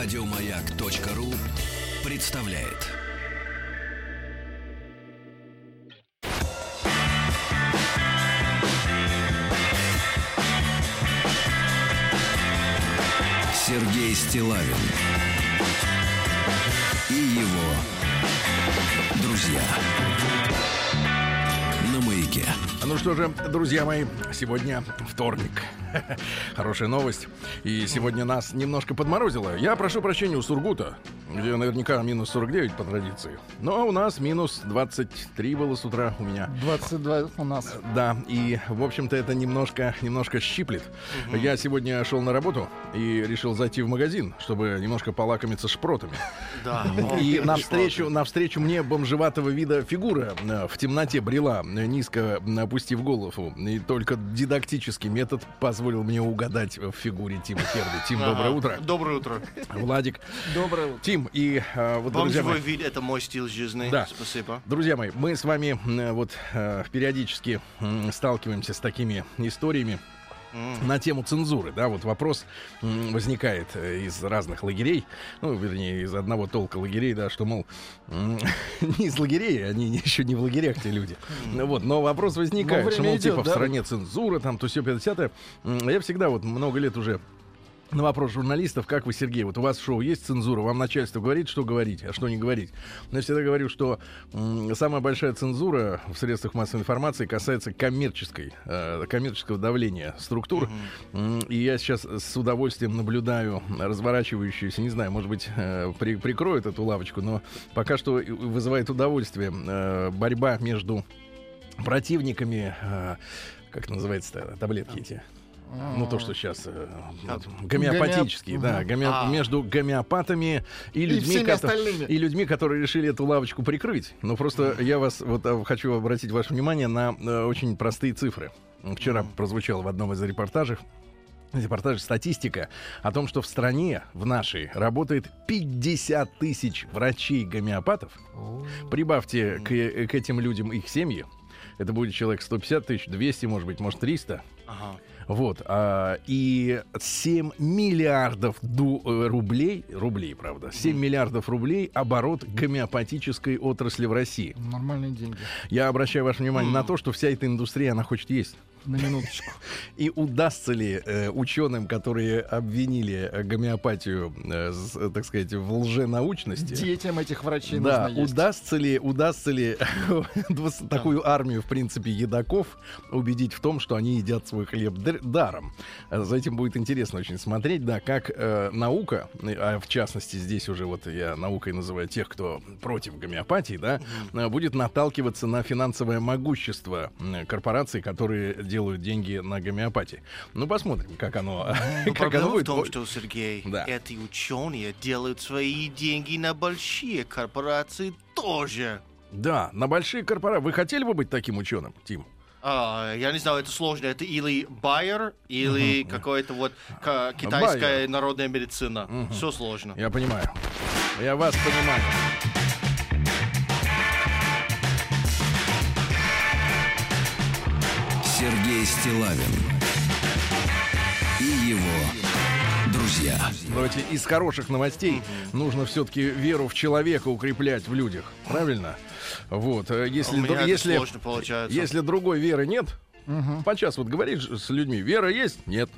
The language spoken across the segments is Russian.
Радиомаяк.ру представляет. Сергей Стилавин и его друзья на маяке. Ну что же, друзья мои, сегодня вторник. Хорошая новость. И сегодня нас немножко подморозило. Я прошу прощения у Сургута, где наверняка минус 49 по традиции. Но у нас минус 23 было с утра у меня. 22 у нас. Да, и, в общем-то, это немножко, немножко щиплет. Я сегодня шел на работу и решил зайти в магазин, чтобы немножко полакомиться шпротами. Да. И навстречу, навстречу мне бомжеватого вида фигура э, в темноте брела, э, низко опустив голову. И только дидактический метод позволил мне угадать в фигуре Тима Керби. Тим, доброе утро. Доброе утро. Владик. Доброе утро. Тим, и э, вот, Вам друзья мои, вид, это мой стиль жизни. Да. Спасибо. Друзья мои, мы с вами э, вот э, периодически сталкиваемся с такими историями на тему цензуры, да, вот вопрос возникает э, из разных лагерей, ну, вернее, из одного толка лагерей, да, что, мол, не из лагерей, они еще не в лагерях, те люди, вот, но вопрос возникает, Но что, мол, типа, идет, в да? стране цензура, там, то все 50 Я всегда вот много лет уже на вопрос журналистов, как вы, Сергей, вот у вас в шоу есть цензура, вам начальство говорит, что говорить, а что не говорить. Но я всегда говорю, что самая большая цензура в средствах массовой информации касается коммерческой, э, коммерческого давления структур. М, И я сейчас с удовольствием наблюдаю разворачивающуюся, не знаю, может быть, э, при- прикроют эту лавочку, но пока что вызывает удовольствие э, борьба между противниками, э, как называется таблетки эти? Ну, то, что сейчас гомеопатические, да, гоме- А. между гомеопатами и людьми, кото- остальными. и людьми, которые решили эту лавочку прикрыть. Но просто я вас вот а, хочу обратить ваше внимание на э, очень простые цифры. Вчера прозвучало в одном из репортажей репортаже статистика о том, что в стране, в нашей, работает 50 тысяч врачей-гомеопатов. Прибавьте к, э, к этим людям их семьи. Это будет человек 150 тысяч, 200, может быть, может, 300. Ага. Вот. а, и 7 миллиардов ду- э, рублей, рублей, правда, 7 миллиардов рублей оборот гомеопатической отрасли в России. Нормальные деньги. Я обращаю ваше внимание на то, что вся эта индустрия, она хочет есть. На минуточку. И удастся ли э, ученым, которые обвинили э, гомеопатию, э, с, так сказать, в лженаучности, Детям этих врачей да, нужно есть. удастся ли, удастся ли такую армию, в принципе, едоков убедить в том, что они едят свой хлеб дар- даром? За этим будет интересно очень смотреть, да, как э, наука, а в частности здесь уже вот я наукой называю тех, кто против гомеопатии, да, будет наталкиваться на финансовое могущество корпораций, которые делают деньги на гомеопатии. Ну, посмотрим, как оно, Но как оно проблема в будет. том, что, Сергей, Да. эти ученые делают свои деньги на большие корпорации тоже. Да, на большие корпорации. Вы хотели бы быть таким ученым, Тим? А, я не знаю, это сложно. Это или Байер, или какое-то вот ка- китайская Bayer. народная медицина. Все сложно. Я понимаю. Я вас понимаю. Стилавин и его друзья. Давайте из хороших новостей нужно все-таки веру в человека укреплять в людях. Правильно? Вот. э, Если, У меня дру- это если, сложно получается. если другой веры нет, подчас вот говоришь с людьми, вера есть? Нет.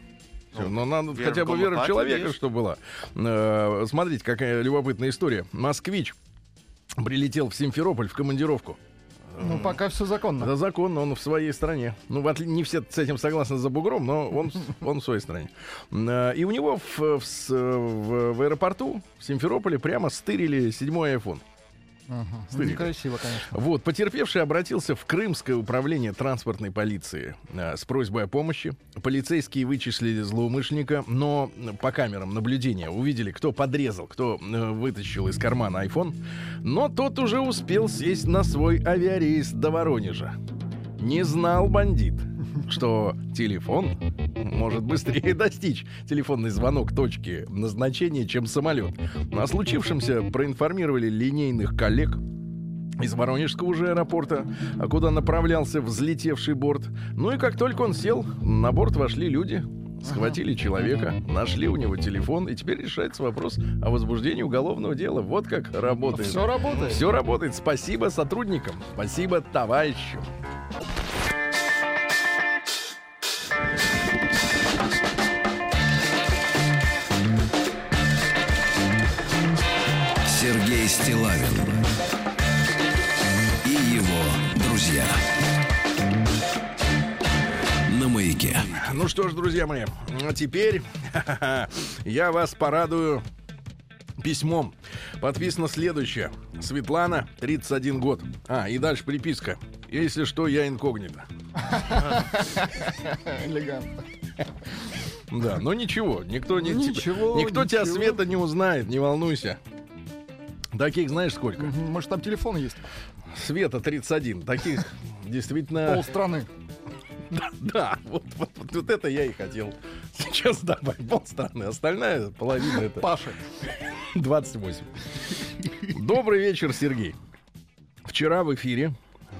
Всё, но надо вера хотя бы вера в человека, есть. чтобы была. Э, смотрите, какая любопытная история. Москвич прилетел в Симферополь в командировку. Ну, пока все законно. Это законно, он в своей стране. Ну, не все с этим согласны за бугром, но он, он в своей стране. Э, И у него в, с- в- в аэропорту в Симферополе прямо стырили седьмой iPhone. Стырили. Некрасиво, конечно. Вот, потерпевший обратился в Крымское управление транспортной полиции э, с просьбой о помощи. Полицейские вычислили злоумышленника, но по камерам наблюдения увидели, кто подрезал, кто э, вытащил из кармана iPhone. Но тот уже успел сесть на свой авиарейс до Воронежа. Не знал бандит, что телефон может быстрее достичь телефонный звонок точки назначения, чем самолет. О случившемся проинформировали линейных коллег из Воронежского уже аэропорта, а куда направлялся взлетевший борт. Ну и как только он сел, на борт вошли люди Схватили человека, нашли у него телефон, и теперь решается вопрос о возбуждении уголовного дела. Вот как работает. Все работает. Все работает. Спасибо сотрудникам. Спасибо товарищам. Стилавин и его друзья. На маяке. Ну что ж, друзья мои, а теперь я вас порадую письмом. Подписано следующее. Светлана, 31 год. А, и дальше приписка. Если что, я инкогнито. Элегантно. Да, но ничего, никто не Ничего, никто тебя ничего. Света не узнает, не волнуйся. Таких знаешь сколько? Может, там телефон есть? Света 31. Таких действительно. Пол страны. Да, вот, вот- вот- вот это я и хотел сейчас добавить. Полстраны. Остальная половина это Паша. 28. Добрый вечер, Сергей. Вчера в эфире,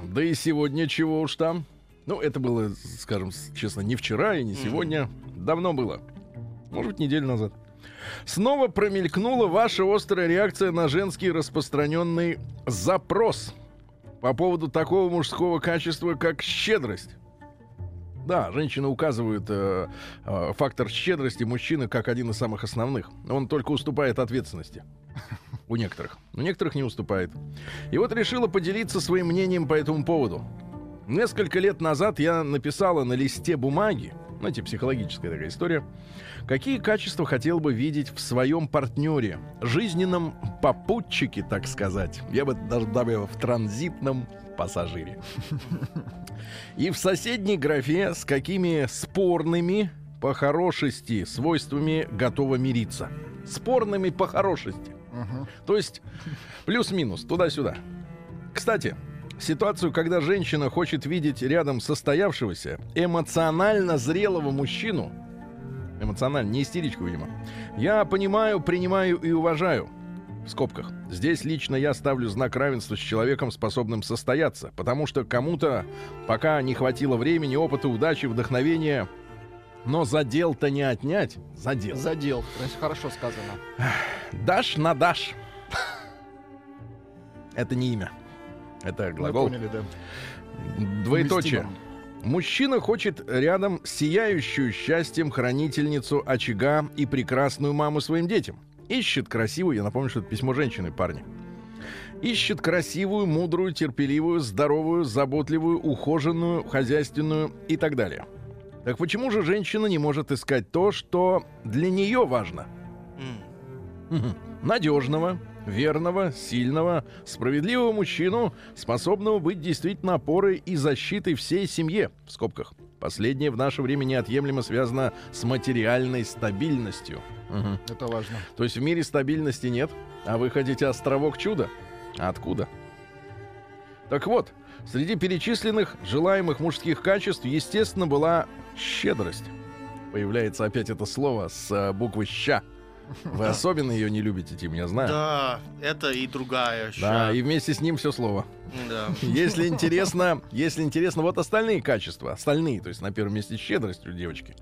да и сегодня чего уж там. Ну, это было, скажем честно, не вчера и не сегодня. Давно было. Может быть, неделю назад. Снова промелькнула ваша острая реакция на женский распространенный запрос по поводу такого мужского качества, как щедрость. Да, женщины указывают э, э, фактор щедрости мужчины как один из самых основных. Он только уступает ответственности. У некоторых. У некоторых не уступает. И вот решила поделиться своим мнением по этому поводу. Несколько лет назад я написала на листе бумаги, знаете, психологическая такая история, какие качества хотел бы видеть в своем партнере, жизненном попутчике, так сказать. Я бы даже добавил в транзитном пассажире. И в соседней графе с какими спорными по хорошести свойствами готова мириться. Спорными по хорошести. То есть плюс-минус, туда-сюда. Кстати, ситуацию, когда женщина хочет видеть рядом состоявшегося, эмоционально зрелого мужчину, эмоционально, не истеричку, видимо, я понимаю, принимаю и уважаю. В скобках. Здесь лично я ставлю знак равенства с человеком, способным состояться, потому что кому-то пока не хватило времени, опыта, удачи, вдохновения, но задел-то не отнять, задел. Задел. То есть Хорошо сказано. Дашь на дашь. Это не имя. Это Мы глагол. поняли, да. Двоеточие. Уместимо. Мужчина хочет рядом сияющую счастьем хранительницу очага и прекрасную маму своим детям. Ищет красивую, я напомню, что это письмо женщины, парни. Ищет красивую, мудрую, терпеливую, здоровую, заботливую, ухоженную, хозяйственную и так далее. Так почему же женщина не может искать то, что для нее важно? Надежного, верного, сильного, справедливого мужчину, способного быть действительно опорой и защитой всей семье, в скобках. Последнее в наше время неотъемлемо связано с материальной стабильностью. Мгм. Это важно. То есть в мире стабильности нет, а вы хотите островок чуда? Откуда? Так вот, среди перечисленных желаемых мужских качеств, естественно, была щедрость. Появляется опять это слово с э, буквы «ща». Вы особенно ее не любите, Тим, я знаю. Да, это и другая Да, и вместе с ним все слово. Да. Если интересно, если интересно, вот остальные качества, остальные, то есть на первом месте щедрость у девочки.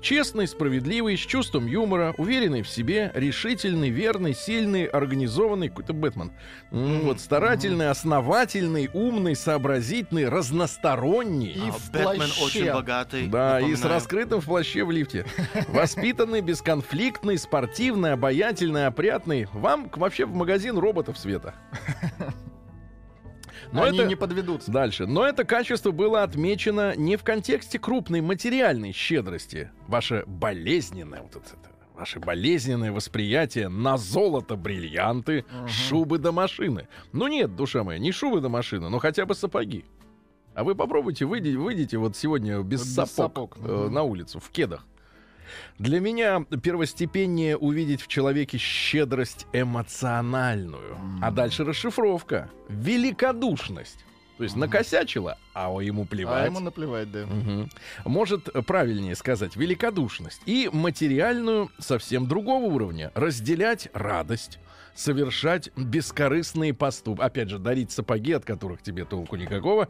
Честный, справедливый, с чувством юмора, уверенный в себе, решительный, верный, сильный, организованный, какой-то Бэтмен. М, Вот, старательный, основательный, умный, сообразительный, разносторонний. И А, в Бэтмен плаще. очень богатый. Да, и с напоминаю. раскрытым в плаще в лифте. Воспитанный, бесконфликтный, спортивный, обаятельный, опрятный. Вам вообще в магазин роботов света. Но Они это... не подведут. Дальше. Но это качество было отмечено не в контексте крупной материальной щедрости. Ваше болезненное, вот это, ваше болезненное восприятие на золото, бриллианты, шубы до машины. Ну нет, душа моя, не шубы до машины, но хотя бы сапоги. А вы попробуйте, выйдите, выйдите вот сегодня без, Без сапог, сапог, э, на улицу, в кедах. Для меня первостепеннее увидеть в человеке щедрость эмоциональную. А дальше расшифровка. Великодушность. То есть накосячила, а ему плевать. А ему наплевать, да. Мгм. Может, э, правильнее сказать, великодушность. И материальную совсем другого уровня. Разделять радость, совершать бескорыстные поступки. Опять же, дарить сапоги, от которых тебе толку никакого.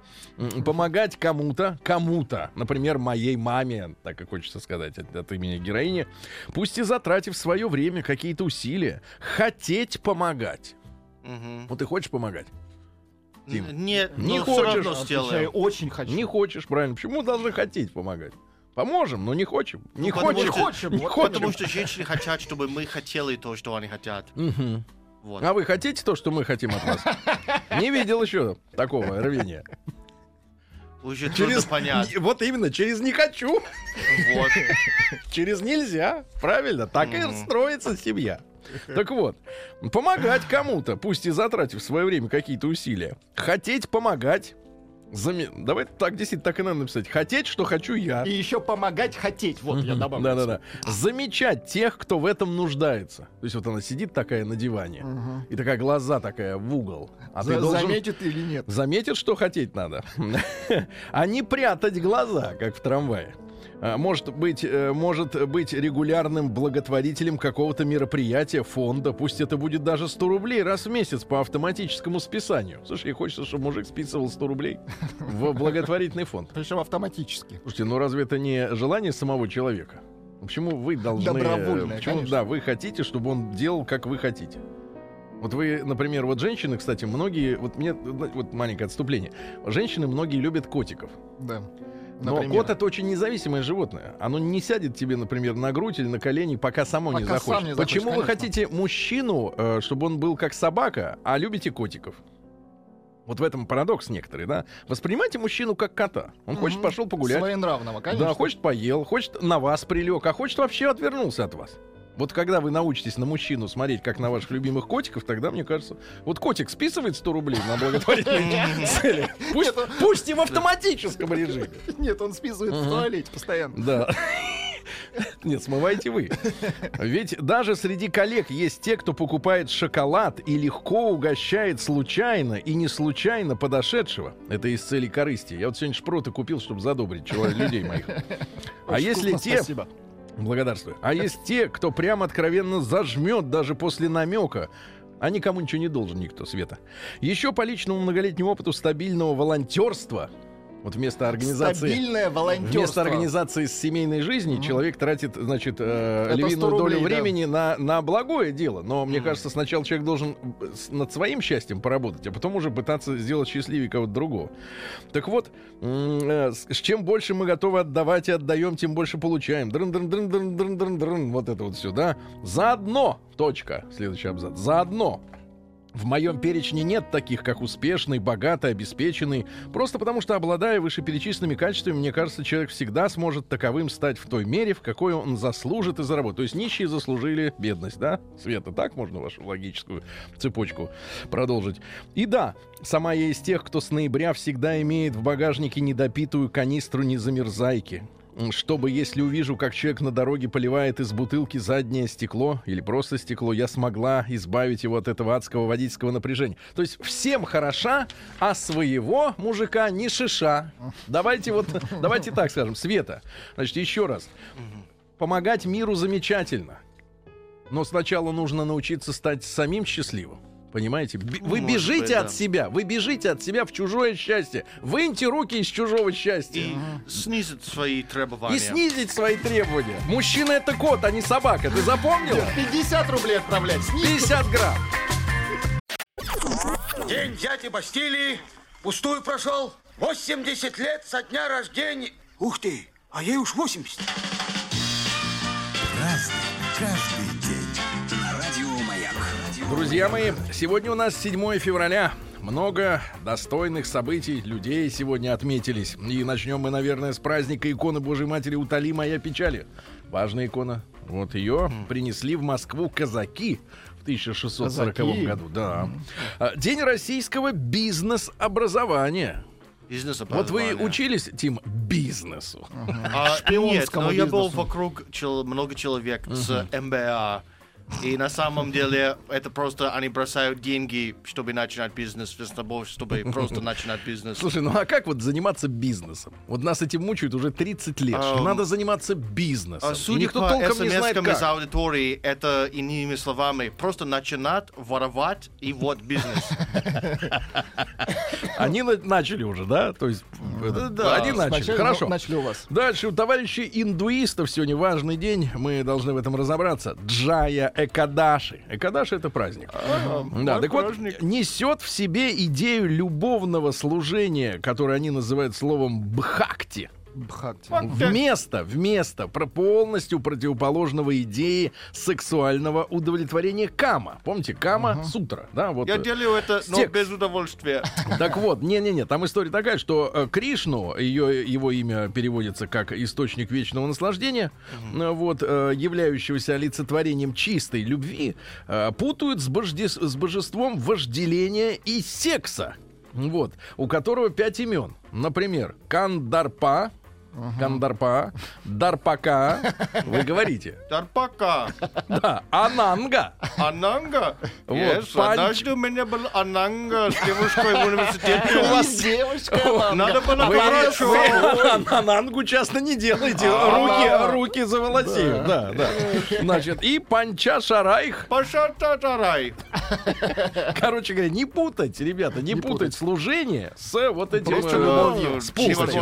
Помогать кому-то, кому-то. Например, моей маме, так как хочется сказать от, от имени героини. Пусть и затратив свое время, какие-то усилия. Хотеть помогать. Мгм. Вот ты хочешь помогать? Тим. Н- Нет, Не но хочешь, все равно Отвечаю, сделаем. очень хочу. Не хочешь, правильно. Почему должны хотеть помогать? Поможем, но не хочем. Не потому хочем. что- хочем, Не вот хочем. Потому что женщины хотят, чтобы мы хотели то, что они хотят. Мгм. Вот. А вы хотите то, что мы хотим от вас? Не видел еще такого рвения. Уже трудно понять. Вот именно, через не хочу, Вот. через нельзя. Правильно, так и строится семья. Так вот, помогать кому-то, пусть и затратив в свое время какие-то усилия. Хотеть помогать. Заме- Давай так действительно так и надо написать. Хотеть, что хочу я. И еще помогать хотеть. Вот я добавлю. Да-да-да. Замечать тех, кто в этом нуждается. То есть вот она сидит такая на диване, и такая глаза такая в угол. А За- ты должен... Заметит или нет? Заметит, что хотеть надо. А не прятать глаза, как в трамвае. А, Может быть, э, может быть регулярным благотворителем какого-то мероприятия, фонда. Пусть это будет даже 100 рублей раз в месяц по автоматическому списанию. Слушай, хочется, чтобы мужик списывал 100 рублей в благотворительный фонд. Причем автоматически. Слушайте, ну разве это не желание самого человека? Почему вы должны... Почему, конечно. да, вы хотите, чтобы он делал, как вы хотите. Вот вы, например, вот женщины, кстати, многие... Вот мне... Вот маленькое отступление. Женщины многие любят котиков. Да. Но Например. кот — это очень независимое животное. Оно не сядет тебе, например, на грудь или на колени, пока само не Пока захочет. сам не захочет, Почему вы конечно. хотите мужчину, э, чтобы он был как собака, а любите котиков? Вот в этом парадокс некоторый, да? Воспринимайте мужчину как кота. Он хочет, пошел погулять. Своенравного, конечно. Да, хочет поел, хочет на вас прилег, а хочет вообще отвернулся от вас. Вот когда вы научитесь на мужчину смотреть, как на ваших любимых котиков, тогда, мне кажется, вот котик списывает 100 рублей на благотворительные цели. Пусть, пусть и в автоматическом режиме. Нет, он списывает в туалете постоянно. Да. Нет, смывайте вы. Ведь даже среди коллег есть те, кто покупает шоколад и легко угощает случайно и не случайно подошедшего. Это из цели корысти. Я вот сегодня шпроты купил, чтобы задобрить человек, людей моих. А Очень если вкусно, те... Спасибо. Благодарствую. А есть те, кто прям откровенно зажмет даже после намека. А никому ничего не должен никто, Света. Еще по личному многолетнему опыту стабильного волонтерства, вот вместо организации... Стабильное волонтерство. Вместо организации семейной жизни Мгм. человек тратит, значит, э, львиную 100 долю рублей, да. времени на, на благое дело. Но мне Мгм. кажется, сначала человек должен э, над своим счастьем поработать, а потом уже пытаться сделать счастливее кого-то другого. Так вот, э, с чем больше мы готовы отдавать и отдаем, тем больше получаем. дрын дрын дрын дрын дрын дрын дрын Вот это вот все, да? Заодно, точка, следующий абзац, заодно в моем перечне нет таких, как успешный, богатый, обеспеченный. Просто потому, что, обладая вышеперечисленными качествами, мне кажется, человек всегда сможет таковым стать в той мере, в какой он заслужит и заработает. То есть нищие заслужили бедность, да? Света, так можно вашу логическую цепочку продолжить? И да, сама я из тех, кто с ноября всегда имеет в багажнике недопитую канистру незамерзайки. Чтобы, если увижу, как человек на дороге поливает из бутылки заднее стекло или просто стекло, я смогла избавить его от этого адского водительского напряжения. То есть всем хороша, а своего мужика не шиша. Давайте вот, давайте так скажем. Света, значит, еще раз. Помогать миру замечательно. Но сначала нужно научиться стать самим счастливым. Понимаете? Б- Вы Может бежите быть, от да. себя, вы бежите от себя в чужое счастье. Выньте руки из чужого счастья. И снизить свои требования. И снизить свои требования. Мужчина это кот, а не собака. Ты запомнила? 50 рублей отправлять. Снизь. 50 грамм. День дяди Бастилии пустую прошел. 80 лет со дня рождения. Ух ты, а ей уж 80. Разный, Друзья мои, сегодня у нас 7 февраля. Много достойных событий, людей сегодня отметились. И начнем мы, наверное, с праздника иконы Божьей Матери «Утоли моя печали». Важная икона. Вот ее принесли в Москву казаки в 1640 Казаки? году. Да. А, День российского бизнес-образования. Бизнес Вот вы учились, Тим, бизнесу. А, нет, Шпионскому но я был вокруг чел- много человек с МБА. И на самом деле это просто они бросают деньги, чтобы начинать бизнес, вместо того, чтобы просто начинать бизнес. Слушай, ну а как вот заниматься бизнесом? Вот нас этим мучают уже 30 лет. Ам, Надо заниматься бизнесом. А И Судя никто по толком не знает смс из как. аудитории, это иными словами, просто начинать воровать и вот бизнес. Они на- начали уже, да? То есть э, да. они начали. Хорошо. начали у вас. Дальше у товарищей индуистов сегодня важный день. Мы должны в этом разобраться. Джая Экадаши. Экадаши это праздник. да, мой так вот, праздник. несет в себе идею любовного служения, которое они называют словом бхакти. Бхакти. Вместо, вместо про полностью противоположного идеи сексуального удовлетворения кама. Помните, кама сутра, да? Вот, Я э, делаю это, но текст. без удовольствия. так вот, не-не-не, там история такая, что э, Кришну, ее, его имя переводится как источник вечного наслаждения, э, вот, являющегося олицетворением чистой любви, путают с, божде- с божеством вожделения и секса. Вот, у которого пять имен. Например, Кандарпа, Кандарпа, Дарпака, вы говорите, Тарпака, да, Ананга, Ананга. Вот, Yes, панч- однажды у меня был Ананга с девушкой в университете. У вас девочка. Надо было вы анангу часто не делайте. Руки, руки заволосеют. Да, да. Значит, и панча шарайх. Пашататарай. Короче говоря, не путать, ребята, не, путать служение с вот этим Просто э, любовью. с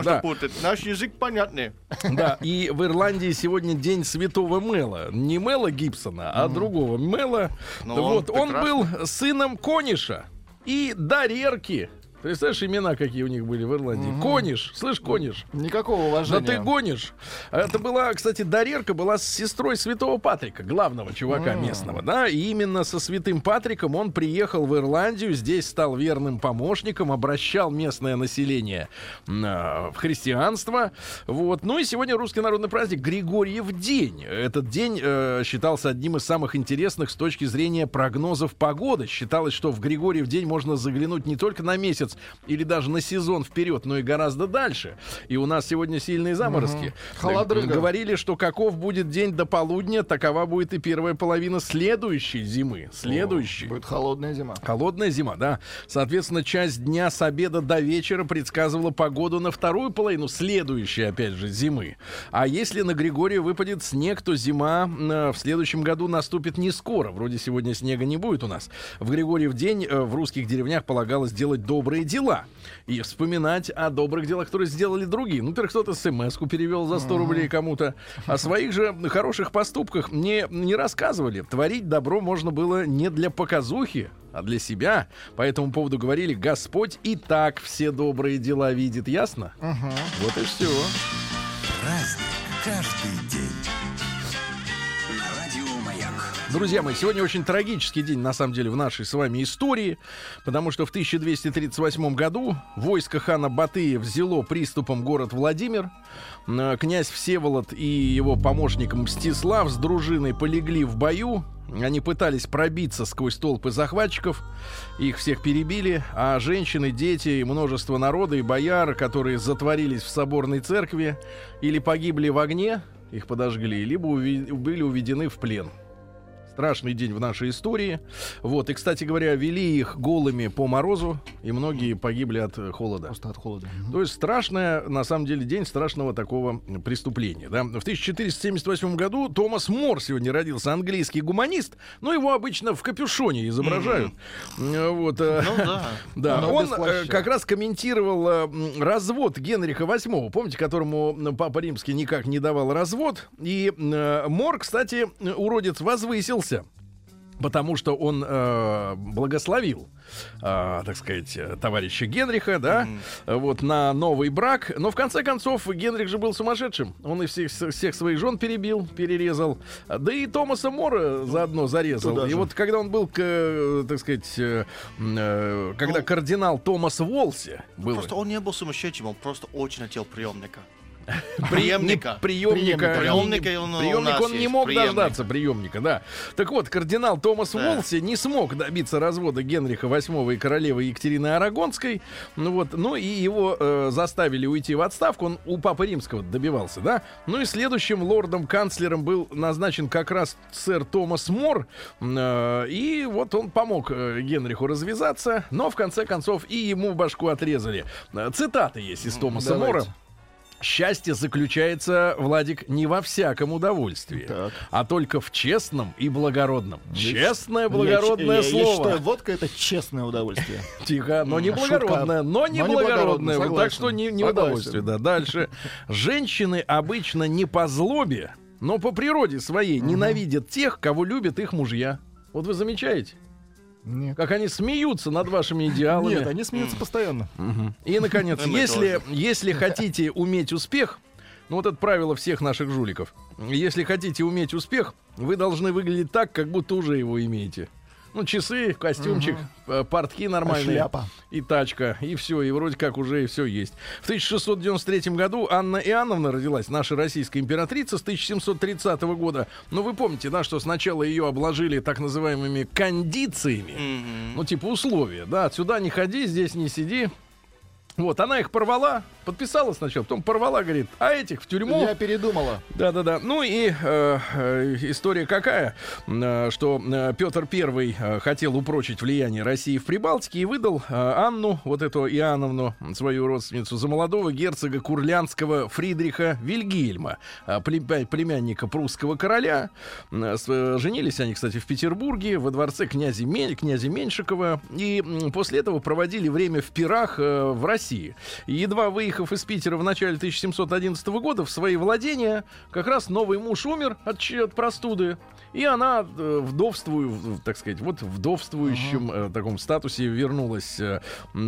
да. путать. Наш язык понятный. Да, и в Ирландии сегодня день святого Мэла. Не Мэла Гибсона, а другого Мэла. Ну, вот, он он был сыном Кониша и Дарерки. Представляешь, имена какие у них были в Ирландии? Кониш, слышь, Кониш. Никакого Да уважения. ты гонишь. Это была, кстати, Дарерка была с сестрой святого Патрика, главного чувака местного, да, и именно со святым Патриком он приехал в Ирландию, здесь стал верным помощником, обращал местное население а, в христианство, вот. Ну и сегодня русский народный праздник Григорьев день. Этот день э, считался одним из самых интересных с точки зрения прогнозов погоды. Считалось, что в Григорьев день можно заглянуть не только на месяц или даже на сезон вперед, но и гораздо дальше. И у нас сегодня сильные заморозки. Холодрыга. Г- Говорили, что каков будет день до полудня, такова будет и первая половина следующей зимы. Следующей. Будет холодная зима. Холодная зима, да. Соответственно, часть дня с обеда до вечера предсказывала погоду на вторую половину следующей, опять же, зимы. А если на Григория выпадет снег, то зима э, в следующем году наступит не скоро. Вроде сегодня снега не будет у нас. В Григорьев день э, в русских деревнях полагалось делать добрые дела и вспоминать о добрых делах, которые сделали другие. Ну, например, кто-то смс-ку перевел за 100 рублей кому-то. О своих же хороших поступках не, не рассказывали. Творить добро можно было не для показухи, а для себя. По этому поводу говорили, Господь и так все добрые дела видит. Ясно? Вот и все. Праздник каждый Друзья мои, сегодня очень трагический день, на самом деле, в нашей с вами истории, потому что в 1238 году войско хана Батыя взяло приступом город Владимир. Князь Всеволод и его помощник Мстислав с дружиной полегли в бою. Они пытались пробиться сквозь толпы захватчиков, их всех перебили, а женщины, дети и множество народа и бояр, которые затворились в соборной церкви или погибли в огне, их подожгли, либо уви- были уведены в плен. Страшный день в нашей истории. Вот. И, кстати говоря, вели их голыми по морозу, и многие погибли от э, холода. Просто от холода. То есть страшная, на самом деле, день страшного такого преступления. Да? В 1478 году Томас Мор сегодня родился, английский гуманист, но его обычно в капюшоне изображают. Э, Вот, э, Ну да. да, Но он как раз комментировал развод Генриха VIII, помните, которому Папа Римский никак не давал развод. И Мор, кстати, уродец возвысился. Потому что он э, благословил, э, так сказать, товарища Генриха, да, э, вот на новый брак. Но в конце концов Генрих же был сумасшедшим. Он и всех, всех своих жен перебил, перерезал. Да и Томаса Мора заодно зарезал. туда И же. вот когда он был, к, э, так сказать, э, э, когда Ну, кардинал Томас Волси был. Просто он не был сумасшедшим, он просто очень хотел приемника. Приемника. Преемника он у Приемник он не мог дождаться приемника, да. Так вот, кардинал Томас. Волси не смог добиться развода Генриха VIII и королевы Екатерины Арагонской. Ну вот, ну и его э, заставили уйти в отставку. Он у Папы Римского добивался, да. Ну и следующим лордом-канцлером был назначен как раз сэр Томас Мор. Э, и вот он помог э, Генриху развязаться, но в конце концов и ему башку отрезали. Цитаты есть из Томаса. Мора. Счастье заключается, Владик, не во всяком удовольствии, Так. а только в честном и благородном. Честное, благородное я, я- я слово. считаю, водка это честное удовольствие. Тихо, но не благородное, но не Но не благородное. Так что не, не удовольствие. Да. Дальше. Женщины обычно не по злобе, но по природе своей ненавидят тех, кого любят их мужья. Вот вы замечаете, Нет. как они смеются над вашими идеалами. Нет, они смеются постоянно. И, наконец, если, если хотите уметь успех, ну вот это правило всех наших жуликов. Если хотите уметь успех, вы должны выглядеть так, как будто уже его имеете. Ну, часы, костюмчик, э, портки нормальные. шляпа? И тачка, и все, и вроде как уже и все есть. В 1693 году Анна Иоанновна родилась, наша российская императрица с 1730 года. Но вы помните, да, что сначала ее обложили так называемыми кондициями. Мгм. Ну, типа условия, да, отсюда не ходи, здесь не сиди. Вот, она их порвала, подписала сначала, потом порвала, говорит, а этих в тюрьму. Я передумала. Да-да-да. Ну и э, э, история какая, э, что Петр I э, хотел упрочить влияние России в Прибалтике и выдал э, Анну, вот эту Иоанновну, свою родственницу, за молодого герцога Курлянского Фридриха Вильгельма, э, племя- племянника прусского короля. Э, э, Женились они, кстати, в Петербурге, во дворце князя, Ме- князя Меньшикова. И после этого проводили время в пирах э, в России. Едва выехав из Питера в начале 1711 года в свои владения, как раз новый муж умер от, от простуды. И она э, вдовствую, так сказать, вот вдовствующем э, таком статусе вернулась э, э,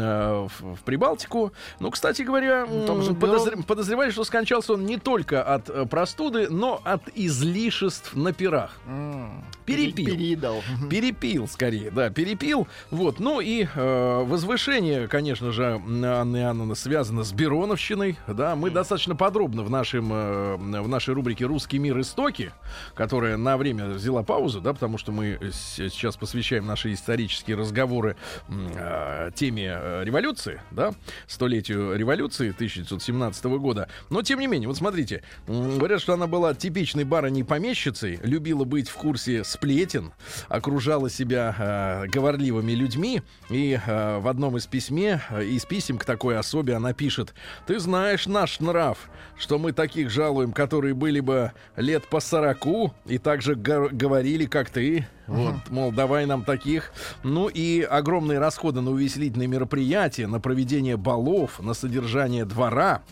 в, в Прибалтику. Ну, кстати говоря, м, там же подозр- подозревали, что скончался он не только от простуды, но от излишеств на пирах. М, Перепил. пере- Переедал. Мгм. Перепил, скорее, да, перепил. Вот, ну и э, возвышение, конечно же, Анны Иоанновны связано с Бероновщиной. Да, мы достаточно подробно в, нашем, э, в нашей рубрике «Русский мир. Истоки», которая на время взяла паузу, да, потому что мы сейчас посвящаем наши исторические разговоры э, теме э, революции, да, столетию революции 1917 года. Но, тем не менее, вот смотрите, говорят, что она была типичной барыней-помещицей, любила быть в курсе сплетен, окружала себя э, говорливыми людьми, и э, в одном из письме, э, из писем к такой особе она пишет, «Ты знаешь наш нрав, что мы таких жалуем, которые были бы лет по сороку и также го- говорили, как ты». Вот, мол, давай нам таких. Ну и огромные расходы на увеселительные мероприятия, на проведение балов, на содержание двора.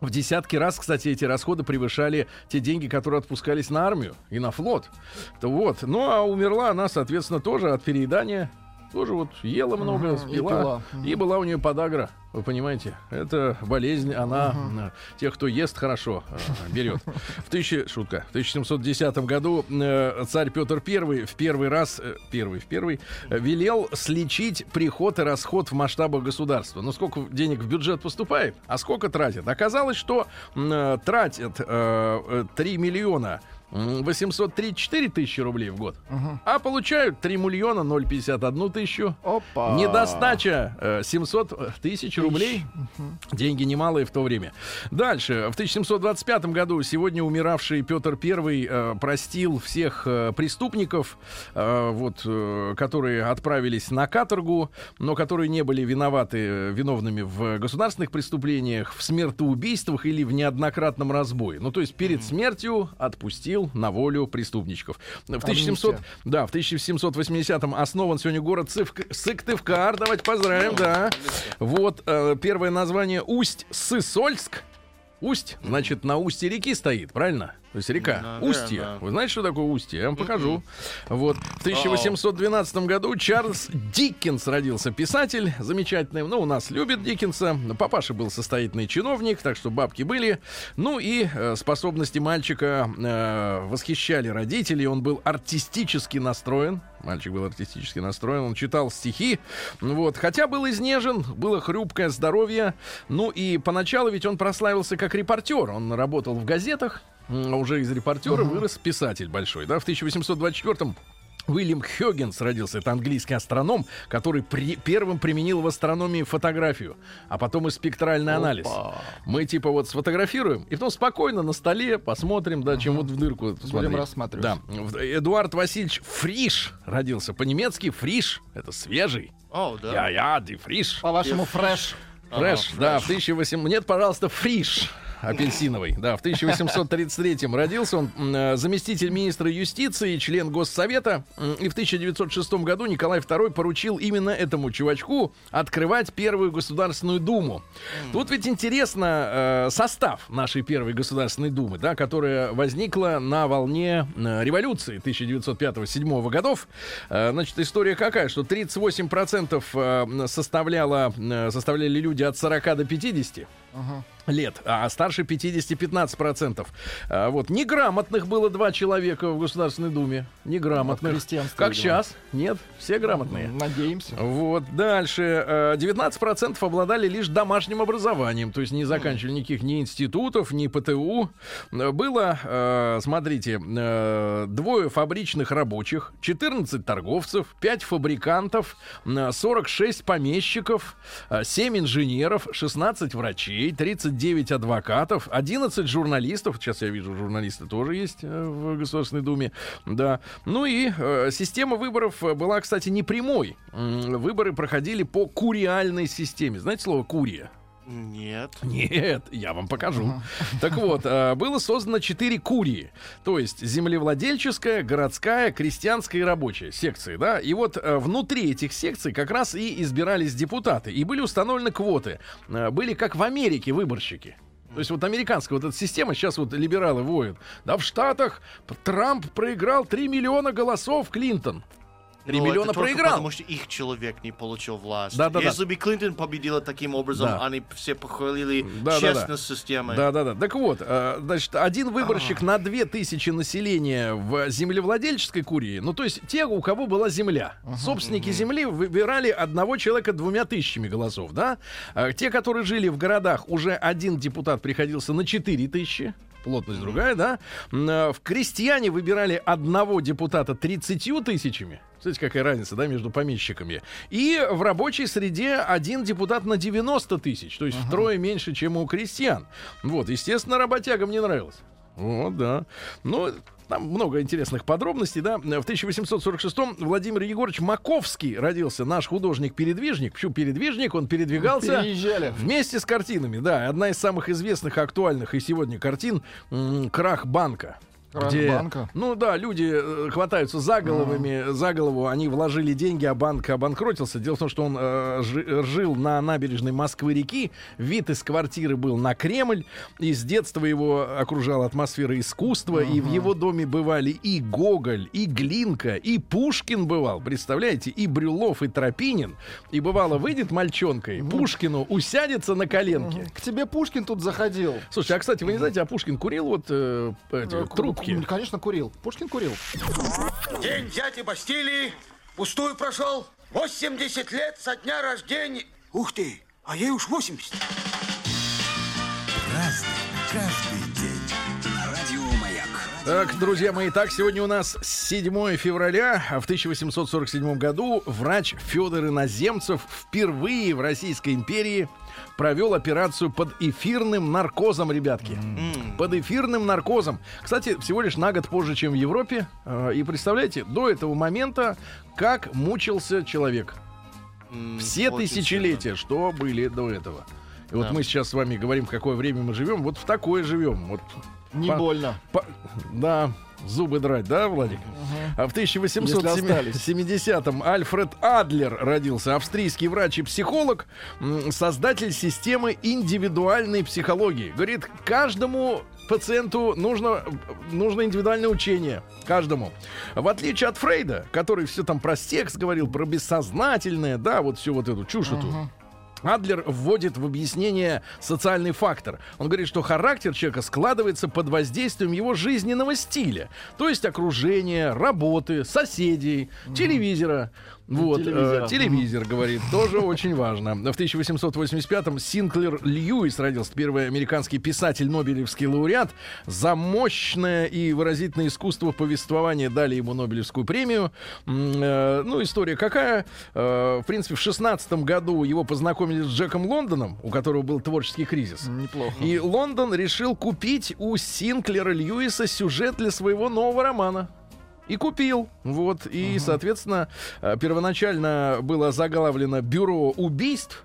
В десятки раз, кстати, эти расходы превышали те деньги, которые отпускались на армию и на флот. То вот. Ну, а умерла она, соответственно, тоже от переедания. Тоже вот ела много, и спила. пила. И, была у нее подагра. Вы понимаете? Это болезнь, она э, тех, кто ест хорошо, э, берет. В, тысячи, шутка, в 1710 году э, царь Петр I в первый раз, первый, в первый, велел сличить приход и расход в масштабах государства. Ну, сколько денег в бюджет поступает, а сколько тратят. Оказалось, что э, 3 миллиона 834 тысячи рублей в год, а получают 3 миллиона 051 тысячу. Опа. Недостача э, 700 тысяч рублей. Деньги немалые в то время. Дальше. В 1725 году сегодня умиравший Петр I э, простил всех э, преступников, э, вот, э, которые отправились на каторгу, но которые не были виноваты, э, виновными в государственных преступлениях, в смертоубийствах или в неоднократном разбое. Ну, то есть перед смертью отпустил на волю преступничков. В 1700, да, в 1780-м основан сегодня город Цивк- Сыктывкар. Давайте поздравим, да. Вот э, первое название Усть-Сысольск. Усть, значит, на устье реки стоит, правильно? То есть река. Наверное. Устье. Вы знаете, что такое устье? Я вам покажу. Вот. В 1812 году Чарльз Диккенс родился. Писатель замечательный. Ну, у нас любит Диккенса. Папаша был состоятельный чиновник, так что бабки были. Ну и э, способности мальчика э, восхищали родителей. Он был артистически настроен. Мальчик был артистически настроен. Он читал стихи. Вот. Хотя был изнежен, было хрупкое здоровье. Ну и поначалу ведь он прославился как репортер. Он работал в газетах. А Уже из репортера вырос писатель большой. Да? В 1824 Уильям Хёггинс родился. Это английский астроном, который при- первым применил в астрономии фотографию, а потом и спектральный анализ. Мы типа вот сфотографируем, и потом спокойно на столе посмотрим, да, чем вот в дырку смотреть. рассматривать. Да. Эдуард Васильевич Фриш родился. По-немецки Фриш — это свежий. О, да. Я-я, ты Фриш. По-вашему, фреш. Фреш, да, в 1800... Нет, пожалуйста, фриш апельсиновый. Да, в 1833 родился он э, заместитель министра юстиции, член Госсовета. И в 1906 году Николай II поручил именно этому чувачку открывать первую Государственную Думу. Тут ведь интересно э, состав нашей первой Государственной Думы, да, которая возникла на волне э, революции 1905-1907 годов. Э, Значит, история какая, что 38% э, составляла, составляли люди от 40 до 50 лет, а старше 50 15%. А, вот неграмотных было два человека в Государственной Думе. Неграмотных. Ну, как видимо. сейчас? Нет, все грамотные. Надеемся. Вот, дальше. э, 19% обладали лишь домашним образованием, то есть не заканчивали никаких ни институтов, ни ПТУ. Э, Было, э, смотрите, двое фабричных рабочих, 14 торговцев, 5 фабрикантов, э, 46 помещиков, э, 7 инженеров, 16 врачей, 39 адвокатов, 11 журналистов. Сейчас я вижу, журналисты тоже есть э, в Государственной Думе. Да. Ну и э, система выборов была, кстати, не прямой. Выборы проходили по куриальной системе. Знаете слово курия? Нет. Нет, я вам покажу. Так вот, э, было создано четыре курии. То есть землевладельческая, городская, крестьянская и рабочая секции, да. И вот э, внутри этих секций как раз и избирались депутаты. И были установлены квоты. Э, Были как в Америке выборщики. То есть вот американская вот эта система, сейчас вот либералы воют. Да в Штатах Трамп проиграл 3 миллиона голосов Клинтон. 3 Но миллиона это только проиграл. Потому что их человек не получил власть. Да-да-да. Если бы Клинтон победила таким образом, Да. они все похвалили Да-да-да. честность системы. Да, да, да. Так вот, э, значит, один выборщик на 2000 населения в землевладельческой курии, ну, то есть те, у кого была земля. Собственники земли выбирали одного человека двумя тысячами голосов, да? А те, которые жили в городах, уже один депутат приходился на 4 Плотность другая, да? Э, В крестьяне выбирали одного депутата 30 тысячами. Смотрите, какая разница, да, между помещиками. И в рабочей среде один депутат на 90 тысяч, то есть втрое меньше, чем у крестьян. Вот, естественно, работягам не нравилось. Вот, да. Ну, там много интересных подробностей, да. В 1846-м Владимир Егорович Маковский родился, наш художник-передвижник. Почему передвижник? Он передвигался Переезжали. вместе с картинами, да. Одна из самых известных, актуальных и сегодня картин «Крах банка». Где, банка? Ну да, люди э, хватаются за головами, за голову, они вложили деньги, а банк обанкротился. Дело в том, что он э, жи- жил на набережной Москвы-реки, вид из квартиры был на Кремль, и с детства его окружала атмосфера искусства, и в его доме бывали и Гоголь, и Глинка, и Пушкин бывал, представляете, и Брюлов, и Тропинин, и бывало выйдет мальчонкой, Пушкину усядется на коленке. К тебе Пушкин тут заходил. Слушайте, а кстати, вы не знаете, а Пушкин курил вот э, эти Э, трубки? ку- Конечно, курил. Пушкин курил. День дяди Бастилии пустую прошел. 80 лет со дня рождения. Ух ты, а ей уж 80. Разный, каждый. Так, друзья мои, так, сегодня у нас 7 февраля. В 1847 году врач Федор Иноземцев впервые в Российской империи провел операцию под эфирным наркозом, ребятки. Под эфирным наркозом. Кстати, всего лишь на год позже, чем в Европе. Э, И представляете, до этого момента, как мучился человек. М, Все тысячелетия, что были до этого. И вот Да. мы сейчас с вами говорим, в какое время мы живем. Вот в такое живем. Вот Не По- больно. по- Да, зубы драть, да, Владик? А в Если остались. 1870-м Альфред Адлер родился, австрийский врач и психолог, создатель системы индивидуальной психологии. Говорит, каждому пациенту нужно, нужно индивидуальное учение каждому. В отличие от Фрейда, который все там про секс говорил, про бессознательное, да, вот всю вот эту чушь эту. Адлер вводит в объяснение социальный фактор. Он говорит, что характер человека складывается под воздействием его жизненного стиля. То есть окружения, работы, соседей, телевизора. Вот, э, телевизора. телевизор, говорит, тоже очень важно. В 1885-м Синклер Льюис родился, первый американский писатель, Нобелевский лауреат. За мощное и выразительное искусство повествования дали ему Нобелевскую премию. Э, Ну, история какая? Э, В принципе, в 16 году его познакомили с Джеком Лондоном, у которого был творческий кризис. Неплохо. И Лондон решил купить у Синклера Льюиса сюжет для своего нового романа. И купил. Вот. И, соответственно, э, первоначально было заглавлено «Бюро убийств».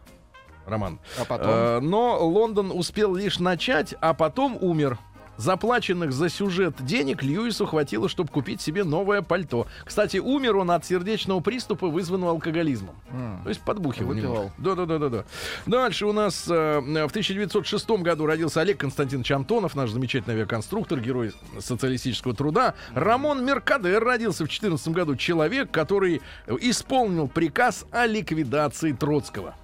Роман. А потом? Э, Но Лондон успел лишь начать, а потом умер. Заплаченных за сюжет денег Льюису хватило, чтобы купить себе новое пальто. Кстати, умер он от сердечного приступа, вызванного алкоголизмом. М. То есть подбухивал Выпивал. Да-да-да-да. Дальше у нас э, в 1906 году родился Олег Константинович Антонов, наш замечательный авиаконструктор, герой социалистического труда. Рамон Меркадер родился в 14 году. Человек, который исполнил приказ о ликвидации Троцкого.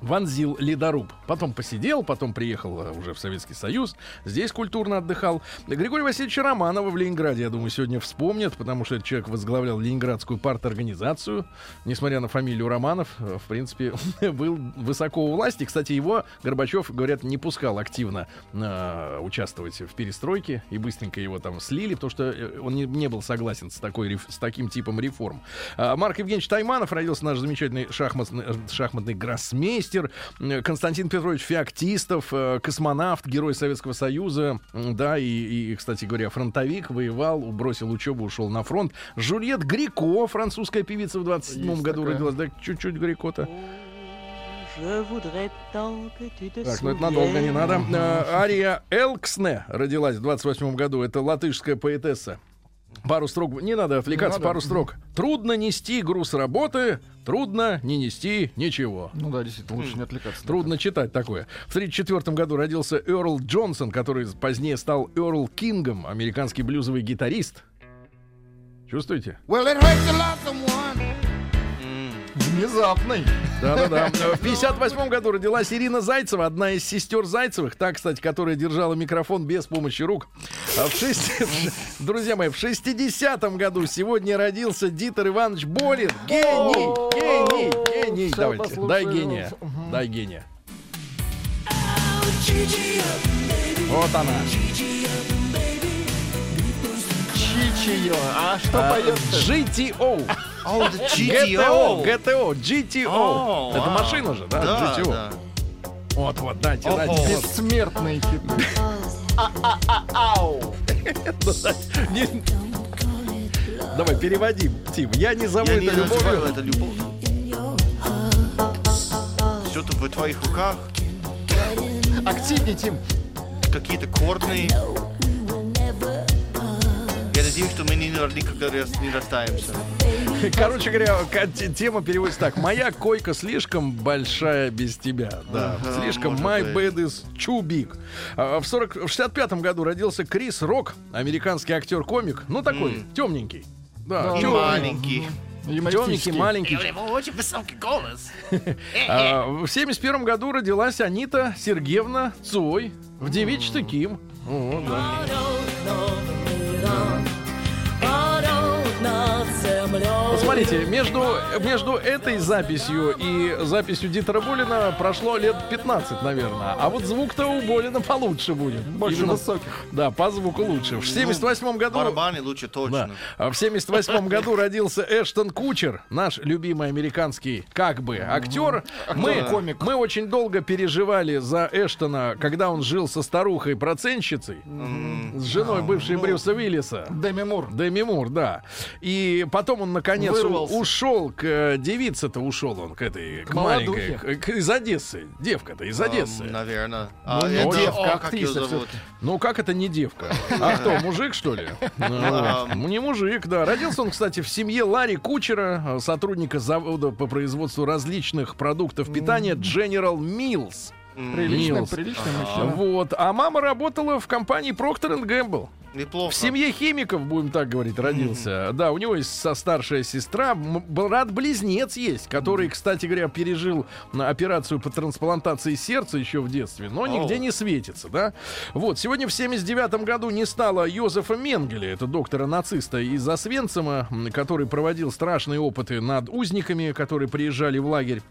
Вонзил ледоруб. Потом посидел, потом приехал э, уже в Советский Союз. Здесь культурно отдыхал. Григорий Васильевич Романова в Ленинграде, я думаю, сегодня вспомнят, потому что этот человек возглавлял Ленинградскую парторганизацию. Несмотря на фамилию Романов, э, в принципе, был высоко у власти. Кстати, его Горбачев, говорят, не пускал активно э, участвовать в перестройке. И быстренько его там слили, потому что э, он не, не был согласен с, такой, с таким типом реформ. А, Марк Евгеньевич Тайманов родился наш замечательный шахматный, шахматный гроссмейстер. Константин Петрович Феоктистов, э, космонавт, герой Советского Союза. Да, и, и, кстати говоря, фронтовик, воевал, бросил учебу, ушел на фронт. Жюльет Грико, французская певица в 27 Есть году такая. родилась. Да, чуть-чуть Грико-то. Так, ну это надолго не надо. Э, Ария Элксне родилась в 28 году. Это латышская поэтесса. Пару строк. Не надо отвлекаться, Не надо. пару строк. Трудно нести груз работы, трудно не нести ничего. Ну да, действительно, лучше не отвлекаться. Трудно читать такое. В 1934 году родился Эрл Джонсон, который позднее стал Эрл Кингом, американский блюзовый гитарист. Чувствуете? Well, it hurts a lot, someone. Внезапный. Да-да-да. В 58 году родилась Ирина Зайцева, одна из сестер Зайцевых, та, кстати, которая держала микрофон без помощи рук. А в шесть- Друзья мои, в 60-м году сегодня родился Дитер Иванович Болин. Гений! Гений! Гений! Давайте, дай гения. Дай гения. Вот она. Чичио. А что А, поет GTO. Oh, GTO. GTO. GTO. GTO. О, Это вау. машина же, да? Да, GTO. да. Вот, вот, дайте, дайте. Ого. Вот. Бессмертные хиты. Ау. Не- Давай, переводи, Тим. Я не зову Я не это называю любовью. это любовь. Что-то в твоих руках, Активней, Тим. какие-то корни. Я надеюсь, что мы раз- не расстаемся. Короче говоря, тема переводится так. Моя койка слишком большая без тебя. Да, Ага, слишком my быть. bed is too big. А, В, 40, в 65 году родился Крис Рок, американский актер-комик. Ну, такой, темненький. Да, тем- маленький. темненький, маленький. очень высокий голос. А, в 71 году родилась Анита Сергеевна Цой в девичестве Ким. О, да. Посмотрите, между, между этой записью и записью Дитера Болина прошло лет 15, наверное. А вот звук-то у Болина получше будет. Больше Именно- высоких. Да, по звуку лучше. В 78 году... Барабаны лучше Да. точно. А В 78 году родился Эштон Кучер, наш любимый американский как бы актер. Мы, комик. мы очень долго переживали за Эштона, когда он жил со старухой-процентщицей, с женой бывшей Брюса Уиллиса. Деми Мур. Деми Мур, да. И потом он, наконец, у- Вырвался. ушел к э, девице-то, ушел он к этой, к, К маленькой, к- к- из Одессы. Девка-то из Одессы. Наверное. Ну, А, это- девка, о, как актриса ее зовут? Ну, как это не девка? А кто, мужик, что ли? Ну. Ну, не мужик, да. Родился он, кстати, в семье Ларри Кучера, э, сотрудника завода по производству различных продуктов питания General Mills. Приличный, Милс. приличный мужчина. Вот. А мама работала в компании Procter Gamble. Неплохо. В семье химиков, будем так говорить, родился. Да, у него есть со старшая сестра, брат-близнец есть, который, кстати говоря, пережил операцию по трансплантации сердца еще в детстве, но нигде О. не светится, да. Вот, сегодня в 79 году не стало Йозефа Менгеля, это доктора-нациста из Освенцима, который проводил страшные опыты над узниками, которые приезжали в лагерь.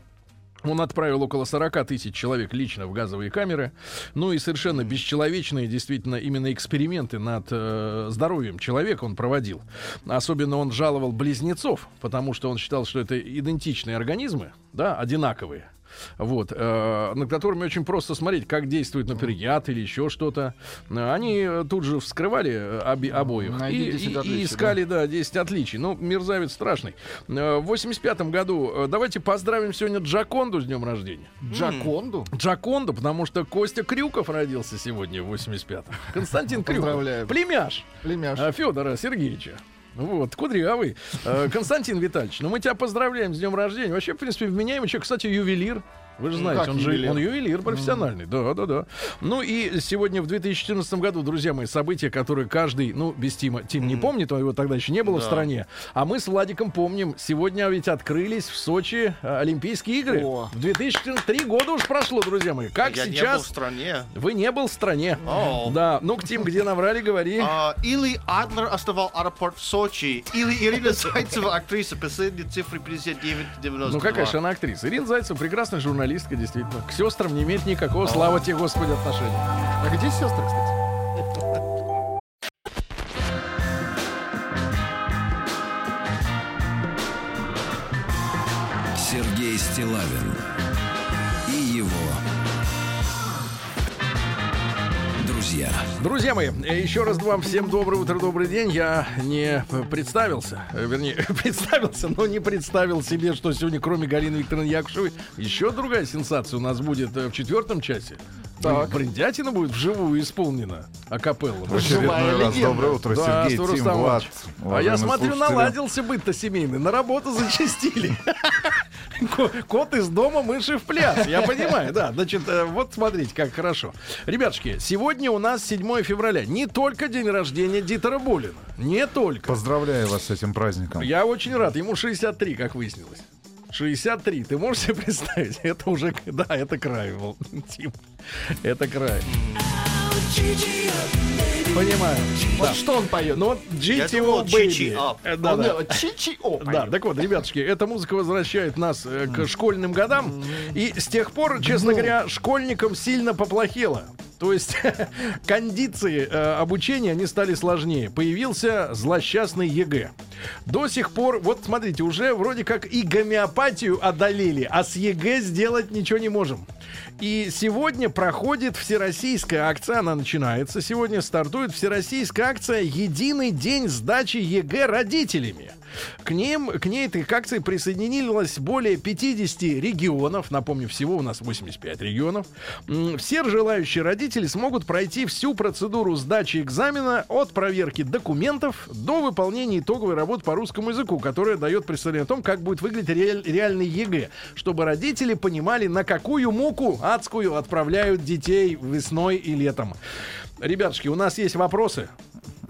Он отправил около 40 тысяч человек лично в газовые камеры. Ну и совершенно бесчеловечные, действительно, именно эксперименты над э, здоровьем человека он проводил. Особенно он жаловал близнецов, потому что он считал, что это идентичные организмы, да, одинаковые. Вот, э, над которыми очень просто смотреть, как действует, например, яд или еще что-то. Они э, тут же вскрывали э, оби- обоих и, 10 и- отличий, искали, да, 10 отличий. Ну, мерзавец страшный. Э, В 85 году давайте поздравим сегодня Джаконду с днем рождения. Джаконду? Джаконду, потому что Костя Крюков родился сегодня в 85-м. Константин Крюков. Поздравляем. Племяш Племяш. Федора Сергеевича. Вот, кудрявый. Э, Константин Витальевич, ну мы тебя поздравляем с днем рождения. Вообще, в принципе, вменяемый человек. Кстати, ювелир. Вы же знаете, как он же ювелир? он ювелир профессиональный. Да, да, да. Ну и сегодня в 2014 году, друзья мои, события, которые каждый, ну, без Тима, Тим не помнит, его тогда еще не было в Да. стране. А мы с Владиком помним, сегодня ведь открылись в Сочи э, Олимпийские игры. О. В 2014 три года уж прошло, друзья мои. Как Я не был сейчас? в стране. Вы не был в стране. О. Да, ну, Тим, где наврали, говори. А, или Адлер основал аэропорт в Сочи, или Ирина Зайцева, актриса, последние цифры 59-92. Ну, какая же она актриса? Ирина Зайцева, прекрасная журналистка, действительно. К сестрам не имеет никакого, слава тебе, Господи, отношения. А где сестры, кстати? Сергей Стилавин друзья. Друзья мои, еще раз вам всем доброе утро, добрый день. Я не представился, вернее, представился, но не представил себе, что сегодня, кроме Галины Викторовны Якушевой, еще другая сенсация у нас будет э, в четвертом часе. Так. Бриндятина будет вживую исполнена акапелла. Живая Очередной раз легенда. доброе утро, Да, Сергей, Тим. Влад. А я смотрю, слушатели. наладился быт-то семейный. На работу зачастили. Ко- Кот из дома, мыши в пляс. Я понимаю, да. Значит, э, вот смотрите, как хорошо. Ребятушки, сегодня у нас 7 февраля. Не только день рождения Дитера Булина. Не только. Поздравляю вас с этим праздником. Я очень рад. Ему 63, как выяснилось. 63. Ты можешь себе представить? Это уже, да, это край, Вол- Тим. Это край. Понимаю. Вот Да. что он поет? Ну GTO Baby. Э, Да, да. GTO Да, так вот, ребятушки, эта музыка возвращает нас э, к школьным годам. И с тех пор, честно говоря, школьникам сильно поплохело. То есть кондиции э, обучения, они стали сложнее. Появился злосчастный ЕГЭ. До сих пор, вот смотрите, уже вроде как и гомеопатию одолели, а с ЕГЭ сделать ничего не можем. И сегодня проходит всероссийская акция, она начинается. Сегодня стартует всероссийская акция «Единый день сдачи ЕГЭ родителями». К, ним, к ней этой акции присоединилось более 50 регионов. Напомню, всего у нас 85 регионов. Все желающие родители смогут пройти всю процедуру сдачи экзамена от проверки документов до выполнения итоговой работы по русскому языку, которая дает представление о том, как будет выглядеть реаль- реальный ЕГЭ, чтобы родители понимали, на какую муку адскую отправляют детей весной и летом. Ребятушки, у нас есть вопросы.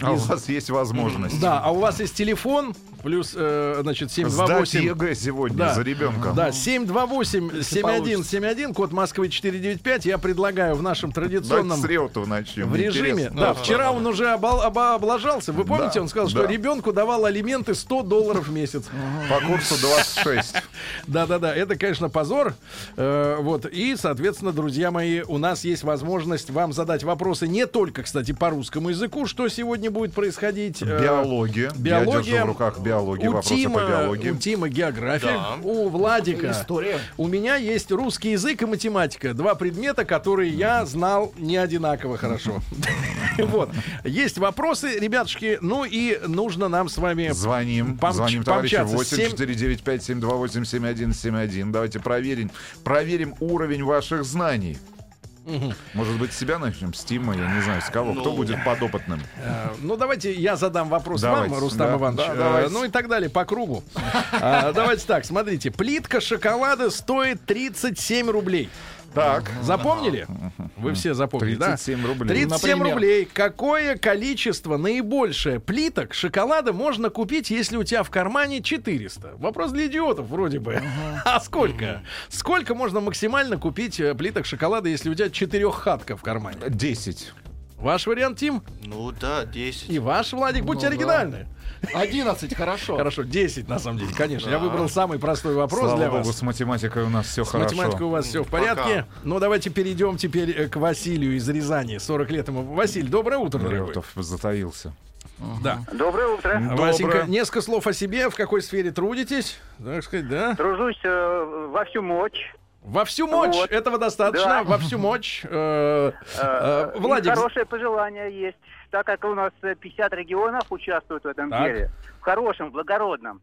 А у вас есть возможность. Да, а у вас есть телефон, плюс, э, значит, Сдать 728... ЕГЭ сегодня Да. за ребенка. Да, 728-7171, код Москвы 495. Я предлагаю в нашем Давайте традиционном с Реутова начнем. в режиме. Интересно. Да, вчера он уже обол- оба- облажался. Вы помните, Да, он сказал, что да. ребенку давал алименты 100 долларов в месяц. По курсу 26. Да-да-да, это, конечно, позор. Э, вот. И, соответственно, друзья мои, у нас есть возможность вам задать вопросы не только, кстати, по русскому языку, что сегодня будет происходить. Э, Биология. биология. Я держу в руках биологию, у вопросы Тима, по биологии. У Тима география, Да. у Владика История. У меня есть русский язык и математика. Два предмета, которые я знал не одинаково хорошо. Вот. Есть вопросы, ребятушки. Ну и нужно нам с вами... Звоним. Звоним, товарищи. помчаться. 8 Семь- 495 728 7171. Давайте проверим. Проверим уровень ваших знаний. Может быть, себя начнем? С Тима, я не знаю, с кого. Кто Ну. будет подопытным? Э, Ну, давайте я задам вопрос Давайте, вам, Рустам да, Иванович. да, Э, давайте. Ну и так далее, по кругу. А, Давайте так, смотрите. Плитка шоколада стоит 37 рублей. Так. Запомнили? Вы все запомнили, да? 37 рублей. 37 Например? рублей. Какое количество наибольшее плиток шоколада можно купить, если у тебя в кармане 400? Вопрос для идиотов вроде бы. А сколько? Сколько можно максимально купить э, плиток шоколада, если у тебя четыреххатка в кармане? 10. Ваш вариант, Тим? Ну да, 10. И ваш, Владик, будьте Ну да. оригинальны. 11, хорошо. Хорошо, 10 на самом деле, конечно. Я выбрал самый простой вопрос Слава для богу, вас. с математикой у нас все С хорошо. математикой у вас все в порядке. Ну, давайте перейдем теперь э, к Василию из Рязани. 40 лет ему. Василий, доброе утро, дорогой. Затаился. Да. Доброе утро. Васенька, Доброе. несколько слов о себе. В какой сфере трудитесь? Так сказать, да? Тружусь э, во всю мочь. Во всю мочь. Вот. Этого достаточно. Да. Во всю мочь. Э, э, Э, Владик, хорошее пожелание есть. Так как у нас э, 50 регионов участвуют в этом Так. деле. В хорошем, благородном.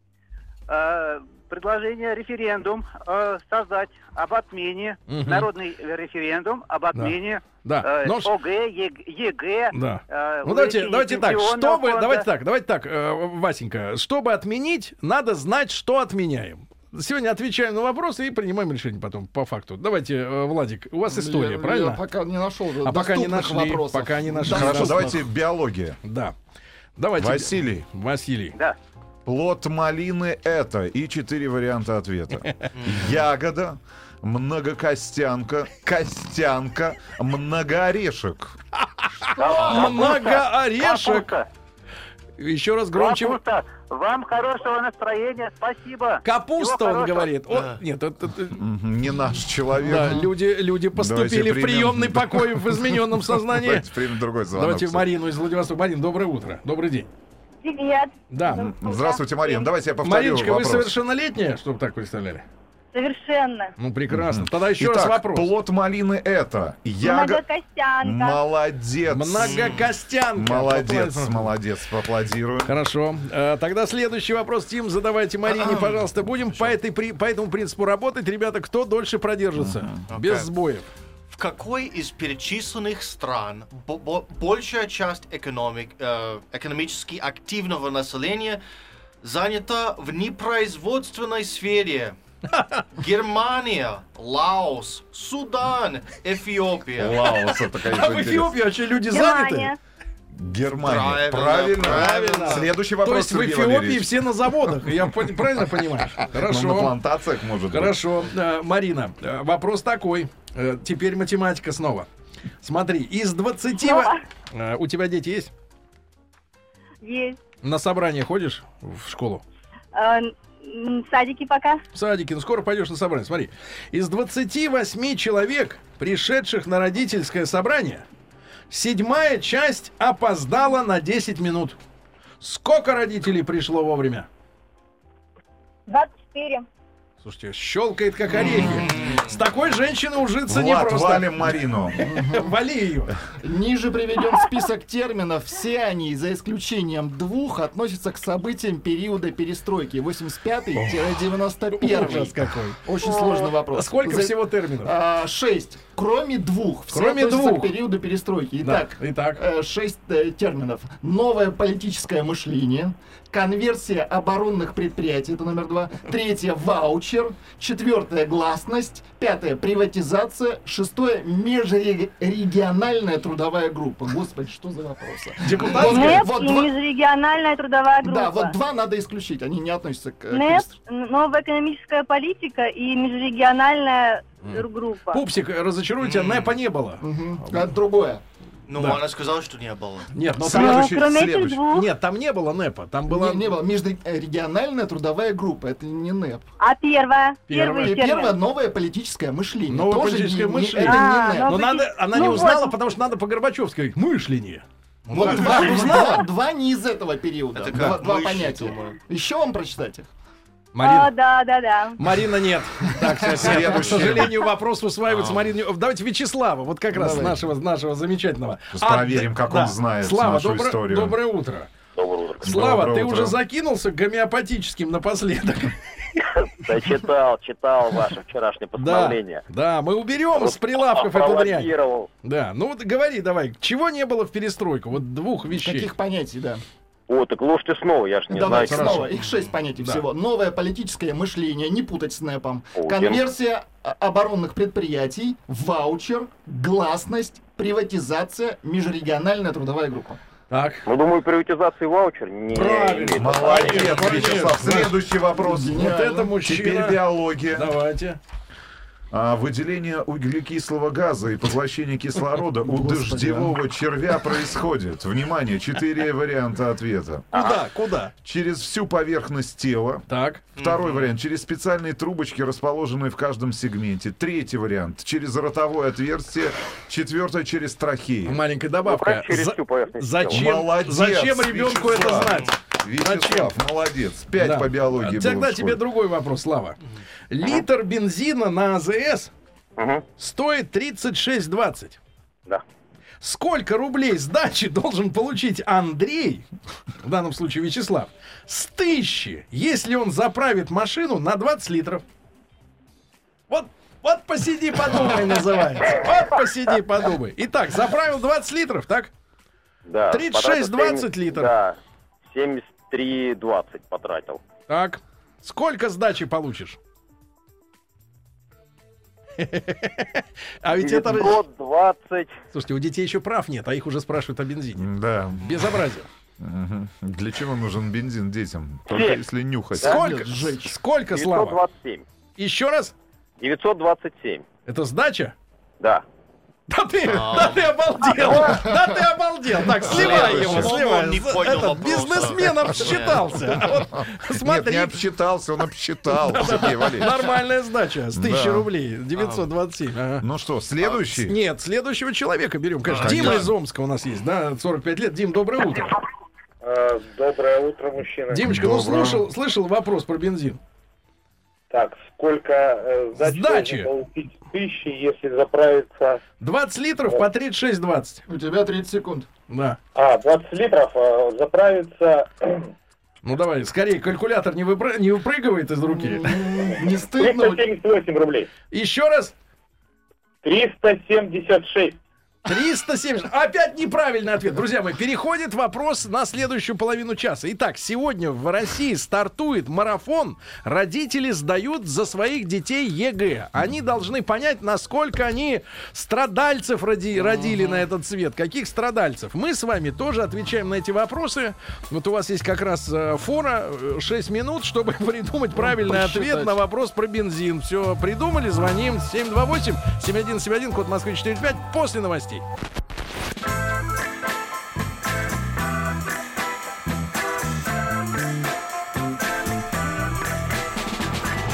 Предложение референдум э, создать об отмене, Мгм. народный референдум об отмене да. э, Ну, ш- ОГЭ, ЕГ- ЕГЭ. Да. э, Ну давайте, давайте так, чтобы, фонда. давайте так, давайте так, э, Васенька, чтобы отменить, надо знать, что отменяем. Сегодня отвечаем на вопросы и принимаем решение потом по факту. Давайте, э, Владик, у вас история, Я- правильно? Я пока не нашел А пока не доступных нашли, вопросов. пока не нашли. Доступных. Хорошо, давайте биология. Да. Давайте. Василий, Василий. Да. плод малины это и четыре варианта ответа. Ягода, многокостянка, костянка, многоорешек. Многоорешек. Капуста. Еще раз громче. Капуста. Вам хорошего настроения. Спасибо. Капуста, он говорит. О, нет, это, это- Не наш человек. да, люди, люди поступили в приемный покой в измененном сознании. Давайте примем другой звонок. Давайте Марину из Владивостока. Марин, доброе утро. Добрый день. Привет. Да. Здравствуйте, Марин. Давайте я повторю Мариночка, вы вопрос. совершеннолетняя, чтобы так представляли? Совершенно. Ну, прекрасно. Тогда еще Итак, раз вопрос. плод малины это. Яга... Многокостянка. Молодец. Многокостянка. Молодец, молодец, поаплодируем. Хорошо. Э, Тогда следующий вопрос, Тим, задавайте Марине, пожалуйста. Будем по, этой, при- по этому принципу работать. Ребята, кто дольше продержится? Без Окей. сбоев. В какой из перечисленных стран бо- бо- большая часть экономик, э, экономически активного населения занята в непроизводственной сфере? Германия, Лаос, Судан, Эфиопия. Лаос, это, конечно, А в. Эфиопии вообще люди заняты? Германия. Правильно, Правильно. правильно. Следующий То вопрос, есть в Сергей Эфиопии Валерьевич. все на заводах. Я пон- правильно понимаю? Ну, на Хорошо. плантациях, может быть. Хорошо. Э, Марина, э, вопрос такой. Э, Теперь математика снова. Смотри, из 20... во-? Э, У тебя дети есть? Есть. На собрание ходишь в школу? Э, садики пока. В садике, ну скоро пойдешь на собрание. Смотри, из 28 человек, пришедших на родительское собрание, седьмая часть опоздала на 10 минут. Сколько родителей пришло вовремя? 24. Слушайте, щелкает как орехи. С такой женщиной ужиться Влад, непросто. валим Марину. Вали ее. Ниже приведен список терминов. Все они, за исключением двух, относятся к событиям периода перестройки. 85-91. Ужас какой. Очень сложный А вопрос. сколько всего терминов? А, Шесть. Кроме двух. Все Кроме двух. к периоду перестройки. Да, Итак, итак. э, шесть э, терминов. Новое политическое мышление. Конверсия оборонных предприятий, это номер два. Третье – ваучер. Четвертое – гласность. Пятое – приватизация. Шестое – межрегиональная трудовая группа. Господи, что за вопросы? Депутатская? НЭП вот и два- межрегиональная трудовая группа. Да, вот два надо исключить, они не относятся к... НЭП, новая экономическая политика и межрегиональная группа. Пупсик, разочарую тебя, НЭПа не было. Мгм. А другое. Ну, Да. она сказала, что не было. Нет, но Ну. Следующий, кроме следующий. двух. Нет, там не было НЭПа. Там была... Не, не было. Межрегиональная трудовая группа, это не НЭП. А первая? Первая. И термин. первое новое политическое мышление. Новое Тоже политическое не- не- мышление. это А, не НЭП. но- Но надо, она не Ну узнала, вот. потому что надо по-горбачевски говорить. Мышление. Вот Ну, два, два- два не из этого периода. Это два как два мыши, понятия. думаю. Еще вам прочитать их? А, Марина, да, да, да. Марина нет. Так, к сожалению, вопрос усваивается. Марина. не- Давайте Вячеслава, вот как раз нашего, нашего замечательного. Сейчас проверим, как он знает Слава, нашу историю. доброе утро. Доброе утро. Слава, Доброе ты утро. уже закинулся гомеопатическим напоследок. Да читал, читал ваше вчерашнее постановление. да, мы уберем с прилавков эту дрянь. Да, ну вот говори давай, чего не было в перестройку? Вот двух вещей. Каких понятий, да. О, так ложьте снова, я ж не Давайте знаю. снова. Их шесть понятий Да. всего. Новое политическое мышление, не путать с НЭПом. Путин. Конверсия о- оборонных предприятий, ваучер, гласность, приватизация, межрегиональная трудовая группа. Так. Ну, думаю, приватизация и ваучер не Правильно. Молодец, Вячеслав. Следующий вопрос. Вот это мужчина. Теперь биология. Давайте. А, выделение углекислого газа и поглощение кислорода у Господи, дождевого червя происходит. Внимание, четыре варианта ответа. Куда? Куда? Через всю поверхность тела. Так. Второй вариант. Через специальные трубочки, расположенные в каждом сегменте. Третий вариант. Через ротовое отверстие. Четвертое. Через трахею. Маленькая Ну, добавка. через За- всю поверхность Зачем, Молодец, зачем ребенку это знать? Вячеслав, молодец. Пять Да. по биологии Тогда тебе другой вопрос, Слава. Литр бензина на АЗС Мгм. стоит 36,20. Да. Сколько рублей сдачи должен получить Андрей, в данном случае Вячеслав, с тысячи, если он заправит машину на 20 литров? Вот, вот посиди, подумай, называется. Вот посиди, подумай. Итак, заправил 20 литров, так? Да. 36, потратил 20 70 литров. Да. 73,20 потратил. Так. Сколько сдачи получишь? А ведь это... 920. Слушайте, у детей еще прав нет, а их уже спрашивают о бензине. Да. Безобразие. Для чего нужен бензин детям? Только если нюхать. Сколько? сжечь. Сколько, Слава? 927. Еще раз? 927. Это сдача? Да. Да ты, да ты обалдел! Да ты обалдел! Так, сливай его, сливай. он не понял Этот бизнесмен обсчитался. А вот Нет, Смотри, не обсчитался, он обсчитал, нормальная сдача с 1000 Да. рублей. 927. ага. Ну что, следующий? Нет, следующего человека берем. Конечно, А, Дима из Омска у нас есть, да, 45 лет. Дим, доброе утро. Доброе утро, мужчина. Димочка, ну слушал, слышал вопрос про бензин. Так, сколько э, сдачи Сдачи. получить тысячи, если заправиться... 20 литров по 36,20. У тебя 30 секунд. Да. А, 20 литров, э, заправиться Ну давай, скорее, калькулятор не, выпры- не выпрыгивает из руки. Не стыдно? 378 рублей. Еще раз. 376. 370. Опять неправильный ответ. Друзья мои, переходит вопрос на следующую половину часа. Итак, сегодня в России стартует марафон. Родители сдают за своих детей ЕГЭ. Они должны понять, насколько они страдальцев роди- родили на этот свет. Каких страдальцев? Мы с вами тоже отвечаем на эти вопросы. Вот у вас есть как раз э, фора, э, 6 минут, чтобы придумать правильный посчитать. ответ на вопрос про бензин. Все, придумали, звоним 728-7171, код Москвы 45, после новостей.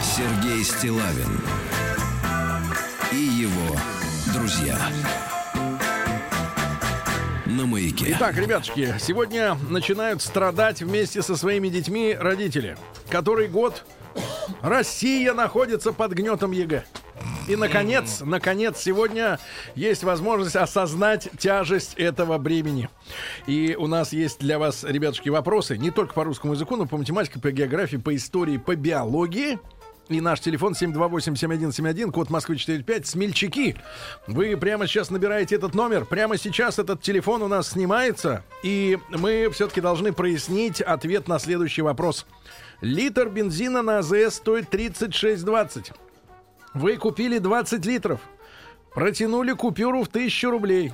Сергей Стилавин и его друзья. На маяке. Итак, ребятушки, сегодня начинают страдать вместе со своими детьми родители. Который год Россия находится под гнетом ЕГЭ. И, наконец, наконец, сегодня есть возможность осознать тяжесть этого бремени. И у нас есть для вас, ребятушки, вопросы не только по русскому языку, но по математике, по географии, по истории, по биологии. И наш телефон 728-7171, код Москвы 45. Смельчаки, вы прямо сейчас набираете этот номер. Прямо сейчас этот телефон у нас снимается. И мы все-таки должны прояснить ответ на следующий вопрос. Литр бензина на АЗС стоит 36,20. Вы купили 20 литров. Протянули купюру в 1000 рублей.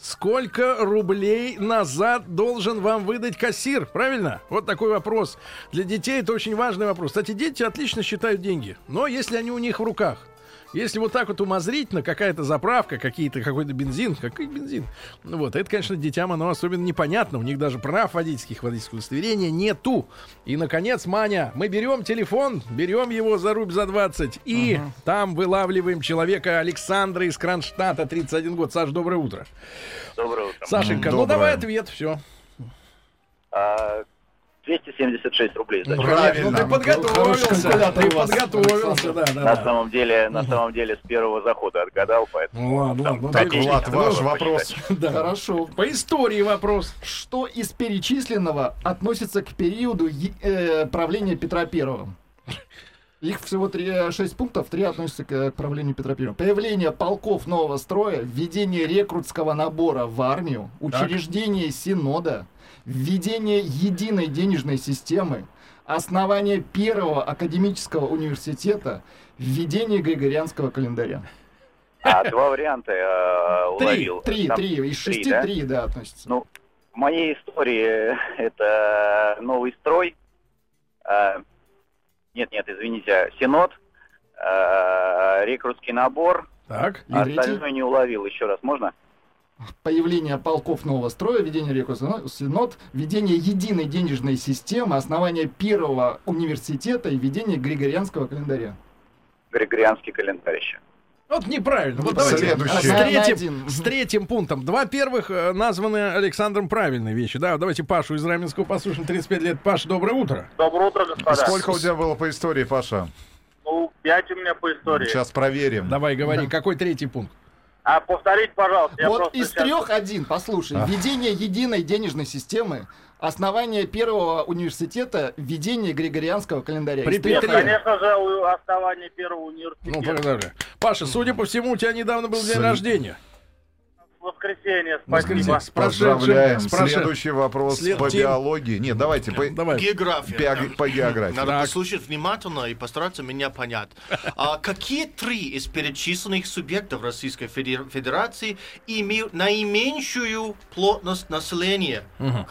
Сколько рублей назад должен вам выдать кассир? Правильно? Вот такой вопрос. Для детей это очень важный вопрос. Кстати, дети отлично считают деньги. Но если они у них в руках. Если вот так вот умозрительно, какая-то заправка, какие-то, какой-то бензин, какой бензин, ну вот, это, конечно, детям оно особенно непонятно. У них даже прав водительских, водительского удостоверения нету. И, наконец, Маня, мы берем телефон, берем его за рубь за 20 и там вылавливаем человека Александра из Кронштадта, 31 год. Саш, доброе утро. Доброе утро. Сашенька, ну Доброе. давай ответ, все. А, 276 рублей. сдачи. Ну, ты подготовился, Хороший калькулятор ты у вас, подготовился, да, да, На да. самом деле, на самом деле, с первого захода отгадал, поэтому... Ну ладно, ладно. ну, Так, ты- Влад, ну, ваш ну, вопрос. да. Хорошо. По истории вопрос. Что из перечисленного относится к периоду э, правления Петра Первого? Их всего три, шесть пунктов, три относятся к, к правлению Петра I. Появление полков нового строя, введение рекрутского набора в армию, учреждение синода, введение единой денежной системы, основание первого академического университета, введение григорианского календаря. А, два варианта э, Три, уловил. три, Там три, из шести да? три, да, относятся. Ну, в моей истории это новый строй. э, нет, нет, извините, Синод, э, рекрутский набор. Так. И А третий? остальное не уловил. Еще раз можно? Появление полков нового строя, введение рекрутского синод, введение единой денежной системы, основание первого университета и введение григорианского календаря. Григорианский календарь еще. Вот неправильно. Вот давайте с третьим, с третьим пунктом. Два первых э, названы Александром правильные вещи. Да, давайте Пашу из Раменского послушаем. 35 лет. Паш, доброе утро. Доброе утро, господа. Сколько у тебя было по истории, Паша? Ну, пять у меня по истории. Сейчас проверим. Давай, говори, какой третий пункт? А повторите, пожалуйста. я вот из сейчас- трех один, послушай. Введение единой денежной системы, основание первого университета, введение григорианского календаря. При Петре. один. Конечно же, у основания первого Ну, университета. подожди. Паша, судя по всему, у тебя недавно был день Сл- рождения. Воскресенье, Воскресенье. спасибо. С Поздравляем. с Следующий вопрос След- по биологии. Нет, давайте по, Давай. География. пиаг- по географии. Надо Так. послушать внимательно и постараться меня понять. А какие три из перечисленных субъектов Российской Федер- Федерации имеют наименьшую плотность населения?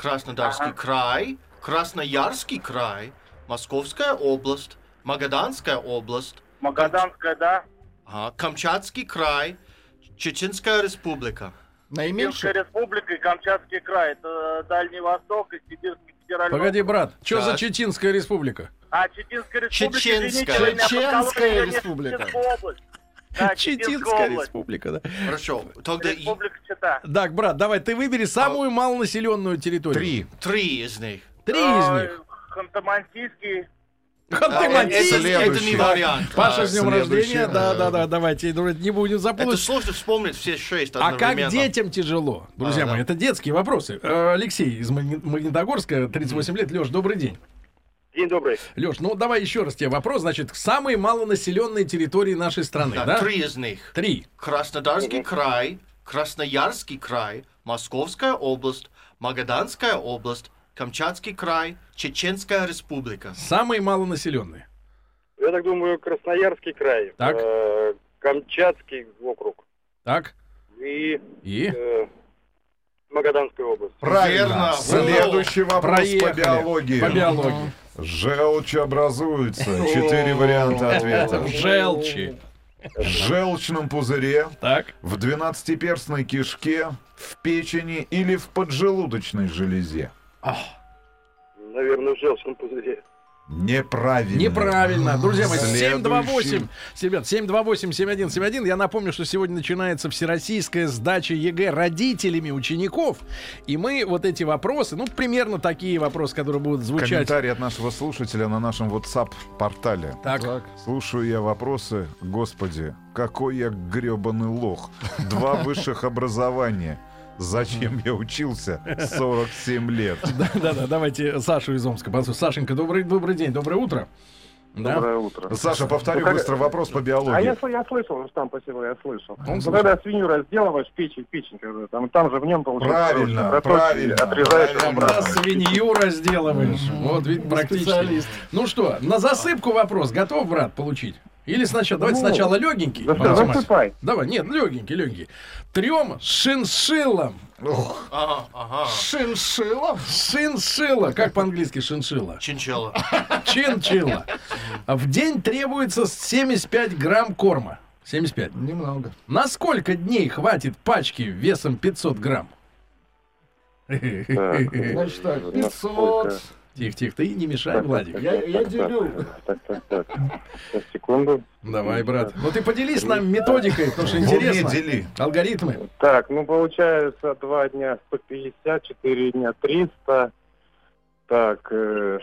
Краснодарский край, Красноярский край, Московская область, Магаданская область, Магаданская, да? ага, Камчатский край, Чеченская республика. Наименьшее. Минская республика и Камчатский край. Это Дальний Восток и Сибирский федеральный Погоди, брат, что за. Чеченская республика? А, Чеченская республика. Чеченская. извините, Чеченская республика. Да, область. республика, да. Хорошо. Тогда и Республика Чита. Так, брат, давай, ты выбери самую малонаселенную территорию. Три. три из них. Три из А, них. Ханты-Мансийский. Ханты-Мансийский. это, это не вариант. Паша, А, с днем рождения. Да, да, да, давайте ну, не будем Это запутать. сложно вспомнить все шесть А как детям тяжело? Друзья А, мои, да. это детские вопросы. Э, Алексей из Магни- Магнитогорска, 38 лет. Леш, добрый день. День добрый. Леш, ну давай еще раз тебе вопрос. Значит, самые малонаселенные территории нашей страны, Да, да? Три из них. Три. Краснодарский край, Красноярский край, Московская область, Магаданская область, Камчатский край, Чеченская республика. Самые малонаселенные. Я так думаю, Красноярский край. Так. э, Камчатский округ. Так? И И? э, Магаданская область. Правильно. Верно. Следующий вопрос Проехали. по биологии. По биологии. Желчь образуется. Четыре варианта ответа. Желчи. В желчном пузыре, Так. в двенадцатиперстной кишке, в печени или в поджелудочной железе. Наверное, в желчном пузыре. Неправильно. Неправильно. Друзья мои, Следующий. 728. Ребят, 728-7171. Я напомню, что сегодня начинается всероссийская сдача ЕГЭ родителями учеников. И мы вот эти вопросы, ну, примерно такие вопросы, которые будут звучать. Комментарий от нашего слушателя на нашем WhatsApp-портале. Так. Слушаю я вопросы. Господи, какой я гребаный лох. Два высших образования. Зачем я учился 47 лет? Да-да, давайте Сашу из Омска. послушаем. Сашенька, добрый, добрый день, доброе утро. Да? утро. Саша, повторю Ну, как- быстро вопрос по А я, биологии. я слышал, что там спасибо, я слышал. Он Ну, слышал. когда свинью разделываешь, печень, печень, когда там, там же в нем получается... Правильно, проточки, правильно, Отрезаешь правильно. обратно. Да, свинью разделываешь. Вот, ведь практически. Специалист. Ну что, на засыпку вопрос. Готов, брат, получить? Или сначала, давайте Ну, сначала легенький. да, математике. засыпай. Давай, нет, легенький, легенький. Трем шиншиллам. Ага, ага. Шиншилла? Шиншилла. Как по-английски шиншилла? Чинчелла. Чинчилла. В день требуется 75 грамм корма. 75. Немного. На сколько дней хватит пачки весом 500 грамм? Значит так, 500. Тихо, тихо, ты не мешай, Владик. Я, я делю. Так, так, так. Сейчас, секунду. Давай, брат. Ну ты поделись с нами методикой, потому что интересно. дели. Алгоритмы. Так, ну получается 2 дня 150, 4 дня 300. Так,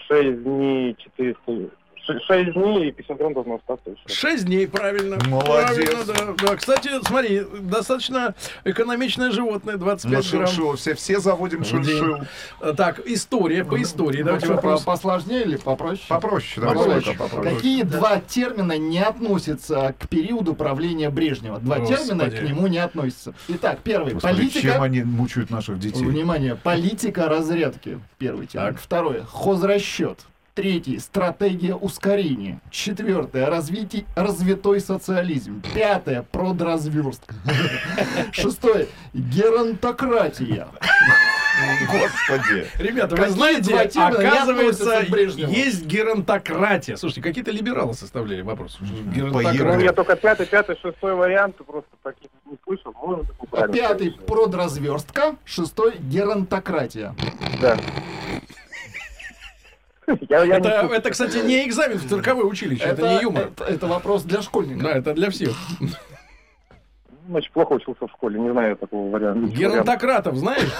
6 дней 400, ш- шесть дней и 50 грамм должно остаться. Шесть дней, правильно. Молодец. Правильно, да. да. Кстати, смотри, достаточно экономичное животное, 25 Ну, грамм. шиншилл, все, все заводим шиншилл. Э, Так, история, по истории. Давайте Ну, вопрос. по- Посложнее или попроще? Попроще, давай, Попроще. Попроще. Какие два термина не относятся к периоду правления Брежнева? Два Господи. термина к нему не относятся. Итак, первый. Господи, политика. чем они мучают наших детей? Внимание, политика разрядки. Первый термин. Второе. Хозрасчет. Третий. Стратегия ускорения. Четвертое. Развитие, развитой социализм. Пятое. Продразверстка. Шестое. Геронтократия. Господи. Ребята, вы знаете, оказывается, есть геронтократия. Слушайте, какие-то либералы составляли вопрос. Ну, Геронтократия. я только пятый, пятый, шестой варианты просто таких не слышал. Пятый. Продразверстка. Шестой. Геронтократия. Да. Я, я не Это, слушаю. это, кстати, не экзамен в цирковое училище, это, не юмор. Это, это вопрос для школьников. Да, это для всех. Значит, плохо учился в школе, не знаю такого варианта. Геронтократов знаешь?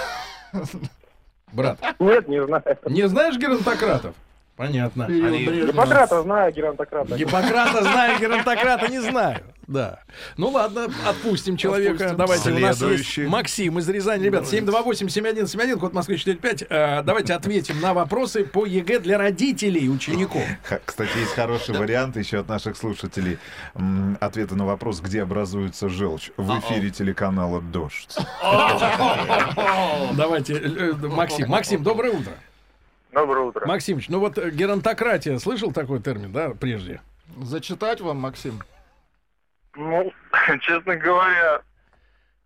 Брат, Нет, не знаю. не знаешь геронтократов? Понятно. Они-. Гиппократа знаю, геронтократа. Гиппократа знаю, геронтократа не знаю. Да. Ну ладно, отпустим человека. Отпустим. Давайте, у нас Следующий. есть Максим из Рязани. Ребят, 728-7171, код Москвы 45. Э, Давайте ответим на вопросы по ЕГЭ для родителей учеников. Кстати, есть хороший вариант еще от наших слушателей. Ответы на вопрос, где образуется желчь. В эфире телеканала «Дождь». Давайте, э, э, Максим. Максим, доброе утро. Доброе утро. Максимыч, ну вот э, геронтократия, слышал такой термин, да, прежде? Зачитать вам, Максим? Ну, честно говоря,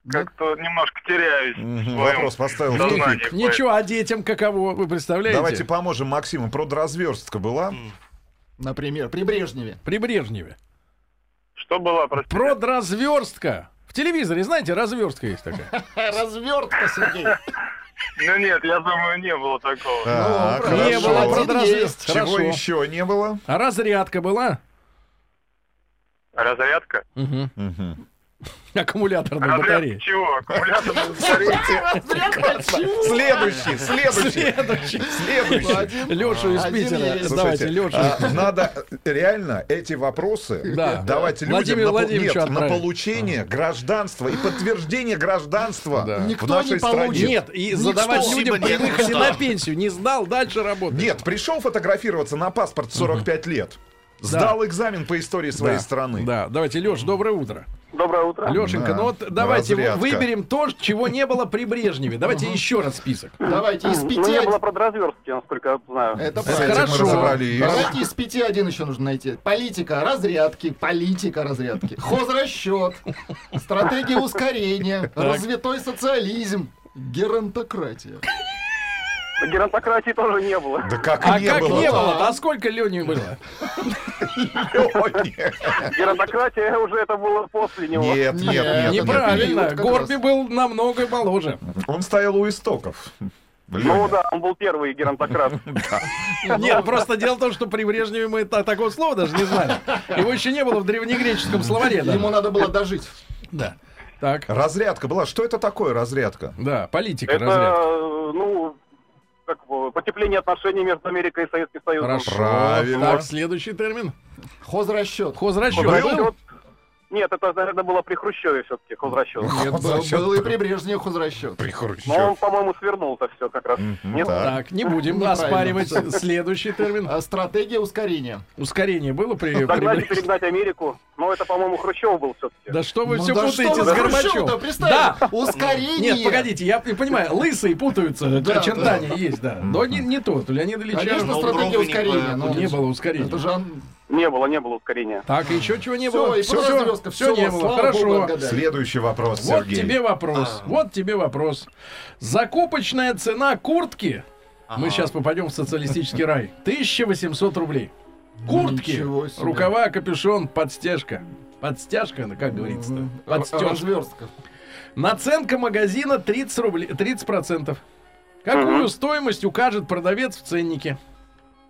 как-то немножко теряюсь. своем Вопрос поставил тупик. Ничего, а детям каково, вы представляете? Давайте поможем Максиму. Продразверстка была? Например, при Брежневе. При Брежневе. Что было, простите? Продразверстка. В телевизоре, знаете, разверстка есть такая. Развертка, Сергей. Ну нет, я думаю, не было такого. Так, Ну, Не было есть. Чего Хорошо. еще не было? А разрядка была? Разрядка? Угу. Аккумуляторной батареи. чего? Аккумуляторная батарея? Следующий, следующий, Следующий. Леша из Питера. Давайте, Леша. а, надо реально эти вопросы Да. давайте Владимиру людям на, получение гражданства и подтверждение гражданства Да. в Никто нашей не стране. получит. Нет, и задавать людям при выходе на пенсию. Не сдал, дальше работать. Нет, пришел фотографироваться на паспорт в 45 лет. Сдал экзамен по истории своей Да. страны. Да, давайте, Леш, доброе утро. Доброе утро. Лешенька, Да. ну вот давайте Разрядка. выберем то, чего не было при Брежневе. Давайте еще раз список. Давайте из пяти... Ну, не было продразверстки, насколько я знаю. Это мы Хорошо. Давайте из пяти один еще нужно найти. Политика разрядки, политика разрядки, хозрасчет, стратегия ускорения, развитой социализм, геронтократия. Геронтократии тоже не было. Да как А не как было? не было? А сколько Лене было? Геронтократия уже это было после него. Нет, нет, Нет. Неправильно. Горби был намного моложе. Он стоял у истоков. Ну Леня. да, он был первый геронтократ. Нет, просто дело в том, что при Брежневе мы та- такого слова даже не знали. Его еще не было в древнегреческом словаре. Ему надо было дожить. Да. Так, Разрядка была. Что это такое разрядка? да, политика, Это, разрядка. э, ну, как потепление отношений между Америкой и Советским Союзом. Хорошо. Правильно. Так, следующий термин. Хозрасчет. Хозрасчет. Хозрасчет. Нет, это, наверное, было при Хрущеве все-таки, хозрасчет. Нет, был, Хозрасчет. был и при Брежневе хозрасчет. При Но Хрущеве. он, по-моему, свернул это все как раз. Мгм, Нет? так. Так, не будем Неправильно. оспаривать. Следующий термин. А стратегия ускорения. Ускорение было при... Догнать и Брежневе? перегнать Америку. Но это, по-моему, Хрущев был все-таки. Да что вы Ну все да путаете что с вы, Горбачевым? Да. ускорение. Нет, погодите, я понимаю, лысые путаются, Да, очертания есть, да. Но не, не тот, Леонид Ильич. Конечно, Ну, стратегия ускорения. но не было ускорения. Это же он- Не было, не было ускорения. Так, еще чего не было? и продразверстка, все, всё, не было. Хорошо. Богу. Следующий вопрос, Вот Сергей. тебе вопрос. Вот тебе вопрос. Закупочная цена куртки. Мы сейчас попадем в социалистический рай. 1800 рублей. Куртки, рукава, капюшон, подстяжка. Подстяжка, ну, как говорится-то? Подстежка. Наценка магазина 30 рублей, 30 процентов. Какую стоимость укажет продавец в ценнике?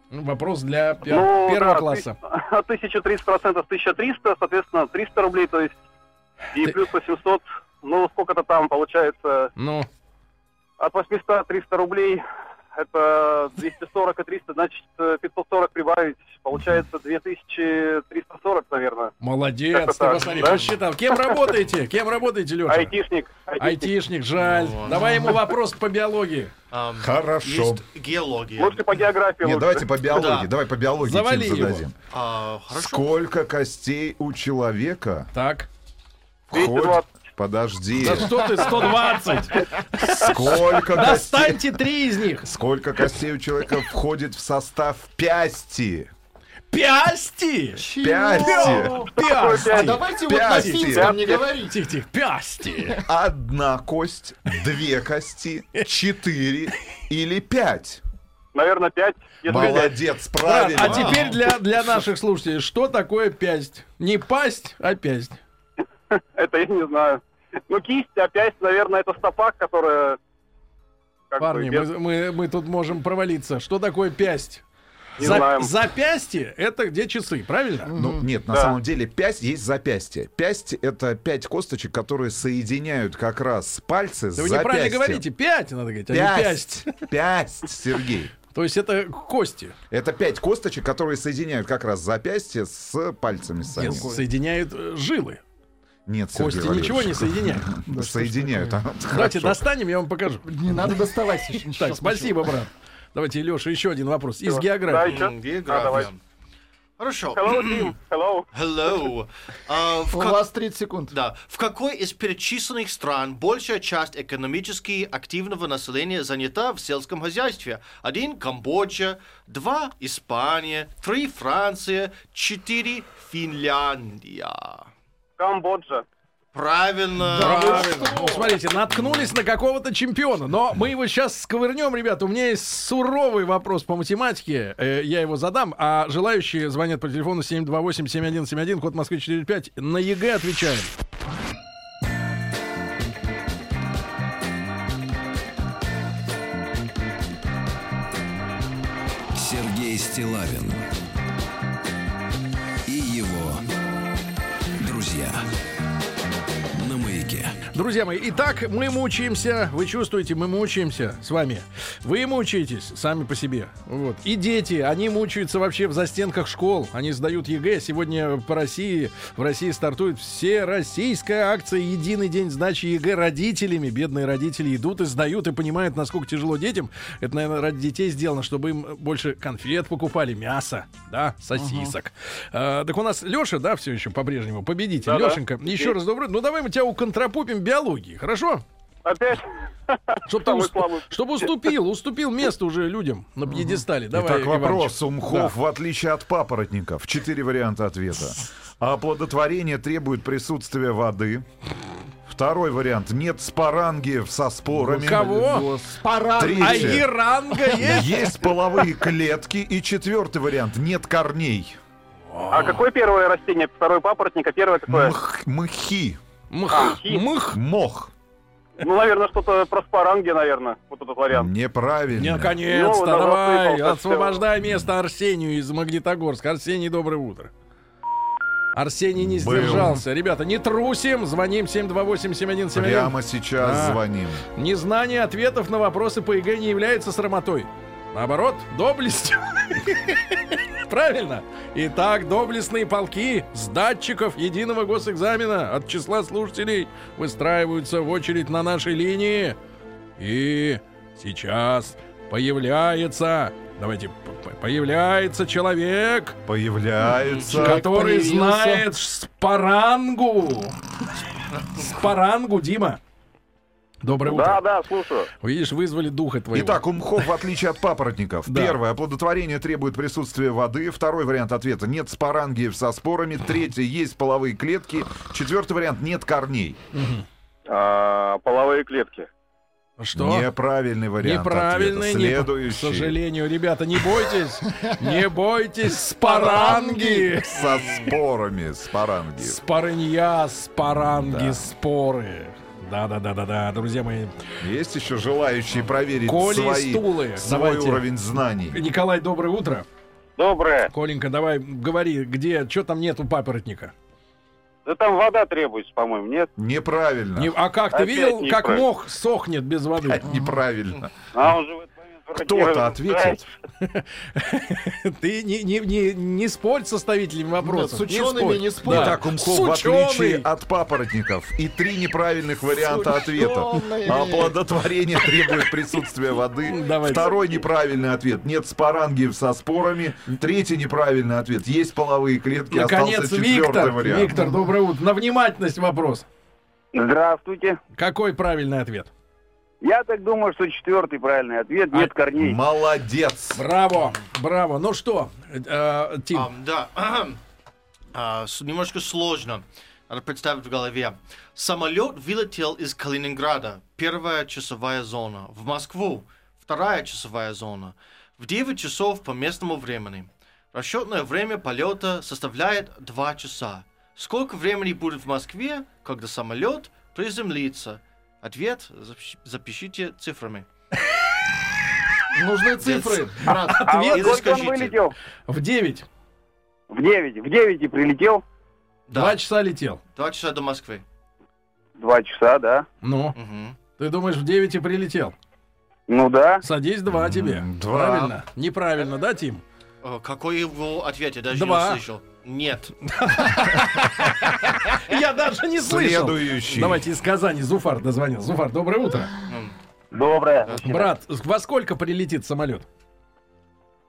Ну, Вопрос для пер- Ну, первого да, класса. ты- 1030 процентов 1300, соответственно, 300 рублей, то есть, и Ты- плюс 800, ну, сколько-то там получается, Ну, от 800 300 рублей, это 240 и 300, значит, э, 540 прибавить, получается получается 2340, наверное. Молодец, ты так, посмотри, да? посчитал. Кем работаете? Кем работаете, Леша? Айтишник. Айтишник, жаль. Давай ему вопрос по биологии. Ам, Хорошо. Есть геология. Лучше по географии. Нет, лучше. давайте по биологии. Да. Давай по биологии Завали его. зададим. А, хорошо. Сколько костей у человека Так. входит... 220. Подожди. Да что ты, 120? Сколько костей... Достаньте три из них. Сколько костей у человека входит в состав пясти? Пясти! Пясти. А Пясти! давайте вот на Пясти. финском не говорить. Тихо, тихо, пясти! Одна кость, две кости, четыре или пять? Наверное, 5. Молодец, правильно. а теперь для, для наших слушателей, что такое пясть? Не пасть, а пясть. Это я не знаю. Ну, кисть, опять, наверное, это стопа, которая... как бы Парни, без- мы, мы, мы тут можем провалиться. Что такое пясть? Не За- знаем. запястье это где часы, правильно? Ну, нет, на Да. самом деле пясть есть запястье. Пясть это пять косточек, которые соединяют как раз пальцы с Да вы неправильно говорите, пять надо говорить, а не Пясть. пясть. Пясть, Сергей. То есть это кости. Это пять косточек, которые соединяют как раз запястье с пальцами. Нет, соединяют э, жилы. Нет, Сергей Кости Валерьевич. ничего не соединяют. Соединяют. а, Давайте достанем, я вам покажу. Не надо доставать. Так, спасибо, брат. Давайте, Леша, еще один вопрос. Из географии. География. давай. Хорошо. Hello, Team. Hello. Hello. А, в У как- вас 30 секунд. Да. В какой из перечисленных стран большая часть экономически активного населения занята в сельском хозяйстве? Один – Камбоджа, два – Испания, три – Франция, четыре – Финляндия. Камбоджа. Правильно. Правильно. Ну, смотрите, наткнулись на какого-то чемпиона. Но мы его сейчас сковырнем, ребята. У меня есть суровый вопрос по математике. Э, я его задам. А желающие звонят по телефону 728-7171, код Москвы 45. На ЕГЭ отвечаем. Друзья мои, итак, мы мучаемся. Вы чувствуете, мы мучаемся с вами. Вы мучаетесь сами по себе. Вот. И дети, они мучаются вообще в застенках школ. Они сдают ЕГЭ. Сегодня по России, в России стартует всероссийская акция «Единый день сдачи ЕГЭ» родителями. Бедные родители идут и сдают, и понимают, насколько тяжело детям. Это, наверное, ради детей сделано, чтобы им больше конфет покупали, мясо, да, сосисок. А, так у нас Леша, да, все еще по-прежнему победитель. Да-да. Лешенька, еще раз добрый. Ну, давай мы тебя уконтропупим биологии, хорошо? Опять? Чтобы ты Самый уст- слабый. чтоб уступил, уступил место уже людям на пьедестале. Давай, Итак, Иваныч. вопрос. У мхов, в отличие от папоротников, четыре варианта ответа. Оплодотворение требует присутствия воды. Второй вариант. Нет спорангиев со спорами. Кого? Пора. А еранга есть? Есть половые клетки. И четвертый вариант. Нет корней. А какое первое растение? Второй папоротник, а первое какое? Мх- мхи. Мх. Мх. Мох. Ну, наверное, что-то про споранги, наверное, вот этот вариант. Неправильно. Наконец-то, Ну, да, давай, освобождай место Арсению из Магнитогорска. Арсений, доброе утро. Арсений не Был. сдержался. Ребята, не трусим, звоним 728-7171. Прямо сейчас Да. звоним. Незнание ответов на вопросы по ЕГЭ не является срамотой. Наоборот, доблестью. Правильно? Итак, доблестные полки с датчиков единого госэкзамена от числа слушателей выстраиваются в очередь на нашей линии. И сейчас появляется... Давайте, появляется человек, Появляется. который появился. знает спарангу. Спарангу, Дима. Доброе утро. Да, да, слушаю. Видишь, вызвали духа твоего. Итак, у мхов, в отличие от папоротников, первое, оплодотворение требует присутствия воды. Второй вариант ответа, нет спорангиев со спорами. Третий, есть половые клетки. Четвертый вариант, нет корней. А, половые клетки. Что? Неправильный вариант Неправильный, ответа. не- Следующий. К сожалению, ребята, не бойтесь, не бойтесь спаранги. Со спорами, споранги. Спарынья, спаранги, Да. споры. Да-да-да-да-да, друзья мои. Есть еще желающие проверить Коли свои, стулы. свой Давайте. уровень знаний? Николай, доброе утро. Доброе. Коленька, давай говори, где, что там нету папоротника? Да там вода требуется, по-моему, нет? Неправильно. Не- а как, ты Опять видел, как мох сохнет без воды? Неправильно. А он же в Кто-то ответит. Ты не, не, не, не спорь с составителями вопросов. Нет, с учеными не спорь. Да. Итак, Умков, С в отличие от папоротников и три неправильных варианта ответа. Оплодотворение требует присутствия воды. Давайте. Второй неправильный ответ. Нет спорангиев со спорами. Третий неправильный ответ. Есть половые клетки. Наконец, Остался четвертый Виктор. вариант. Виктор, доброе утро. На внимательность вопрос. Здравствуйте. Какой правильный ответ? Я так думаю, что четвертый правильный ответ. Нет корней. Молодец. Браво, браво. Ну что, э, Тим, А, да. А, с- немножко сложно. Надо представить в голове. Самолет вылетел из Калининграда. Первая часовая зона. В Москву. Вторая часовая зона. В 9 часов по местному времени. Расчетное время полета составляет 2 часа. Сколько времени будет в Москве, когда самолет приземлится? Ответ запиш- запишите цифрами. Нужны цифры, брат. А Ответ во сколько он скажите. вылетел? в 9. В 9. В 9 и прилетел. Два часа летел. Два часа до Москвы. Два часа, да. Ну, ты думаешь, в 9 и прилетел? Ну да. Садись, два тебе. два. Правильно? Неправильно, да, Тим? Э, Какой его ответ? Я даже не услышал. Нет. Я даже не слышал. Следующий. Давайте из Казани. Зуфар дозвонил. Зуфар, доброе утро. Доброе. Брат, во сколько прилетит самолет?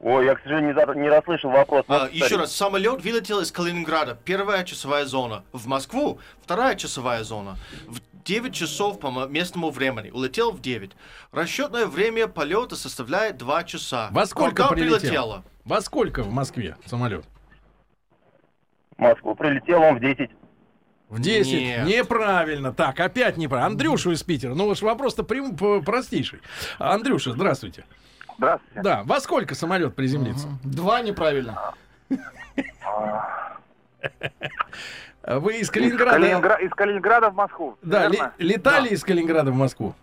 Ой, я, к сожалению, не, за- не расслышал вопрос. А, еще раз, самолет вылетел из Калининграда. Первая часовая зона. В Москву вторая часовая зона. В 9 часов по местному времени. Улетел в 9. Расчетное время полета составляет 2 часа. Во сколько Когда прилетел? прилетело? Во сколько в Москве самолет? Москву прилетел он в 10. В 10. Нет. Неправильно. Так, опять неправильно. Андрюшу из Питера. Ну, уж вопрос-то прям простейший. Андрюша, здравствуйте. Здравствуйте. Да, во сколько самолет приземлится? Два неправильно. Вы из Калининграда... Калинингра- Из Калининграда в Москву. Да, ли- летали из Калининграда в Москву?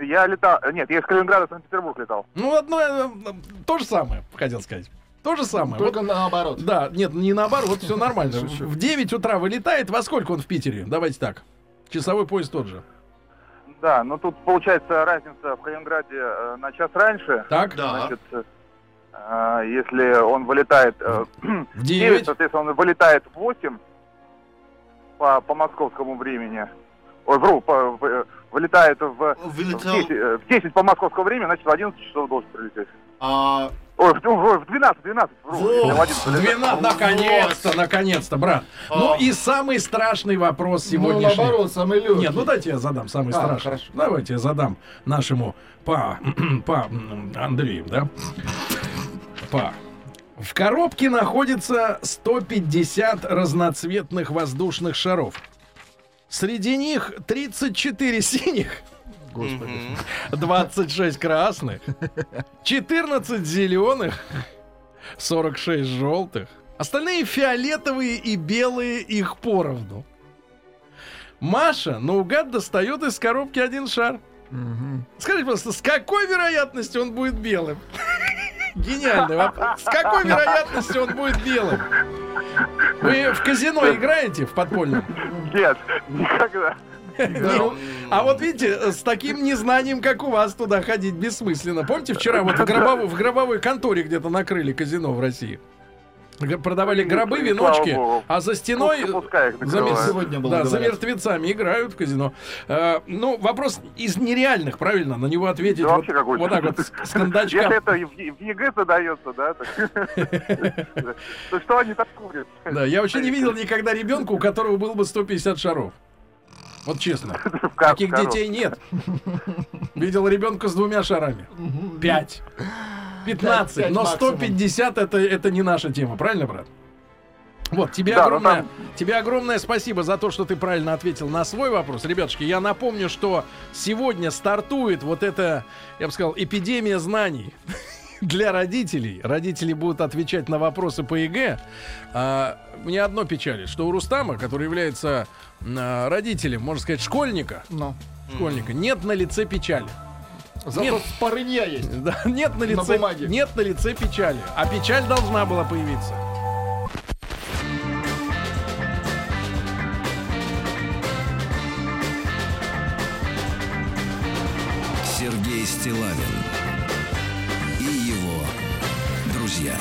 Я летал... Нет, я из Калининграда в Санкт-Петербург летал. Ну, одно, э, э, то же самое, хотел сказать. То же самое. Только Вот, наоборот. да, нет, не наоборот, все нормально. В 9 утра вылетает, во сколько он в Питере? Давайте так. Часовой пояс тот же. Да, но тут получается разница в Калининграде э, на час раньше. Так? Да. Значит, э, если он вылетает э, В в 9, 9. соответственно, он вылетает в 8 по, по московскому времени. Ой, вру, по- в- э, вылетает в, в, Вылетел... 10, э, в 10 по московскому времени, значит, в 11 часов должен прилететь. а, Ой, в, ой, в 12, 12, вру. Вот. если в 11 летает. 12, наконец-то, наконец-то, брат. Ну А. и самый страшный вопрос Ну, сегодняшний. наоборот, самый легкий. Нет, ну дайте я задам самый А, страшный. хорошо. Давайте я задам нашему па, па Андрею, да? Па. В коробке находится 150 разноцветных воздушных шаров. Среди них 34 синих, мгм. 26 красных, 14 зеленых, 46 желтых. Остальные фиолетовые и белые их поровну. Маша наугад достает из коробки один шар. Скажите просто, с какой вероятностью он будет белым? Гениальный вопрос. С какой вероятностью он будет белым? Вы в казино играете в подпольном? Нет, никогда. Ну, А вот видите, с таким незнанием, как у вас, туда ходить бессмысленно. Помните, вчера вот в гробовой, в гробовой конторе где-то накрыли казино в России? Продавали гробы, Слава веночки, а за стеной их за. Сегодня было, да, за мертвецами играют в казино. Э, ну, вопрос из нереальных, правильно? На него ответить Да вот, вообще какой-то. вот так вот с, с кондачка. Если это в, ЕГЭ задается, да, то что они так курят? Да, я вообще не видел никогда ребенка, у которого было бы 150 шаров. Вот честно. Таких детей нет. Видел ребенка с двумя шарами. Пять. 15. Пять Но максимум. 150 это, это не наша тема, правильно, брат? Вот, тебе Да, ну огромное, там- тебе огромное спасибо за то, что ты правильно ответил на свой вопрос. Ребятушки, я напомню, что сегодня стартует вот эта, я бы сказал, эпидемия знаний для родителей. Родители будут отвечать на вопросы по ЕГЭ. А, мне одно печали, что у Рустама, который является а, родителем, можно сказать, школьника, Ну. школьника, нет на лице печали. Зато Нет. спорынья есть. Да, нет на лице, бумаге. нет на лице печали, а печаль должна была появиться. Сергей Стилавин друзья.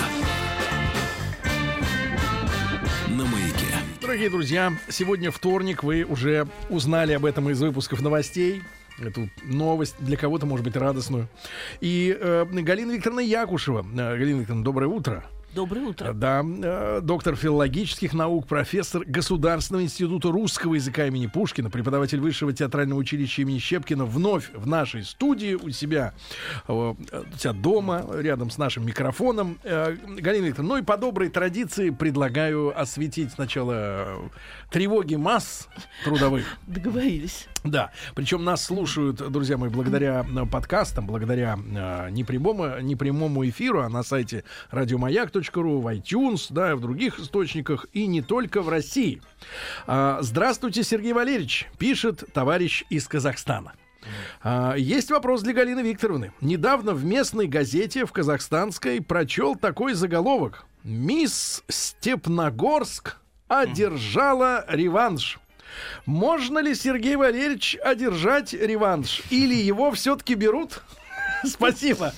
На маяке. Дорогие друзья, сегодня вторник, вы уже узнали об этом из выпусков новостей. Эту новость для кого-то, может быть, радостную. И э, Галина Викторовна Якушева. Э, Галина Викторовна, доброе утро. Доброе утро. Да, э, доктор филологических наук, профессор Государственного института русского языка имени Пушкина, преподаватель Высшего театрального училища имени Щепкина, вновь в нашей студии у себя, э, у себя дома, рядом с нашим микрофоном. Э, Галина Викторовна, ну и по доброй традиции предлагаю осветить сначала э, тревоги масс трудовых. Договорились. Да, причем нас слушают, друзья мои, благодаря э, подкастам, благодаря э, непрямому, непрямому эфиру, а на сайте радиомаяк.ру, в iTunes, да, и в других источниках, и не только в России. А, здравствуйте, Сергей Валерьевич, пишет товарищ из Казахстана. А, есть вопрос для Галины Викторовны. Недавно в местной газете в казахстанской прочел такой заголовок. Мисс Степногорск одержала реванш. Можно ли Сергей Валерьевич одержать реванш? Или его все-таки берут? Спасибо.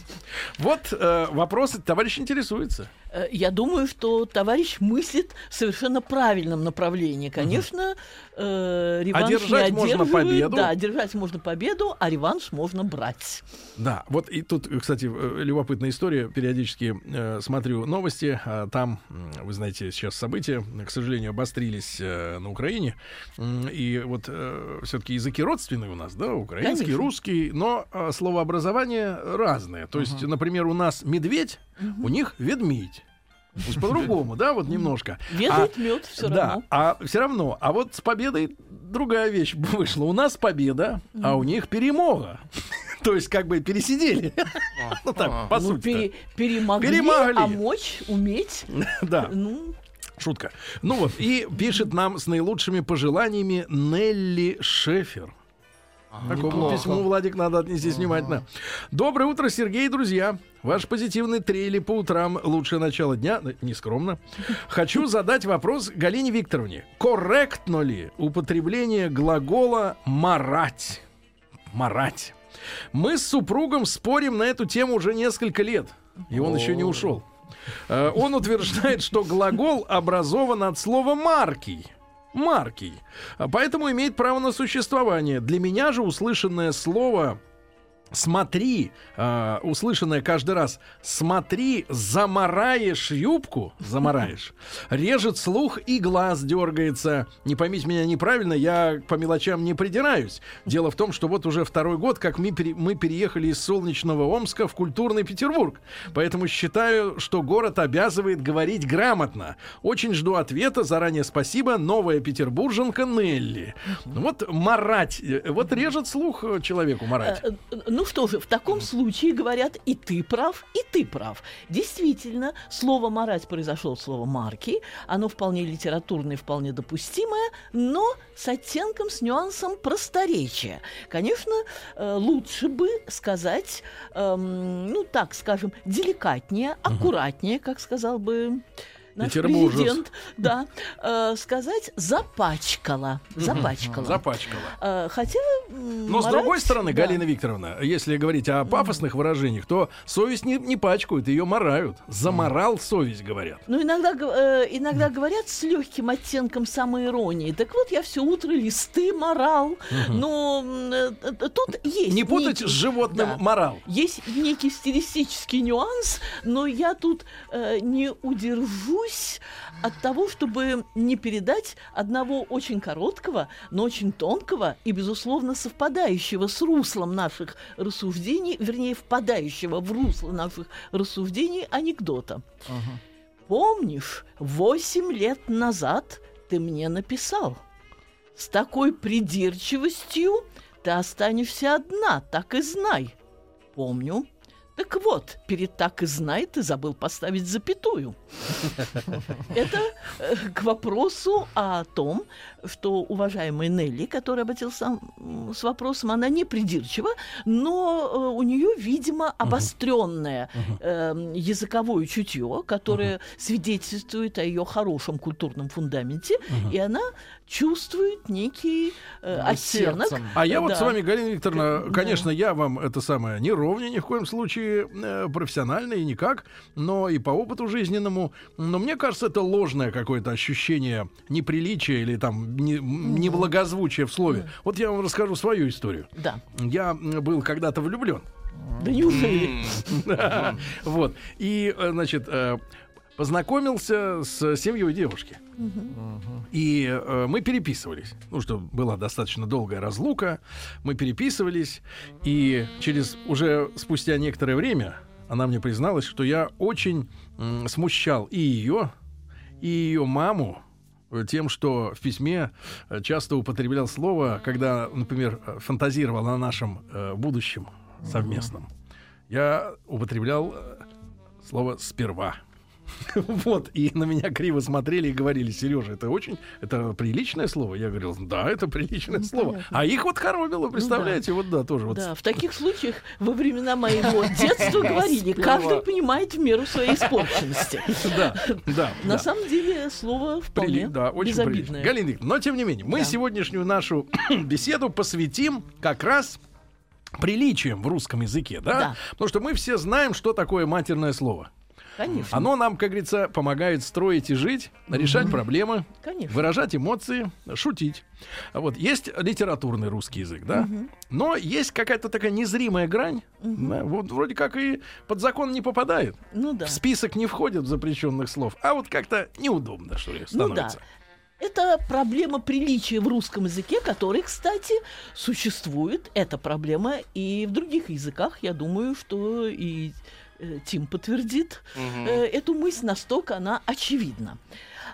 Вот э, вопрос, товарищ интересуется. Э, Я думаю, что товарищ мыслит в совершенно правильном направлении. Конечно, э, реванш Одержать не можно победу. Да, одержать можно победу, а реванш можно брать. Да, вот и тут, кстати, э, любопытная история. Периодически э, смотрю новости. а там, вы знаете, сейчас события, к сожалению, обострились э, на Украине. И вот все-таки языки родственные у нас, да, украинский, Конечно. русский, но э, словообразование разное. То есть, например, у нас медведь, у них ведмедь. То есть по-другому, да, вот немножко. Ведает мед все да, равно. а все равно. А вот с победой другая вещь вышла. У нас победа, а у них перемога. То есть как бы пересидели. Ну так, по Ну, сути. пере- перемогли, Перемогли. а мочь, уметь. Да. Ну, Шутка. Ну вот, и пишет нам с наилучшими пожеланиями Нелли Шефер. Такому письму, Владик, надо отнестись внимательно. Доброе утро, Сергей и друзья. Ваш позитивный трели по утрам лучшее начало дня, Ну, нескромно. Хочу задать вопрос Галине Викторовне. Корректно ли употребление глагола «марать»? «Марать». Мы с супругом спорим на эту тему уже несколько лет, и он еще не ушел. Э, Он утверждает, что глагол образован от слова «маркий». Маркий. Поэтому имеет право на существование. Для меня же услышанное слово Смотри, а, услышанное каждый раз, смотри, замараешь юбку, замараешь, режет слух и глаз дергается. Не поймите меня неправильно, я по мелочам не придираюсь. Дело в том, что вот уже второй год, как мы, пере- мы переехали из солнечного Омска в культурный Петербург. Поэтому считаю, что город обязывает говорить грамотно. Очень жду ответа, заранее спасибо, новая петербурженка Нелли. Вот марать, э, вот режет слух э, человеку марать. Э, э, Ну что же, в таком случае говорят и ты прав, и ты прав. Действительно, слово «марать» произошло от слова «марки». Оно вполне литературное, вполне допустимое, но с оттенком, с нюансом просторечия. Конечно, э, лучше бы сказать, эм, ну так скажем, деликатнее, аккуратнее, как сказал бы наш Петербуржец. президент, да, э, сказать запачкала, запачкала. Запачкала. Э, Хотя, м, Но с марать- другой стороны, да. Галина Викторовна, если говорить о пафосных выражениях, то совесть не, не пачкают, ее марают. Заморал совесть, говорят. Ну, иногда, э, иногда говорят с легким оттенком самоиронии. Так вот, я все утро листы морал. Но м, э, э, тут есть... Не путать некий- с животным да. морал. Есть некий стилистический нюанс, но я тут э, не удержусь от того, чтобы не передать одного очень короткого, но очень тонкого и, безусловно, совпадающего с руслом наших рассуждений, вернее, впадающего в русло наших рассуждений анекдота. Помнишь, восемь лет назад ты мне написал? С такой придирчивостью ты останешься одна, так и знай. Помню. Так вот, перед так и знай ты забыл поставить запятую. Это э, к вопросу о том, что уважаемая Нелли, которая обратился с вопросом, она не придирчива, но э, у нее, видимо, обостренное э, языковое чутье, которое свидетельствует о ее хорошем культурном фундаменте, и она чувствует некий э, оттенок. А я вот Да. с вами, Галина Викторовна, конечно, я вам это самое не ровня ни в коем случае. э, профессионально, и никак, но и по опыту жизненному. Но мне кажется, это ложное какое-то ощущение неприличия или там не- неблагозвучия в слове. Вот я вам расскажу свою историю. Да. Я был когда-то влюблен. Да неужели? Да. Вот. И, э, значит, э, познакомился с семьей девушки. И э, мы переписывались. Ну, что была достаточно долгая разлука. Мы переписывались. И через уже спустя некоторое время она мне призналась, что я очень м, смущал и ее, и ее маму тем, что в письме э, часто употреблял слово, когда, например, фантазировал о нашем э, будущем совместном. Я употреблял э, слово «сперва». Вот, и на меня криво смотрели и говорили, Сережа, это очень, это приличное слово? Я говорил, да, это приличное Ну, слово. понятно. А их вот коробило, представляете, вот да, тоже вот. Да, в таких случаях во времена моего детства говорили, каждый понимает в меру своей испорченности. Да, да. На да. самом деле слово вполне да, очень безобидное. Галина Викторовна, но тем не менее, мы Да. сегодняшнюю нашу беседу посвятим как раз приличием в русском языке, да? Да. Потому что мы все знаем, что такое матерное слово. Конечно. Оно нам, как говорится, помогает строить и жить, решать проблемы, Конечно. выражать эмоции, шутить. А Вот есть литературный русский язык, да, но есть какая-то такая незримая грань, да, вот вроде как и под закон не попадает, Ну да. в список не входит запрещенных слов, а вот как-то неудобно, что ли, Ну да. становится. Это проблема приличия в русском языке, который, кстати, существует. Эта проблема и в других языках. Я думаю, что и Тим подтвердит э, эту мысль, настолько она очевидна.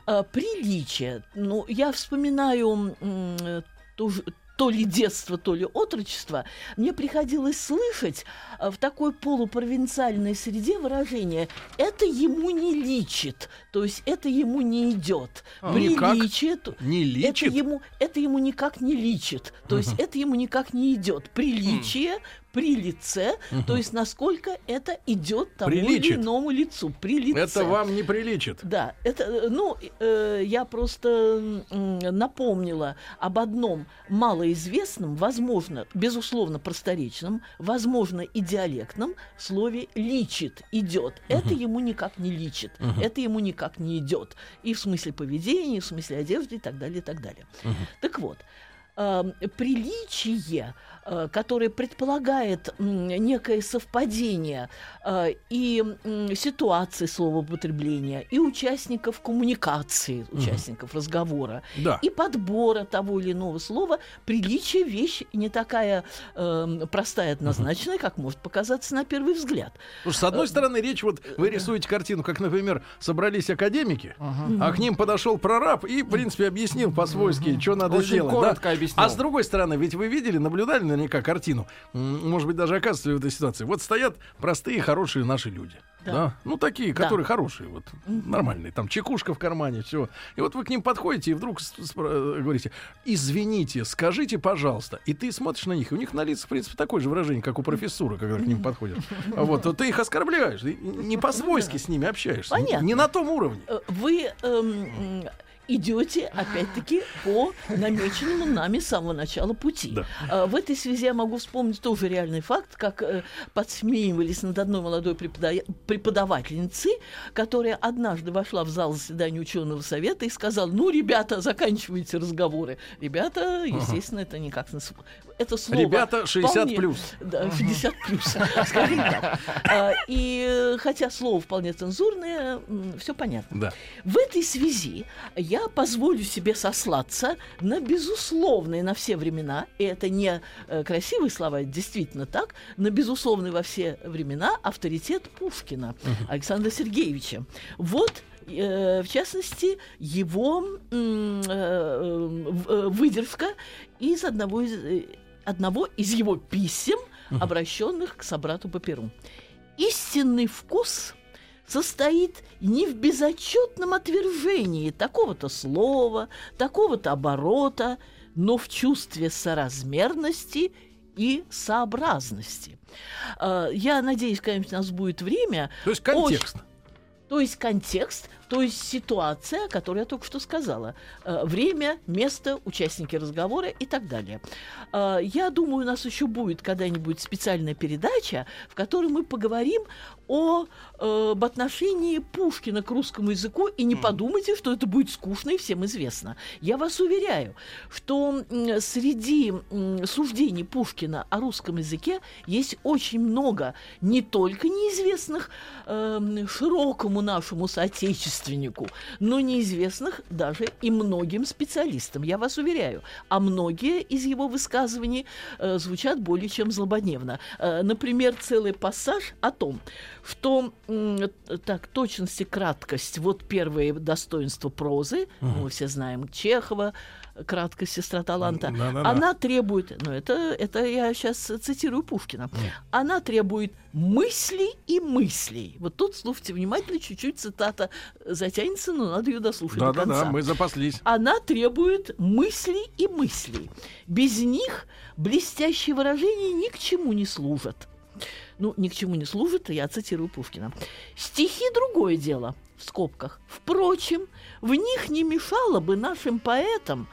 Э, приличие. Ну, я вспоминаю э, ту же- то ли детство, то ли отрочество, мне приходилось слышать э, в такой полупровинциальной среде выражение «это ему не личит», то есть это ему не идет. А, никак то- не личит? Это ему, это ему никак не личит, то есть Мгм. это ему никак не идет. Приличие при лице, то есть насколько это идет тому Приличит. или иному лицу. При лице. Это вам не приличит. Да, это, э, ну, э, я просто м, напомнила об одном малоизвестном, возможно, безусловно, просторечном, возможно, и диалектном слове «личит», «идет». Это ему никак не личит, Мгм. это ему никак не идет. И в смысле поведения, и в смысле одежды, и так далее, и так далее. Так вот, эм, приличие, э, которое предполагает некое совпадение э, и ситуации словоупотребления, и участников коммуникации, участников разговора, Да. и подбора того или иного слова, приличие вещь не такая эм, простая, однозначная, как может показаться на первый взгляд. Что, с одной стороны, речь, вот вы рисуете картину, как, например, собрались академики, а к ним подошел прораб и, в принципе, объяснил по-свойски, что надо Очень сделать. коротко да? объяснил. А с другой стороны, ведь вы видели, наблюдали наверняка картину, может быть, даже оказывается в этой ситуации. Вот стоят простые, хорошие наши люди. Да. Да. Ну, такие, Да. которые хорошие, вот, нормальные. Там чекушка в кармане, все. И вот вы к ним подходите и вдруг э, говорите, извините, скажите, пожалуйста. И ты смотришь на них, и у них на лицах, в принципе, такое же выражение, как у профессора, когда к ним подходят. А Вот, то ты их оскорбляешь, ты не по-свойски с ними общаешься. не- Понятно. Не на том уровне. Э, Вы эм, идете, опять-таки, по намеченному нами с самого начала пути. Э, В этой связи я могу вспомнить тоже реальный факт, как э, подсмеивались над одной молодой препода- преподавательницей, которая однажды вошла в зал заседания ученого совета и сказала, ну, ребята, заканчивайте разговоры. Ребята, естественно, это никак... Это слово... Ребята 60 вполне- плюс. Да, 60 плюс, скажем так. А, И хотя слово вполне цензурное, все понятно. Да. В этой связи я позволю себе сослаться на безусловные на все времена, и это не э, красивые слова, это действительно так, на безусловный во все времена авторитет Пушкина Александра Сергеевича. Вот э, в частности, его э, выдержка из одного из, одного из его писем, обращенных к собрату по перу. Истинный вкус состоит не в безотчетном отвержении такого-то слова, такого-то оборота, но в чувстве соразмерности и сообразности. А, Я надеюсь, конечно, у нас будет время. То есть контекст. Очень- то есть контекст То есть ситуация, которую я только что сказала. Э, время, место, участники разговора и так далее. Э, я думаю, у нас еще будет когда-нибудь специальная передача, в которой мы поговорим о, э, об отношении Пушкина к русскому языку, и не подумайте, что это будет скучно и всем известно. Я вас уверяю, что среди суждений Пушкина о русском языке есть очень много не только неизвестных широкому нашему соотечественнику, но неизвестных даже и многим специалистам, я вас уверяю. А многие из его высказываний э, звучат более чем злободневно. Э, например, целый пассаж о том, что м, так точность и краткость вот первые достоинства прозы, Мгм. мы все знаем Чехова, краткость сестра таланта, Да-да-да. она требует, ну это это я сейчас цитирую Пушкина, она требует мысли и мыслей. Вот тут слушайте внимательно, чуть-чуть цитата затянется, но надо ее дослушать до конца. Да-да-да, мы запаслись. Она требует мыслей и мыслей. Без них блестящие выражения ни к чему не служат. Ну, ни к чему не служат, я цитирую Пушкина. Стихи – другое дело, в скобках. Впрочем, в них не мешало бы нашим поэтам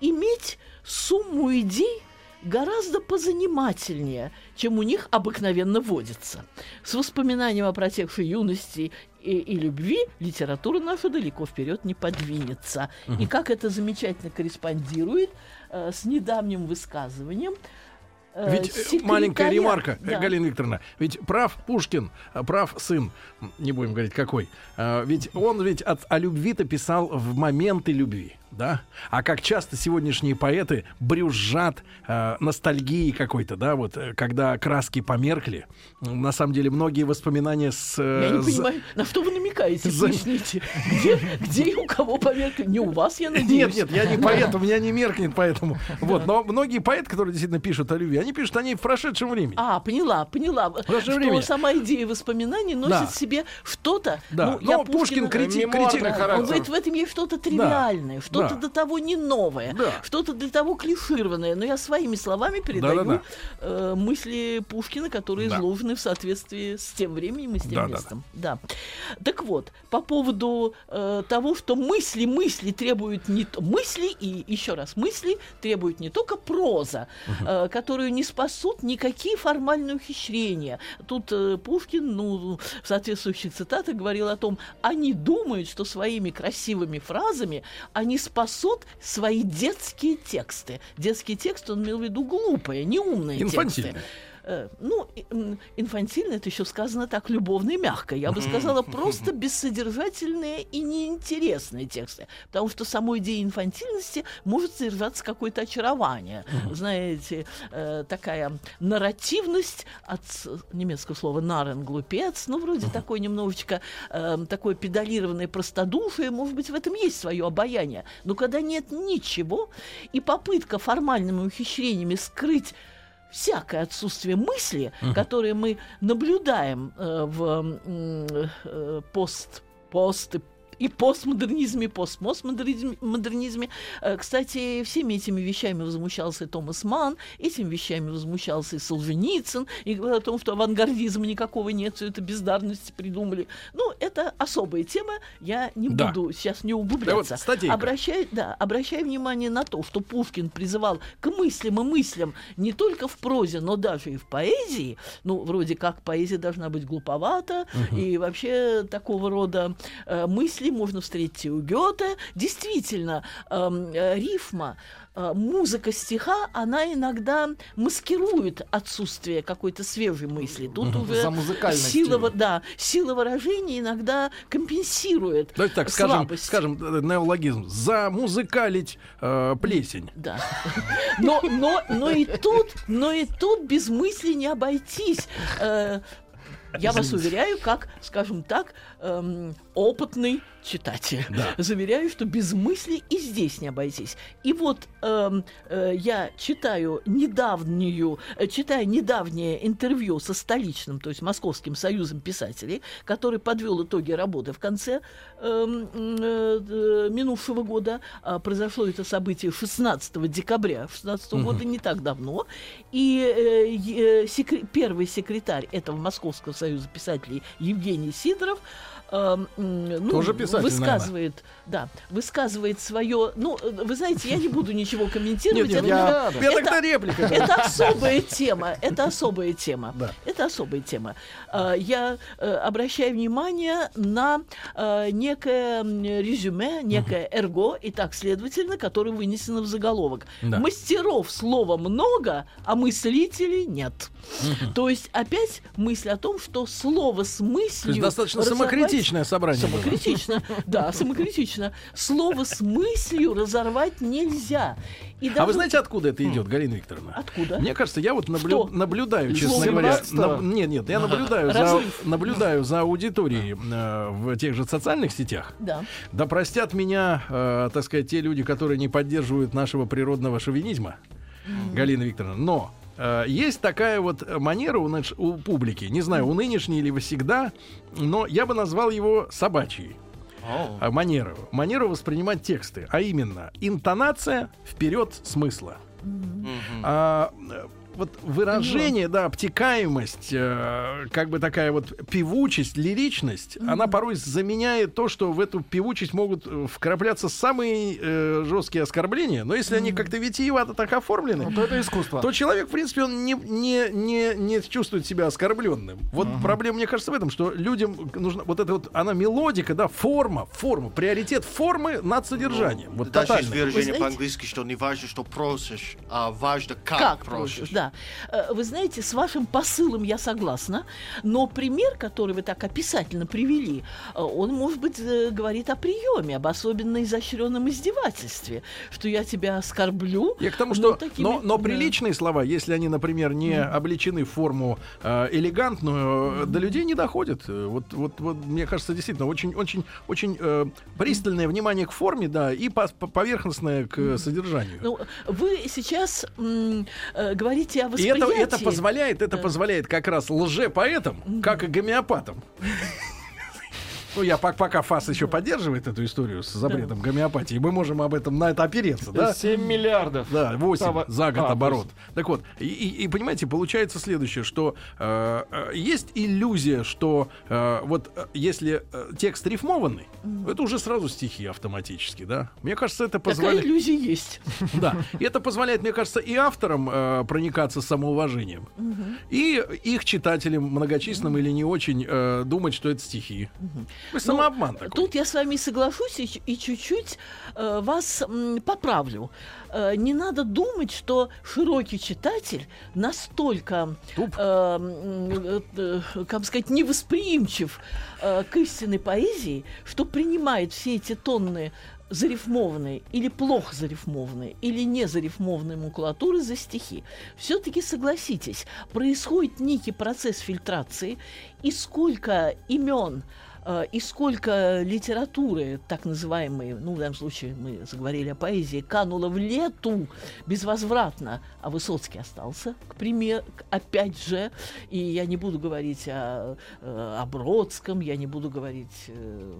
иметь сумму идей гораздо позанимательнее, чем у них обыкновенно водится. С воспоминанием о протекшей юности и, и любви литература наша далеко вперед не подвинется. И как это замечательно корреспондирует э, с недавним высказыванием Ведь э, секретаря- маленькая ремарка, Да. Галина Викторовна, ведь прав Пушкин, а прав сын, не будем говорить какой, ведь он ведь от, о любви-то писал в моменты любви, да? А как часто сегодняшние поэты брюзжат э, ностальгией какой-то, да, вот, э, когда краски померкли, на самом деле многие воспоминания с... э, Я не за- понимаю, на что вы намекаете, за- поясните. Где, где и у кого поверка? Не у вас, я надеюсь. Нет, нет, я не поэт, у меня не меркнет поэтому. Вот, но многие поэты, которые действительно пишут о любви, они пишут о ней в прошедшем времени. А, поняла, поняла. что времени. сама идея воспоминаний носит Да. в себе что-то. Да. Ну, я Но Пушкин Пушкина- крити- Мемуарный критик- характер. В, в этом есть что-то тривиальное, что-то Да. до того не новое, Да. что-то для того клишированное. Но я своими словами передаю Да-да-да. э, мысли Пушкина, которые Да. изложены в соответствии с тем временем и с тем Да-да-да. местом. Да. Так вот, по поводу э, того, что мысли, мысли требуют не то... Мысли и, еще раз, мысли требуют не только проза, э, которую не спасут никакие формальные ухищрения. Тут э, Пушкин, ну, в соответствующих цитатах говорил о том, они думают, что своими красивыми фразами они спасут свои детские тексты. Детские тексты, он имел в виду глупые, неумные тексты. Э, Ну, инфантильно это еще сказано так любовно и мягко. Я бы сказала, просто бессодержательные и неинтересные тексты. Потому что самой идеей инфантильности может содержаться какое-то очарование. Знаете, э, такая нарративность от немецкого слова нарен глупец, ну, вроде такой немножечко э, такое педалированное простодушие, может быть, в этом есть свое обаяние. Но когда нет ничего, и попытка формальными ухищрениями скрыть всякое отсутствие мысли, которые мы наблюдаем э, в э, пост, пост и постмодернизме, и постмодернизме. модернизме. Э, Кстати, всеми этими вещами возмущался и Томас Ман, этими вещами возмущался и Солженицын, и говорил о том, что авангардизма никакого нет, все это бездарности придумали. Ну, это особая тема, я не Да. буду сейчас не Да вот углубляться. статейка. Обращай, да, обращай внимание на то, что Пушкин призывал к мыслям и мыслям не только в прозе, но даже и в поэзии. Ну, вроде как поэзия должна быть глуповата, и вообще такого рода э, мысли можно встретить и у Гёте. Действительно, эм, э, рифма, э, музыка стиха, она иногда маскирует отсутствие какой-то свежей мысли. Тут уже За сила, да, сила выражения иногда компенсирует Давайте так, скажем, слабость. скажем, э, неологизм, замузыкалить э, плесень. Да. Но, но, но и тут, но и тут без мысли не обойтись. Э, Я вас уверяю, как, скажем так, эм, опытный читатель. Заверяю, что без мысли и здесь не обойтись. И вот эм, э, я читаю недавнюю, э, читаю недавнее интервью со столичным, то есть Московским союзом писателей, который подвел итоги работы в конце эм, э, э, минувшего года. А, Произошло это событие 16 декабря 16 года, не так давно. И э, е- секре- первый секретарь этого Московского союза писателей Евгений Сидоров э, ну, Тоже писатель, высказывает, да, высказывает свое. Ну, э, вы знаете, я не буду ничего комментировать. Нет, нет, это, я- я тогда реплика. это особая тема. Это особая тема. Да. Это особая тема. Э, Я э, обращаю внимание на э, некое резюме, некое эрго, и так, следовательно, которое вынесено в заголовок. Да. Мастеров слова много, а мыслителей нет. То есть опять мысль о том, что слово с мыслью... То есть достаточно самокритичное собрание. Самокритично, да, самокритично. Слово с мыслью разорвать нельзя. И А даже- вы знаете, откуда это идет, Галина Викторовна? Откуда? Мне кажется, я вот наблю- Что? наблюдаю, честно говоря. 17-го? наб- Нет, нет, я наблюдаю за, наблюдаю за аудиторией э, в тех же социальных сетях. Да. Да простят меня, э, так сказать, те люди, которые не поддерживают нашего природного шовинизма, Галина Викторовна. Но э, есть такая вот манера у, наш- у публики, не знаю, у нынешней или всегда, но я бы назвал его собачьей. А, манеру. Манеру воспринимать тексты, а именно интонация вперед смысла. А, э, вот выражение, да, обтекаемость, э, как бы такая вот певучесть, лиричность, она порой заменяет то, что в эту певучесть могут э, вкрапляться самые э, жесткие оскорбления. Но если они как-то витиевато так оформлены, Ну, то это искусство. то человек, в принципе, он не, не, не, не чувствует себя оскорбленным. Вот проблема, мне кажется, в этом, что людям нужна вот эта вот, она мелодика, да, форма, форма, приоритет формы над содержанием. Вот Даже есть выражение по-английски, что не важно, что просишь, а важно, как, Как просишь. просишь, да. Э, Вы знаете, с вашим посылом я согласна, но пример, который вы так описательно привели, э, он, может быть, э, говорит о приеме, об особенно изощренном издевательстве, что я тебя оскорблю. Я к тому, но что, такими- но, но да. приличные слова, если они, например, не облечены в форму э, элегантную, э, до людей не доходят. Вот, вот, вот, мне кажется, действительно, очень, очень, очень э, пристальное внимание к форме, да, и по- по- поверхностное к э, содержанию. Ну, вы сейчас э, говорите о И восприятии. это, это позволяет, это Да. позволяет как раз лжепоэтам, как и гомеопатам. Ну, я пок- пока ФАС еще поддерживает эту историю с запретом гомеопатии, мы можем об этом на это опереться, да? 7 миллиардов. Да, 8 Того- за год А, оборот. восемь. Так вот, и, и- и, понимаете, получается следующее, что э, э, есть иллюзия, что э, вот э, если э, текст рифмованный, это уже сразу стихи автоматически, да? Мне кажется, это Такая позволяет... иллюзия есть. Да, и это позволяет, мне кажется, и авторам э, проникаться самоуважением, и их читателям, многочисленным или не очень, э, думать, что это стихи. Ну, Самообман такой. Тут я с вами соглашусь и, чуть-чуть э, вас м, поправлю. Э, не надо думать, что широкий читатель настолько, э, м, э, э, как сказать, невосприимчив э, к истинной поэзии, что принимает все эти тонны зарифмованные или плохо зарифмованные или не зарифмованные макулатуры за стихи. Все-таки согласитесь, происходит некий процесс фильтрации, и сколько имен э, и сколько литературы, так называемой, ну, в данном случае мы заговорили о поэзии, кануло в лету безвозвратно, а Высоцкий остался, к примеру, опять же, и я не буду говорить о, э, о Бродском, я не буду говорить э,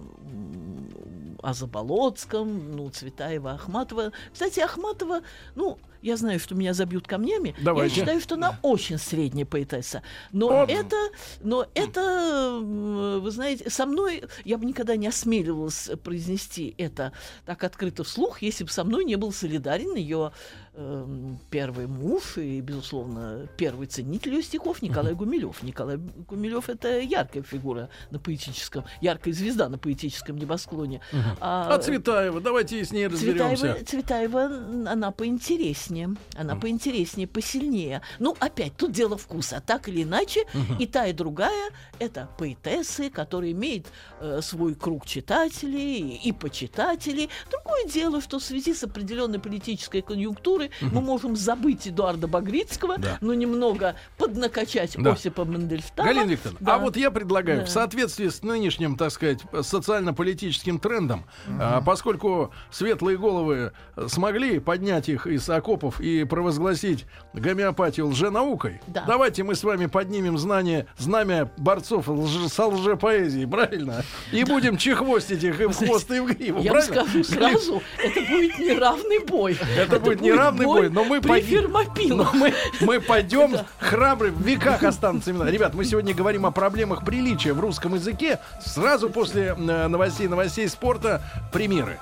о Заболоцком, ну, Цветаева, Ахматова. Кстати, Ахматова, ну, я знаю, что меня забьют камнями. Давайте. Я считаю, что она очень средняя поэтесса. Но Вот. это, но это, вы знаете, со мной я бы никогда не осмеливалась произнести это так открыто вслух, если бы со мной не был солидарен ее первый муж и, безусловно, первый ценитель ее стихов Николай Гумилев. Николай Гумилев это яркая фигура на поэтическом, яркая звезда на поэтическом небосклоне. А Цветаева, давайте с ней разберемся. Цветаева, Цветаева, она поинтереснее, она поинтереснее, посильнее. Ну, опять, тут дело вкуса. Так или иначе, и та, и другая — это поэтессы, которые имеют э, свой круг читателей и почитателей. Другое дело, что в связи с определенной политической конъюнктурой мы можем забыть Эдуарда Багрицкого, Да. но немного поднакачать Да. Осипа Мандельштама. Галина Викторовна, Да. а вот я предлагаю Да. в соответствии с нынешним, так сказать, социально-политическим трендом, а, поскольку светлые головы смогли поднять их из окопов и провозгласить гомеопатию лженаукой, Да. давайте мы с вами поднимем знание, знамя борцов лж- со лжепоэзией, правильно? И будем чехвостить их и в хвост, и в гриву, Я вам правильно? скажу сразу, это будет неравный бой. Это будет неравный Судебный бой, но мы пойдем. Мы, мы пойдем храбры, в веках останутся имена. Ребят, мы сегодня говорим о проблемах приличия в русском языке. Сразу после э, новостей, новостей спорта примеры.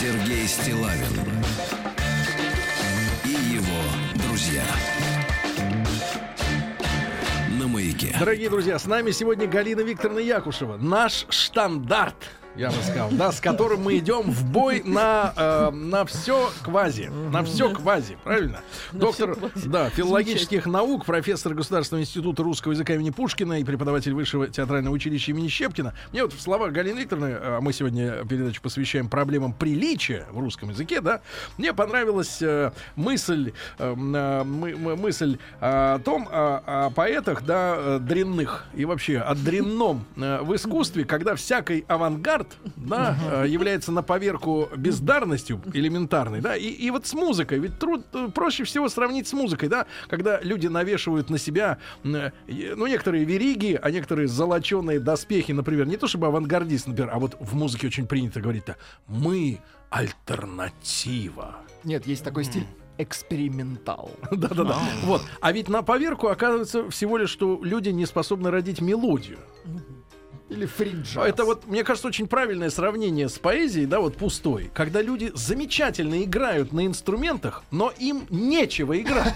Сергей Стилавин Дорогие друзья, с нами сегодня Галина Викторовна Якушева. Наш штандарт, я бы сказал, да, с которым мы идем в бой на, э, на все квази. На все квази, правильно? На Доктор, квази. да, филологических наук, профессор Государственного института русского языка имени Пушкина и преподаватель Высшего театрального училища имени Щепкина. Мне вот в словах Галины Викторовны, а мы сегодня передачу посвящаем проблемам приличия в русском языке, да, мне понравилась э, мысль, э, э, мы- мы- мысль о том, о, о поэтах, да, э, дрянных и вообще о дрянном в искусстве, когда всякий авангард, да, э, является на поверку бездарностью элементарной, да, и, и вот с музыкой, ведь труд, э, проще всего сравнить с музыкой, да, когда люди навешивают на себя, э, ну, некоторые вериги, а некоторые золоченые доспехи, например, не то чтобы авангардист, например, а вот в музыке очень принято говорить-то, мы альтернатива. Нет, есть такой стиль экспериментал. Да-да-да. Вот. А ведь на поверку оказывается всего лишь, что люди не способны родить мелодию. Или фриджа. Это вот, мне кажется, очень правильное сравнение с поэзией, да, вот пустой. Когда люди замечательно играют на инструментах, но им нечего играть.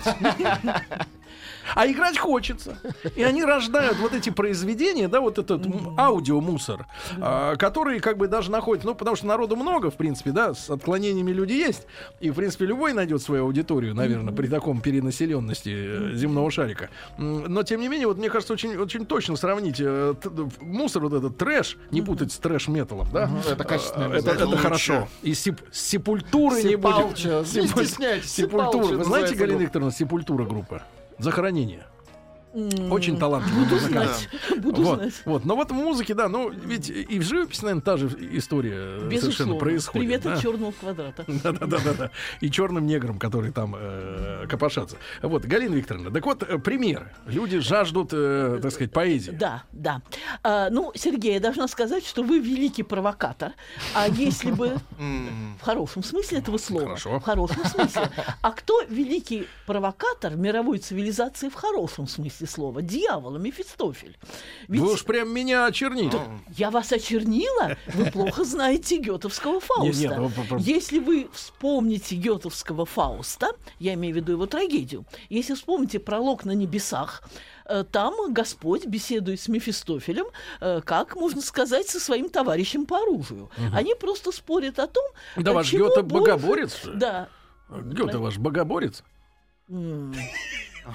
А играть хочется. И они рождают вот эти произведения, да, вот этот аудиомусор, а, которые как бы даже находят, ну, потому что народу много, в принципе, да, с отклонениями люди есть. И, в принципе, любой найдет свою аудиторию, наверное, при таком перенаселенности э, земного шарика. Но, тем не менее, вот мне кажется, очень, очень точно сравнить э, т- мусор, вот этот трэш, не путать с трэш-металом, да? Это качественно Э, Это, Лучше. хорошо. И сеп- сепультуры не будет. Сепалча. Не стесняйтесь, Сепультура. Вы знаете, Галина. Викторовна, сепультура группа? Захоронение. Очень талантливый Буду музыкант. знать. Буду вот, знать. вот. Но вот в музыке, да, ну ведь и в живописи, наверное, та же история э, совершенно Безусловно. происходит. Привет да? от черного квадрата. Да-да-да-да. И черным неграм, которые там э, копошатся. Вот, Галина Викторовна, так вот, э, примеры. Люди жаждут, э, так сказать, поэзии. Да, да. А, ну, Сергей, я должна сказать, что вы великий провокатор. А если бы в хорошем смысле этого слова, Хорошо. в хорошем смысле. А кто великий провокатор мировой цивилизации в хорошем смысле слова? Дьявол, Мефистофель. Ведь Вы уж прям меня очерните. я вас очернила, вы плохо знаете гетовского Фауста. Не, не, ну, по- Если вы вспомните гетовского Фауста, я имею в виду его трагедию, если вспомните пролог на небесах, э, там Господь беседует с Мефистофелем, э, как можно сказать, со своим товарищем по оружию. Они просто спорят о том, Да э, ваш Гёте богоборец? Да. Гёте ваш богоборец.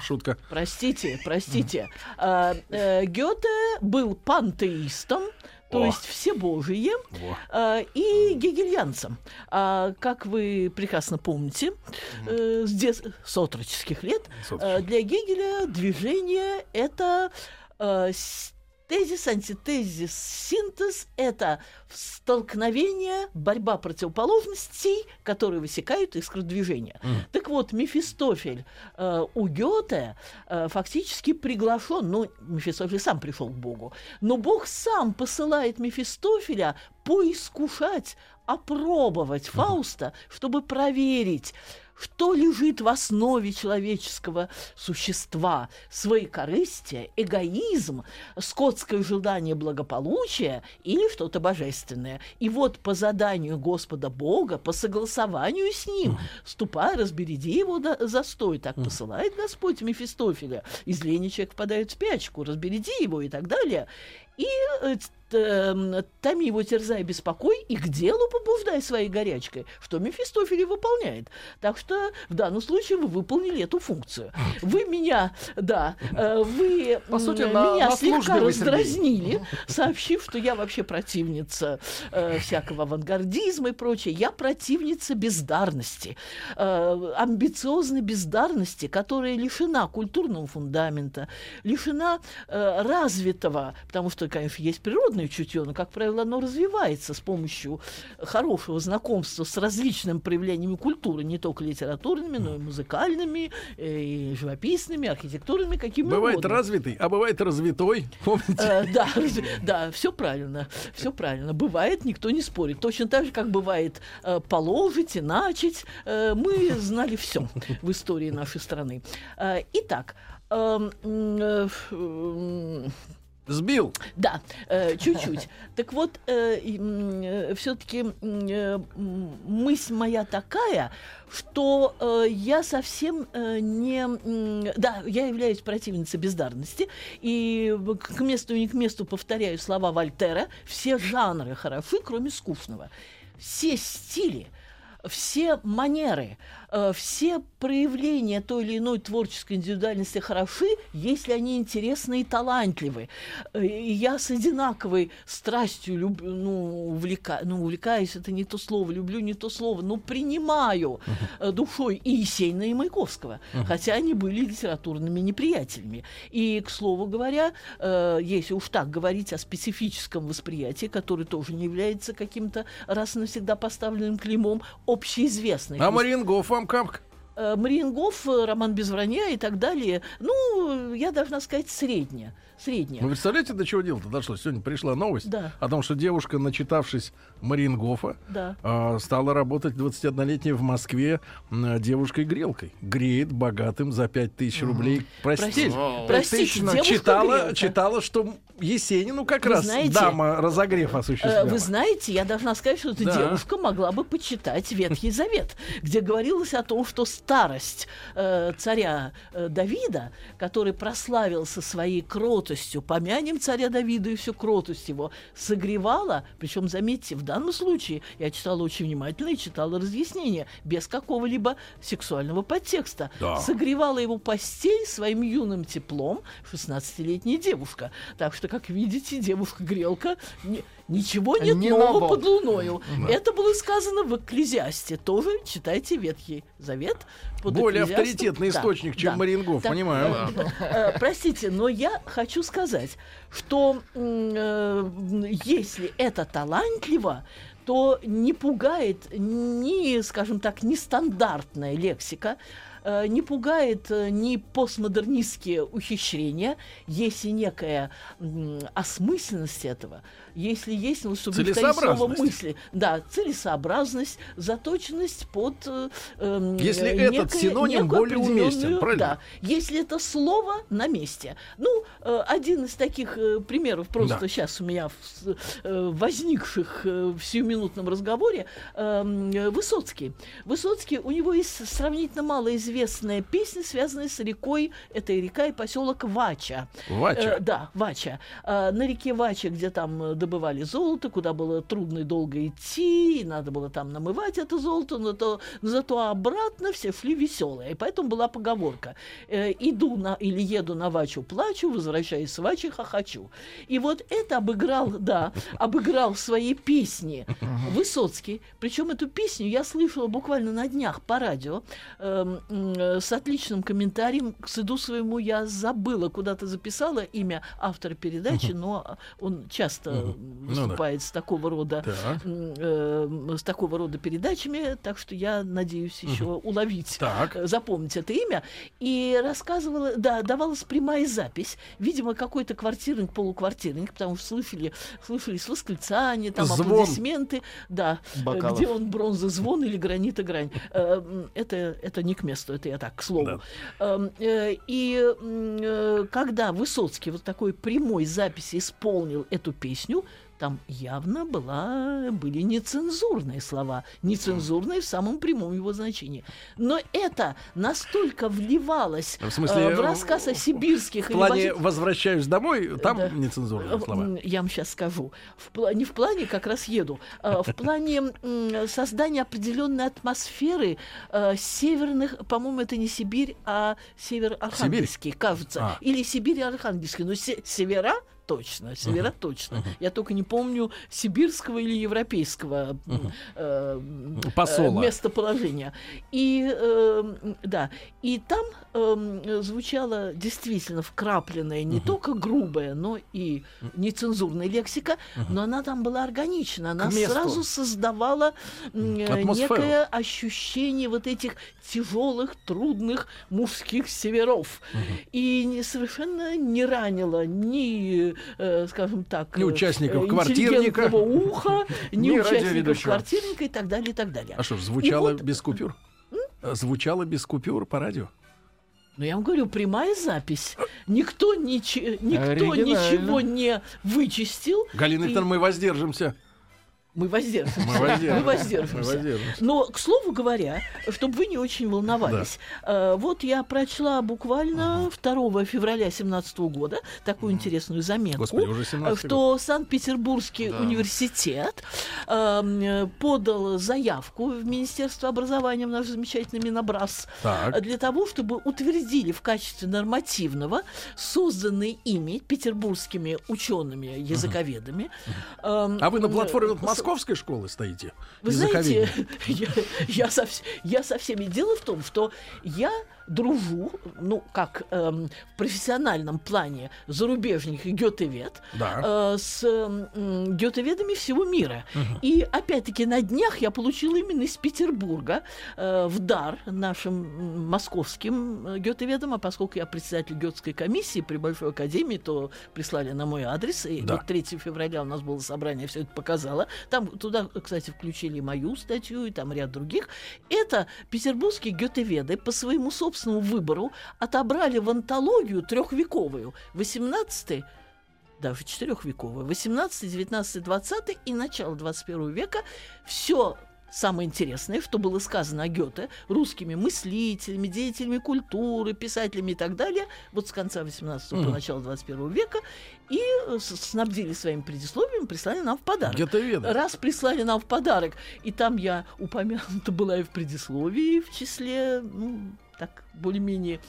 Шутка. Простите, простите. А, э, Гёте был пантеистом, то О. есть всебожие, а, и гегельянцем. А, как вы прекрасно помните, э, с, дет- с отроческих лет, э, для Гегеля движение — это э, тезис, антитезис, синтез — это столкновение, борьба противоположностей, которые высекают искры движения. Так вот, Мефистофель э, у Гёте э, фактически приглашен, ну, Мефистофель сам пришел к Богу, но Бог сам посылает Мефистофеля поискушать, опробовать Фауста, чтобы проверить, что лежит в основе человеческого существа? Своекорыстие, эгоизм, скотское желание благополучия или что-то божественное? И вот по заданию Господа Бога, по согласованию с Ним, ступай, разбереди его до- застой. Так посылает Господь Мефистофеля. Из лени человек впадает в спячку, разбереди его и так далее. И э, томи его, терзай, беспокой, и к делу побуждай своей горячкой, что Мефистофель и выполняет. Так что в данном случае вы выполнили эту функцию. Вы меня, да, э, вы По сути, на- меня на слегка раздразнили, сообщив, что я вообще противница э, всякого авангардизма и прочее. Я противница бездарности, э, амбициозной бездарности, которая лишена культурного фундамента, лишена э, развитого, потому что, конечно, есть природное чутье, но, как правило, оно развивается с помощью хорошего знакомства с различными проявлениями культуры, не только литературными, но и музыкальными, э, и живописными, архитектурными, какими Бывает угодно. развитый, а бывает развитой. Помните? Э, да, да, все правильно, все правильно. Бывает, никто не спорит. Точно так же, как бывает э, положить и начать. Э, мы знали все в истории нашей страны. Э, итак, эм, э, Сбил. да, э, чуть-чуть. Так вот, все-таки мысль моя такая, что э, я совсем э, не... Да, я являюсь противницей бездарности, и к месту и не к месту повторяю слова Вольтера. Все жанры хороши, кроме скучного. Все стили, все манеры, э, все проявления той или иной творческой индивидуальности хороши, если они интересны и талантливы. Э, И я с одинаковой страстью люблю, ну, увлека, ну, увлекаюсь, это не то слово, люблю не то слово, но принимаю э, душой и Есенина, и Маяковского, хотя они были литературными неприятелями. И, к слову говоря, э, если уж так говорить о специфическом восприятии, которое тоже не является каким-то раз и навсегда поставленным клеймом, общеизвестный. А Мариенгоф вам как? Э, Мариенгоф, э, роман без вранья и так далее. Ну, я должна сказать, средняя. Средняя. Вы представляете, до чего дело-то дошло? Сегодня пришла новость Да. о том, что девушка, начитавшись Мариенгофа, Да. а, стала работать 21-летней в Москве м, девушкой-грелкой. Греет богатым за 5000 рублей. Простите, простите, девушка читала, читала, что Есенину как Вы раз знаете, дама разогрев Э, осуществляла. Вы знаете, я должна сказать, что эта Да. девушка могла бы почитать Ветхий Завет, где говорилось о том, что старость э, царя э, Давида, который прославился своей кротостью, помянем царя Давида и всю кротость его, согревала, причем, заметьте, в данном случае я читала очень внимательно и читала разъяснения, без какого-либо сексуального подтекста. Да. Согревала его постель своим юным теплом 16-летняя девушка. Так что, как видите, девушка-грелка ничего нет Не нового ново. под луною. Да. Это было сказано в Экклезиасте. Тоже читайте Ветхий Завет. под Более Экклезиастом. авторитетный Да, источник, чем да. Мариенгоф, Так, понимаю. э, э, Простите, но я хочу сказать, что э, если это талантливо, то не пугает ни, скажем так, нестандартная лексика, э, не пугает э, ни постмодернистские ухищрения, если некая осмысленность этого, если есть, ну, слово мысли, да, целесообразность, заточенность под э, эм, Если э, этот некое- синоним более уместен, правильно? Да, если это слово на месте. Ну, э, один из таких э, примеров просто Да. сейчас у меня в э, возникших э, в сиюминутном разговоре э, Высоцкий. Высоцкий, у него есть сравнительно малоизвестная песня, связанная с рекой, это и река и поселок Вача. Вача. Э, да, Вача. А, на реке Вача, где там э, добывали золото, куда было трудно и долго идти, и надо было там намывать это золото, но то, зато обратно все шли веселые. И поэтому была поговорка. э, иду на, или еду на Вачу, плачу, возвращаюсь с Вачи, хохочу. И вот это обыграл, да, обыграл в своей песне Высоцкий. Причем эту песню я слышала буквально на днях по радио м, э, с отличным комментарием. К стыду своему я забыла, куда-то записала имя автора передачи, но он часто Ну да. выступает с такого рода Так. э, с такого рода передачами, так что я надеюсь еще уловить, Так. э, запомнить это имя. И рассказывала, да, давалась прямая запись, видимо, какой-то квартирник, полуквартирник, потому что слышали, слышались восклицания, там Звон. аплодисменты, да, Бокалов. где он бронза звон или гранита грань. Э, Это, это не к месту, это я так, к слову. Эм, э, И э, когда Высоцкий вот такой прямой записи исполнил эту песню, там явно была, были нецензурные слова, нецензурные в самом прямом его значении. Но это настолько вливалось В смысле, э, в рассказ о сибирских В плане вообще- «возвращаюсь домой», там Да. нецензурные Э, слова. Я вам сейчас скажу. В пла- не в плане, как раз еду, а в плане м, создания определенной атмосферы э, северных, по-моему, это не Сибирь, а север-архангельский, кажется. А. Или Сибирь и Архангельский. Но се- севера точно, севера точно. Я только не помню сибирского или европейского м, э, Посола. э, местоположения. И э, да, и там эм, звучала действительно вкрапленная не только грубая, но и нецензурная лексика, но она там была органична. Она сразу создавала э, некое ощущение вот этих тяжелых, трудных мужских северов. И не, совершенно не ранило ни, э, скажем так, Ни э, участников э, «Квартирника». уха, ни, Ни участников квартирника и так далее, и так далее. А что звучало И вот, без купюр? А Звучало без купюр по радио? ну, я вам говорю, прямая запись. Никто, ниче- никто ничего не вычистил. Галина И Викторовна, мы воздержимся. Мы воздержимся. Мы воздержимся. Мы воздержимся. Мы воздержимся. Но, к слову говоря, чтобы вы не очень волновались, э, вот я прочла буквально 2 февраля 17 года такую интересную заметку, Господи, 17 что Санкт-Петербургский университет эм, э, подал заявку в Министерство образования, в наш замечательный Минобраз, Так. для того, чтобы утвердили в качестве нормативного созданный ими петербургскими учеными, языковедами. эм, А вы на платформе э, московской школы стоите? вы знаете, я, я, со, я со всеми. Дело в том, что я дружу, ну, как эм, в профессиональном плане зарубежник и гетевед, Да. э, с м, гетеведами всего мира. И опять-таки на днях я получила именно из Петербурга э, в дар нашим московским э, гетеведам, а поскольку я председатель гетской комиссии при Большой Академии, то прислали на мой адрес. И Да. вот 3 февраля у нас было собрание, все это показало. Там туда, кстати, включили мою статью и там ряд других. Это петербургские гетеведы по своему собственному выбору отобрали в антологию трехвековую 18 даже четырехвековую, 18, 19, 20 и начало 21 века все самое интересное, что было сказано о Гёте русскими мыслителями, деятелями культуры, писателями и так далее, вот с конца 18 по Мгм. начало 21 века, и э, снабдили своими предисловиями, прислали нам в подарок. Раз прислали нам в подарок, и там я упомянута была и в предисловии, в числе, ну, так, более-менее,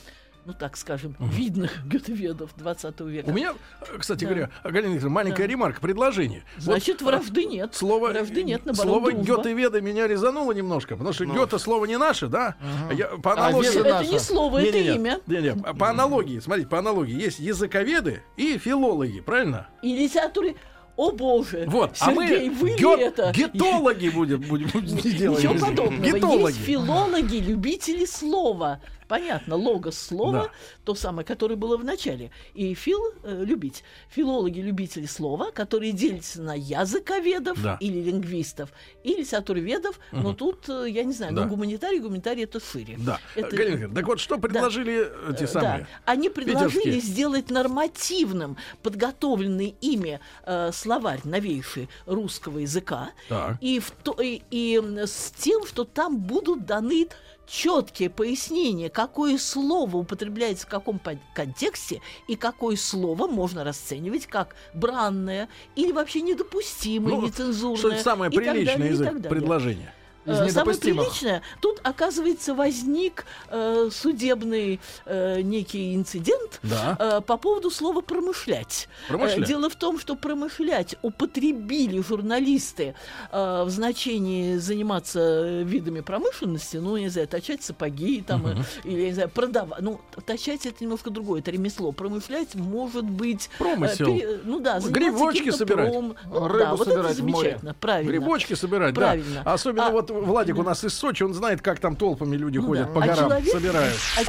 ну, так скажем, видных гетеведов 20 века. У меня, кстати Да. говоря, Галина Викторовна, маленькая Да. ремарка, предложение. Значит, Вот, вражды нет. Слово, Вражды нет, наоборот, слово дружба. Меня резануло немножко, потому что Ну. Гёте слово не наше, да? Я, по А аналогии... веды Это не слово, это Не-не-не, имя. не-не, По аналогии, смотрите, по аналогии есть языковеды и филологи, правильно? И литературе... О боже! Вот, Сергей, а мы вы ге- ли это? гетологи будем, будем, будем делать. Ничего подобного. Гетологи. Есть филологи, любители слова. Понятно, логос слово, Да. то самое, которое было в начале. И фил э, любить. Филологи любители слова, которые делятся на языковедов Да. или лингвистов, и литературоведов. Но тут, э, я не знаю, Да. ну гуманитарий, гуманитарий это шире. Да. Это- Галина так вот, что предложили эти Э, самые? Да. Они предложили питерские? сделать нормативным подготовленный ими э, словарь новейший русского языка. Так. И, в то, и, и, с тем, что там будут даны четкие пояснения, какое слово употребляется в каком контексте и какое слово можно расценивать как бранное или вообще недопустимое, Ну, нецензурное. Что это самое приличное далее, и Из Э, Самое приличное, тут, оказывается, возник э, судебный э, некий инцидент Да. э, по поводу слова «промышлять». Промышлять. Э, дело в том, что «промышлять» употребили журналисты э, в значении заниматься э, видами промышленности, ну, не знаю, точать сапоги, там, э, или, не знаю, продавать. Ну, точать — это немножко другое, это ремесло. Промышлять может быть... э, Промысел. пере- ну да, Грибочки собирать. пром- Ну, Рыбу да, вот это собирать в море. замечательно, правильно. Грибочки собирать, Правильно. да. Особенно А- вот Владик у нас из Сочи, он знает, как там толпами люди Ну ходят да. по А горам, человек- собирают. а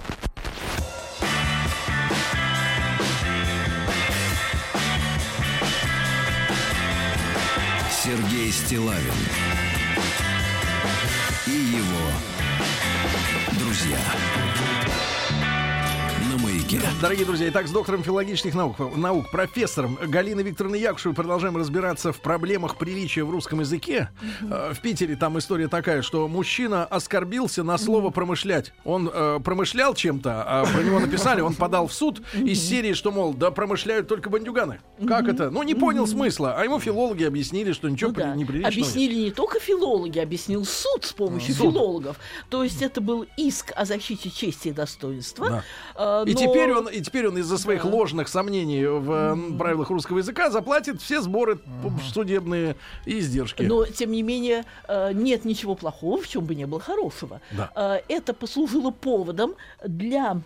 Сергей Стилавин и его друзья. Маяке. Дорогие друзья, итак, с доктором филологических наук, наук профессором Галиной Викторовной Якушевой продолжаем разбираться в проблемах приличия в русском языке. Э, В Питере там история такая, что мужчина оскорбился на слово «промышлять». Он э, промышлял чем-то, а про него написали, он подал в суд из серии, что, мол, да промышляют только бандюганы. Как это? Ну, не понял смысла. А ему филологи объяснили, что ничего Ну да. при- неприличного нет. Объяснили не только филологи, объяснил суд с помощью Суд. филологов. То есть это был иск о защите чести и достоинства. Да. А, И но- теперь он, и теперь он из-за своих ложных сомнений в э, правилах русского языка заплатит все сборы п- судебные и издержки. Но, тем не менее, э, нет ничего плохого, в чем бы не было хорошего. Да. Э, Это послужило поводом для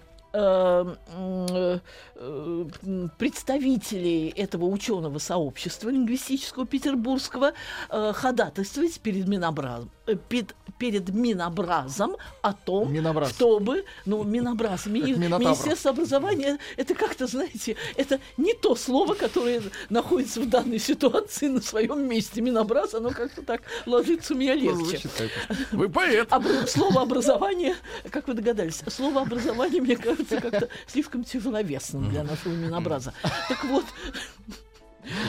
представителей этого ученого сообщества лингвистического петербургского э, ходатайствовать перед Минобразом, э, пед- перед Минобразом о том, Минобраз. чтобы, ну, Минобраз, ми-. Министерство образования, это как-то, знаете, это не то слово, которое находится в данной ситуации на своем месте. Минобраз, оно как-то так ложится у меня легче. Вы поэт. Слово образование, как вы догадались, слово образование, мне кажется, как-то слишком тяжеловесным для нашего Минобраза. Так вот,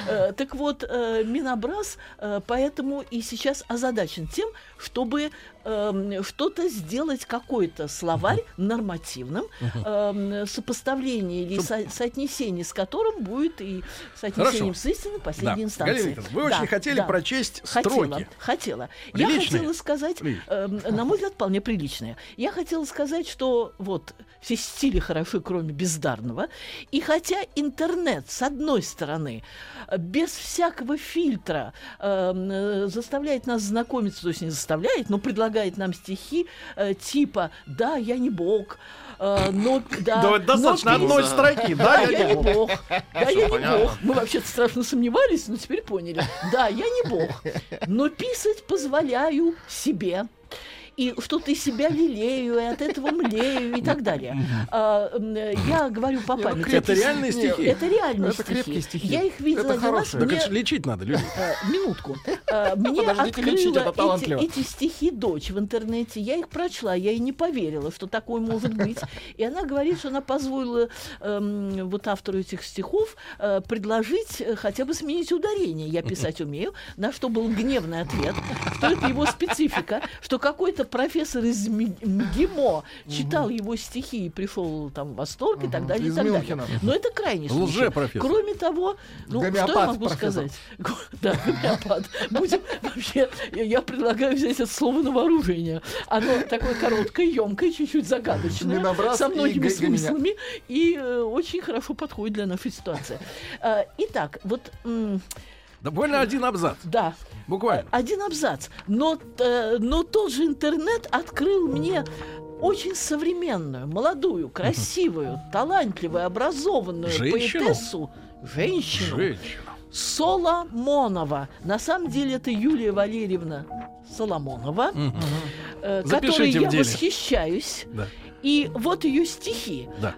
э, так вот, э, Минобраз э, поэтому и сейчас озадачен тем, чтобы эм, что-то сделать, какой-то словарь нормативным, эм, сопоставление или со- соотнесение с которым будет и соотнесением Хорошо. с истиной последней Да. инстанции. Галина вы Да, очень хотели да. прочесть Хотела, строки. хотела. Я Приличные? хотела сказать, эм, на мой взгляд, вполне приличные. Я хотела сказать, что вот все стили хороши, кроме бездарного. И хотя интернет, с одной стороны, э, без всякого фильтра э, заставляет нас знакомиться, то есть не заставляет, но предлагает нам стихи э, типа «Да, я не бог», э, но, да, Да вот достаточно но- одной строки. Да, я не бог. Да, я не бог. Мы вообще-то страшно сомневались, но теперь поняли. Да, я не бог. Но писать позволяю себе. И что-то из себя лелею, и от этого млею, и так далее. А, я говорю по ну, памяти. Это реальные стихи? Это реальные Это крепкие стихи. Я их видела Это один раз. Так Мне- это ж лечить надо, люди. Э, минутку. Э, Мне открыла эти, эти стихи дочь в интернете. Я их прочла, я и не поверила, что такое может быть. И она говорит, что она позволила эм, вот автору этих стихов э, предложить хотя бы сменить ударение. Я писать умею. На что был гневный ответ, что это его специфика, что какой-то профессор из МГИМО читал его стихи и пришел там в восторг и так далее. и так далее. Но это крайний случай. Кроме того, ну, что я могу сказать? Да, гомеопат. Будем вообще, я, предлагаю взять это слово на вооружение. Оно такое короткое, емкое, чуть-чуть загадочное, со многими смыслами и э, очень хорошо подходит для нашей ситуации. Э, итак, вот м, Буквально один абзац. да, Буквально. один абзац. Но, э, но тот же интернет открыл мне очень современную, молодую, красивую, талантливую, образованную Женщину? поэтессу, женщину, Женщина. Соломонова. На самом деле это Юлия Валерьевна Соломонова, э, которой я восхищаюсь. Да. И вот ее стихи. Да.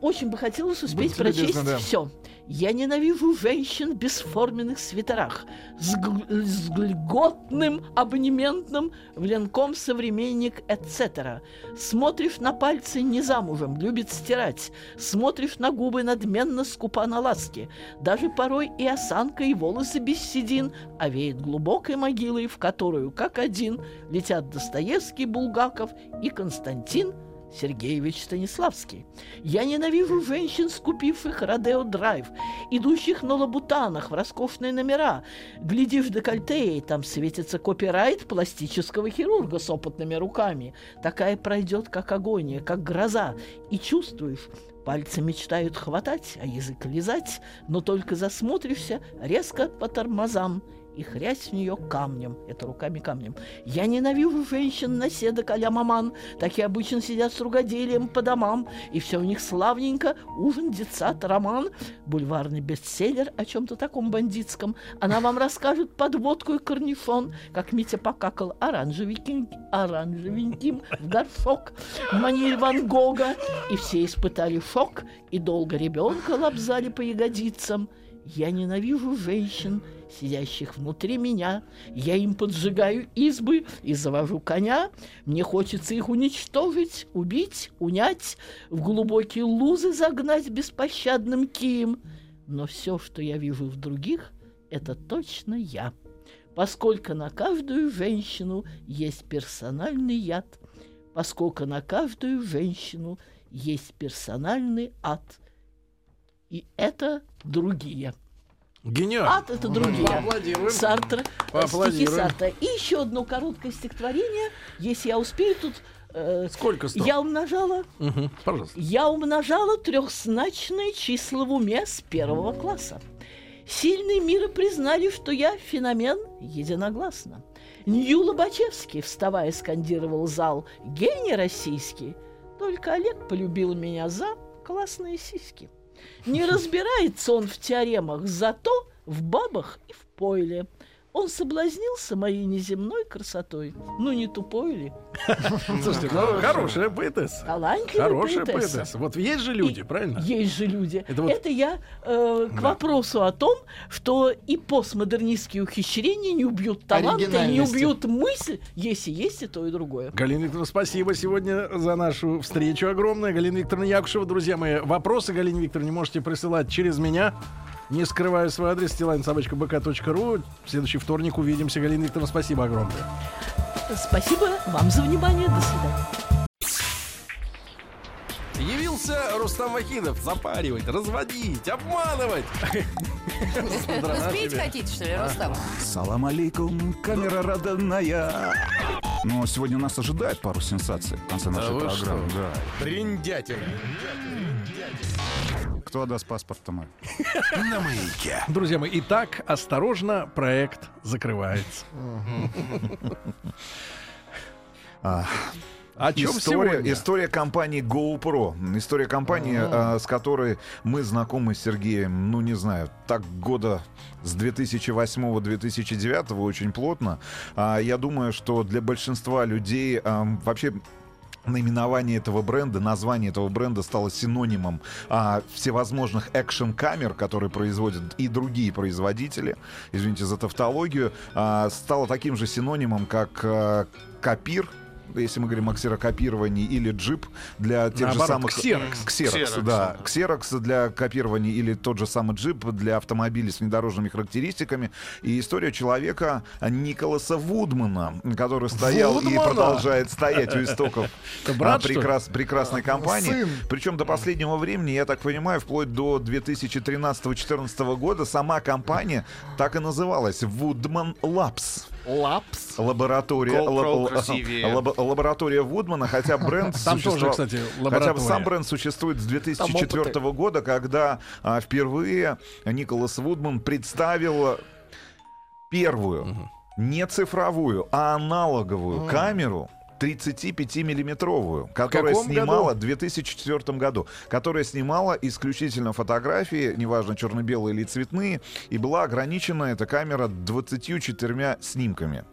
Очень бы хотелось успеть Будьте любезны, прочесть да. все. Я ненавижу женщин в бесформенных свитерах с, гл- с льготным абонементным в Ленком современник, etc. Смотришь на пальцы не замужем, любит стирать. Смотришь на губы надменно скупа на ласки. Даже порой и осанка, и волосы без седин, а веет глубокой могилой, в которую, как один, летят Достоевский, Булгаков и Константин Сергеевич Станиславский. Я ненавижу женщин, скупивших Родео Драйв, идущих на лабутанах в роскошные номера. Глядишь декольте, и там светится копирайт пластического хирурга с опытными руками. Такая пройдет, как агония, как гроза. И чувствуешь, Пальцы мечтают хватать, а язык лизать, но только засмотришься резко по тормозам и хрясь в нее камнем. Это руками камнем. Я ненавижу женщин наседок а маман. Такие обычно сидят с ругоделием по домам, и все у них славненько. Ужин, детсад, роман, бульварный бестселлер о чем-то таком бандитском. Она вам расскажет подводку и корнишон, как Митя покакал оранжевеньким, оранжевеньким в горшок в Ван Гога. И все испытали шок, и долго ребенка лобзали по ягодицам. Я ненавижу женщин, сидящих внутри меня. Я им поджигаю избы и завожу коня. Мне хочется их уничтожить, убить, унять, в глубокие лузы загнать беспощадным кием. Но все, что я вижу в других, это точно я. Поскольку на каждую женщину есть персональный яд, поскольку на каждую женщину есть персональный ад. И это другие. Гениально. Ад это другие. Поаплодируем. Сартр, э, стихи Поаплодируем. Сартра. И еще одно короткое стихотворение, если я успею тут. э, Сколько строк? Я умножала, Мгм, Пожалуйста. я умножала трехзначные числа в уме с первого класса. Сильные мира признали, что я феномен единогласно. Нью Лобачевский, вставая, скандировал зал «Гений российский». Только Олег полюбил меня за классные сиськи. Не разбирается он в теоремах, зато в бабах и в пойле. Он соблазнился моей неземной красотой. Ну, не тупой ли? Слушайте, ну, хорошая поэтесса. Талантливая Хорошая поэтесса. Вот есть же люди, правильно? Есть же люди. Это я э, к вопросу о том, что и постмодернистские ухищрения не убьют таланта, и не убьют мысль, если есть и то, и другое. Галина Викторовна, спасибо сегодня за нашу встречу огромное. Галина Викторовна Якушева, друзья мои, вопросы Галине Викторовне можете присылать через меня. Не скрываю свой адрес, стилайн.собачка.бк.ру. В следующий вторник увидимся. Галина Викторовна, спасибо огромное. Спасибо вам за внимание. До свидания. Явился Рустам Вахидов запаривать, разводить, обманывать. Спеть хотите, что ли, Рустам? Салам алейкум, камера родная. Но сегодня нас ожидает пару сенсаций в конце нашей программы. Да. Бриндятина. Кто отдаст паспорт мой? На маяке. Друзья мои, итак, осторожно, проект закрывается. А, О чем история, сегодня? история компании GoPro. История компании, а, с которой мы знакомы с Сергеем, ну не знаю, так года с 2008-2009 очень плотно. А, я думаю, что для большинства людей ам, вообще наименование этого бренда, название этого бренда стало синонимом а, всевозможных экшн-камер, которые производят и другие производители, извините за тавтологию, а, стало таким же синонимом, как а, копир, если мы говорим о ксерокопировании, или джип для тех Наоборот, же самых... ксерокс. Ксерокс, Xerox, да. Ксерокс для копирования или тот же самый джип для автомобилей с внедорожными характеристиками. И история человека Николаса Вудмана, который стоял и Вудмана? продолжает стоять у истоков брат, а, прекрас- прекрасной компании. сын. Причем до последнего времени, я так понимаю, вплоть до 2013-2014 года сама компания так и называлась Woodman Labs. Лапс. Лаборатория, лаб- лаборатория Вудмана, хотя бренд Там тоже, существовал- кстати, Хотя бы сам бренд существует с 2004 опыты. года, когда а, впервые Николас Вудман представил первую, не цифровую, а аналоговую камеру 35-миллиметровую, которая снимала году? в 2004 году, которая снимала исключительно фотографии, неважно, черно-белые или цветные, и была ограничена эта камера 24 снимками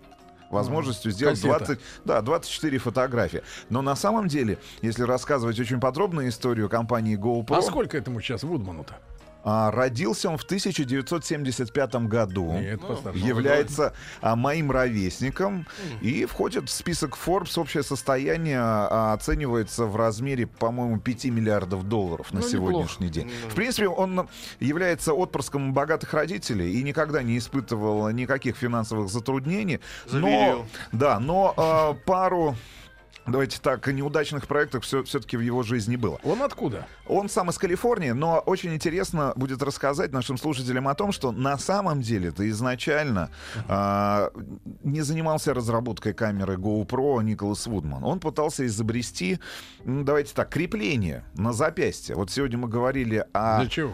возможностью сделать Кассета. 20, да, 24 фотографии. Но на самом деле, если рассказывать очень подробно историю компании GoPro, А сколько этому сейчас Вудману-то? А, родился он в 1975 году. Нет, постарше. Является а, моим ровесником и входит в список Forbes. Общее состояние а, оценивается в размере, по-моему, 5 миллиардов долларов на Ну, сегодняшний день. В принципе, он является отпрыском богатых родителей и никогда не испытывал никаких финансовых затруднений. Но, да, но а, пару Давайте так, неудачных проектов все, все-таки в его жизни было. Он откуда? Он сам из Калифорнии, но очень интересно будет рассказать нашим слушателям о том, что на самом деле ты изначально а, не занимался разработкой камеры GoPro Николас Вудман. Он пытался изобрести, давайте так, крепление на запястье. Вот сегодня мы говорили о... Для чего?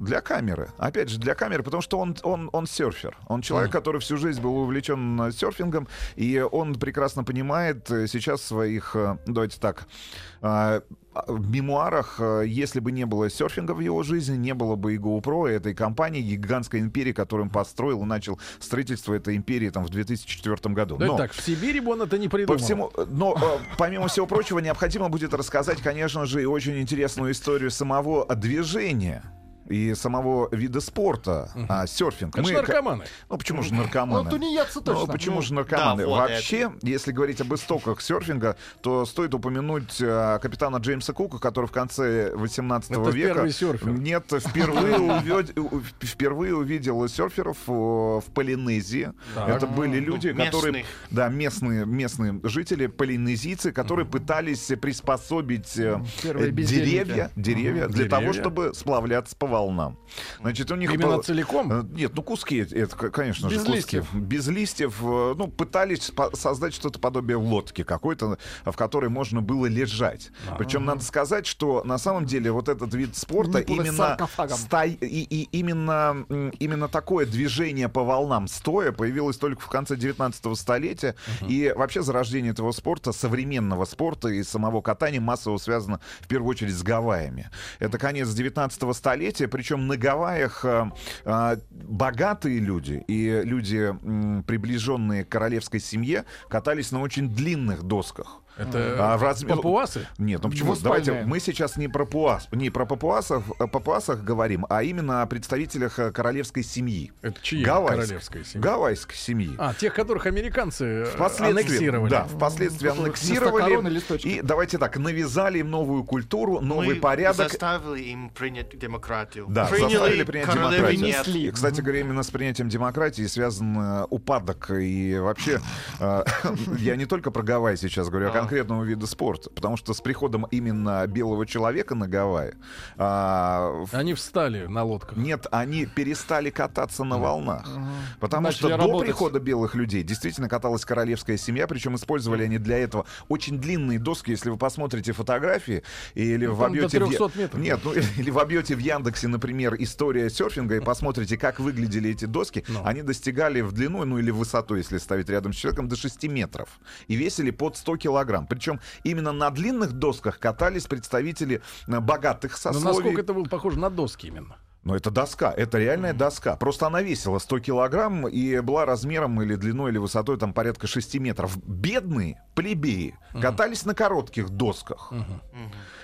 Для камеры. Опять же, для камеры, потому что он, он, он серфер. Он человек, который всю жизнь был увлечен э, серфингом, и он прекрасно понимает э, сейчас своих, э, давайте так, э, в мемуарах, если бы не было серфинга в его жизни, не было бы и GoPro, и этой компании, гигантской империи, которую он построил и начал строительство этой империи там в 2004 году. Но- так, в Сибири бы он это не по придумал. всему, но помимо всего прочего, необходимо будет рассказать, конечно же, и очень интересную историю самого движения и самого вида спорта, а, серфинг. Это Мы- наркоманы. Ну почему же наркоманы? Ну, тунеядцы точно. Ну, почему Ну, же наркоманы? да, вот Вообще, если говорить об истоках серфинга, то стоит упомянуть э, капитана Джеймса Кука, который в конце 18 Это века... первый серфер. Нет, впервые, увид- у- впервые увидел серферов в Полинезии. Так. Это были люди, Ну, которые... местных. Да, местные, местные жители, полинезийцы, которые пытались приспособить э, Первые деревья, деревья для Деревья. того, чтобы сплавляться по волнам. Значит, у них Именно был- целиком? Э, Нет, ну куски, это, конечно Без же, куски. листьев. Без листьев. э, Ну, пытались создать что-то подобие лодки какой-то, в которой можно было лежать. Причем надо сказать, что на самом деле вот этот вид спорта Не именно, ста- и, и именно, именно такое движение по волнам стоя появилось только в конце 19 столетия. И вообще зарождение этого спорта, современного спорта и самого катания массово связано в первую очередь с Гавайями. Это конец 19 столетия, причем на Гавайях э, э, богатые люди и люди, приближенные к королевской семье, катались на очень длинных досках. Это А в размер- папуасы? Нет, ну почему? Двуспальные. Давайте мы сейчас не про пуас, не про папуасов, э, папуасах говорим, а именно о представителях э, королевской семьи. Это чьи Гавайской. королевская семья? Гавайской семьи. А, тех, которых американцы э, Впоследствии, аннексировали. Да, впоследствии аннексировали. И давайте так, навязали им новую культуру, новый Мы порядок. заставили им принять демократию. Да, Приняли, заставили принять демократию. нет. И, кстати говоря, именно с принятием демократии связан упадок. И вообще, я не только про Гавайи сейчас говорю, а Да. Конкретного вида спорта. Потому что с приходом именно белого человека на Гавайи... а, Они встали на лодках. Нет, они перестали кататься на волнах. Потому Начали что до работать. прихода белых людей действительно каталась королевская семья, причем использовали они для этого очень длинные доски. Если вы посмотрите фотографии или Ну, вобьете... в Я- 300 метров. Нет, ну или вобьете в Яндексе, например, история серфинга и посмотрите, как выглядели эти доски. Ну. Они достигали в длину, ну или в высоту, если ставить рядом с человеком, до 6 метров. И весили под 100 килограмм. Причем именно на длинных досках катались представители э, богатых Но сословий. насколько это было похоже на доски именно? Но это доска, это реальная доска. Просто она весила 100 килограмм и была размером или длиной, или высотой там порядка 6 метров. Бедные плебеи катались на коротких досках. А,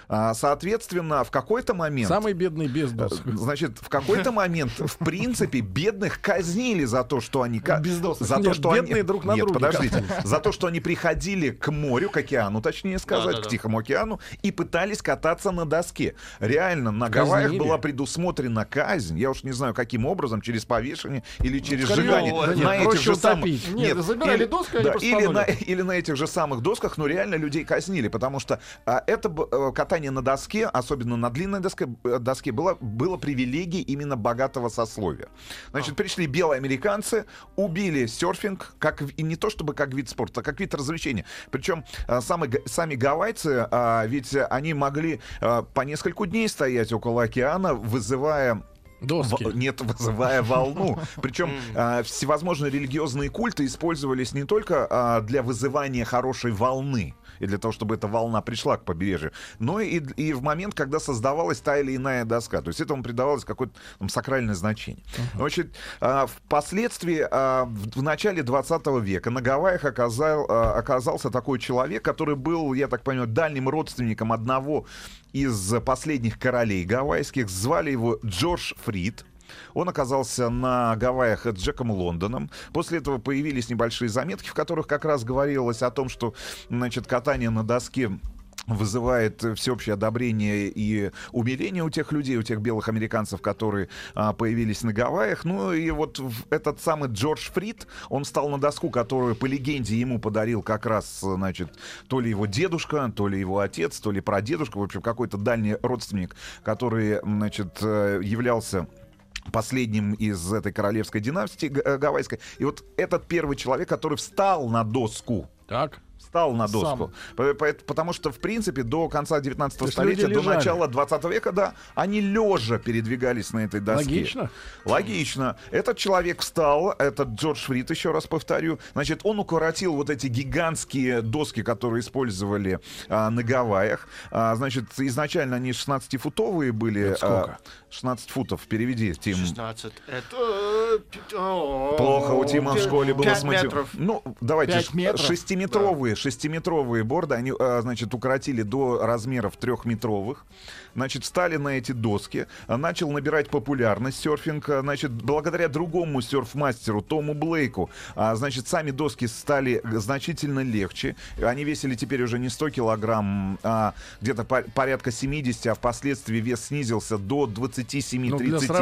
соответственно, в какой-то момент... Самый бедный без э, досок. Значит, в какой-то момент, в принципе, бедных казнили за то, что они... ка- Без досок. За то, Нет, что бедные они... друг на Нет, друге подождите. За то, что они приходили к морю, к океану, точнее сказать, Да-да-да. к Тихому океану, и пытались кататься на доске. Реально, на Гавайях Казнили. была предусмотрена казнь. Я уж не знаю, каким образом, через повешение или через скорее, сжигание. да нет, на этих же самых... Нет, забирали или- доски, они да, просто или, на, или на этих же самых досках, но реально людей казнили, потому что а, это б- э, катание на доске, особенно на длинной доске, э, доске было, было привилегией именно богатого сословия. Значит, пришли белые американцы, убили серфинг, как, и не то чтобы как вид спорта, а как вид развлечения. Причем а, самы га- сами гавайцы, а, ведь они могли а, по нескольку дней стоять около океана, вызывая Доски. в- нет, вызывая волну. Причем а, всевозможные религиозные культы использовались не только а, для вызывания хорошей волны и для того, чтобы эта волна пришла к побережью, но и, и в момент, когда создавалась та или иная доска. То есть этому придавалось какое-то там, сакральное значение. Значит, а, впоследствии, а, в, в начале 20 века на Гавайях оказал, а, оказался такой человек, который был, я так понимаю, дальним родственником одного из последних королей гавайских. Звали его Джордж Фрид. Он оказался на Гавайях Джеком Лондоном. После этого появились небольшие заметки, в которых как раз говорилось о том, что значит, катание на доске вызывает всеобщее одобрение и умиление у тех людей, у тех белых американцев, которые а, появились на Гавайях. Ну и вот этот самый Джордж Фрид, он стал на доску, которую по легенде ему подарил как раз, значит, то ли его дедушка, то ли его отец, то ли прадедушка, в общем, какой-то дальний родственник, который, значит, э, являлся последним из этой королевской династии э, гавайской. И вот этот первый человек, который встал на доску, Так. Встал на Сам. доску. По- Потому что, в принципе, до конца 19 То есть столетия, до лежали. начала 20 века, да, они лежа передвигались на этой доске. Логично. Логично. Этот человек встал, этот Джордж Фрид, еще раз повторю. Значит, он укоротил вот эти гигантские доски, которые использовали а, на Гавайях. А, значит, изначально они 16-футовые были. Это сколько? а, 16 футов. Переведи, Тим. 16. Это... Плохо у Тима в школе было с матем- метров. Ну, давайте, Пять ш- метров? Шестиметровые, борды, они, а, значит, укоротили до размеров трехметровых. Значит, встали на эти доски, а, начал набирать популярность серфинг, а, значит, благодаря другому серф-мастеру Тому Блейку, а, значит, сами доски стали значительно легче. Они весили теперь уже не 100 килограмм, а где-то по- порядка 70, а впоследствии вес снизился до 27-30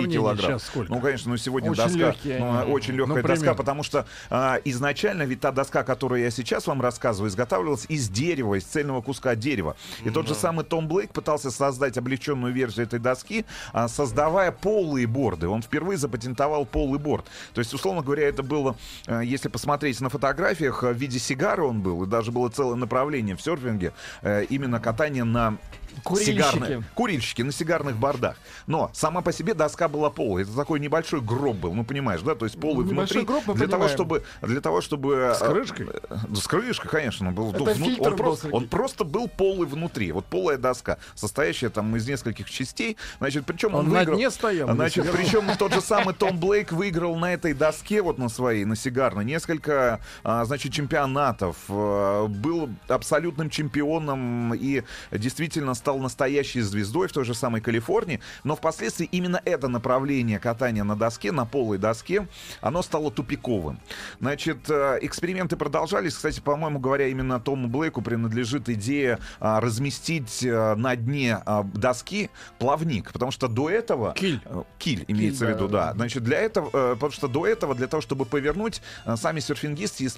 Ну, килограмм. Ну, конечно, ну, сегодня Очень доска, легкие ну, очень Ну, легкая доска, примерно. потому что а, изначально ведь та доска, которую я сейчас вам рассказываю, изготавливалась из дерева, из цельного куска дерева. И тот же самый Том Блейк пытался создать облегченную версию этой доски, а, создавая полые борды. Он впервые запатентовал полый борд. То есть, условно говоря, это было, э, если посмотреть на фотографиях, э, в виде сигары он был, и даже было целое направление в серфинге, э, именно катание на Курильщики. сигарные- курильщики на сигарных бордах. Но сама по себе доска была полая. Это такой небольшой гроб был, ну понимаешь, да? То есть полый Небольшой внутри. гроб мы для того, понимаем. чтобы, для того, чтобы... С крышкой? э, С крышкой, конечно. Был, Это ну, вну- фильтр он, был, просто, он просто был полый внутри. Вот полая доска, состоящая там из нескольких частей. Значит, причем он, Он на выиграл... дне стоял, на Значит, причем тот же самый Том Блейк выиграл на этой доске, вот на своей, на сигарной, несколько, а, значит, чемпионатов. э, Был абсолютным чемпионом и действительно стал настоящей звездой в той же самой Калифорнии. Но впоследствии именно это направление катания на доске, на полой доске, оно стало тупиковым. Значит, э, эксперименты продолжались. Кстати, по-моему говоря, именно Тому Блейку принадлежит идея а, разместить э, на дне а, доски плавник. Потому что до этого... Киль. Э, Киль имеется в виду, да. Значит, для этого, потому что до этого, для того, чтобы повернуть, сами серфингисты,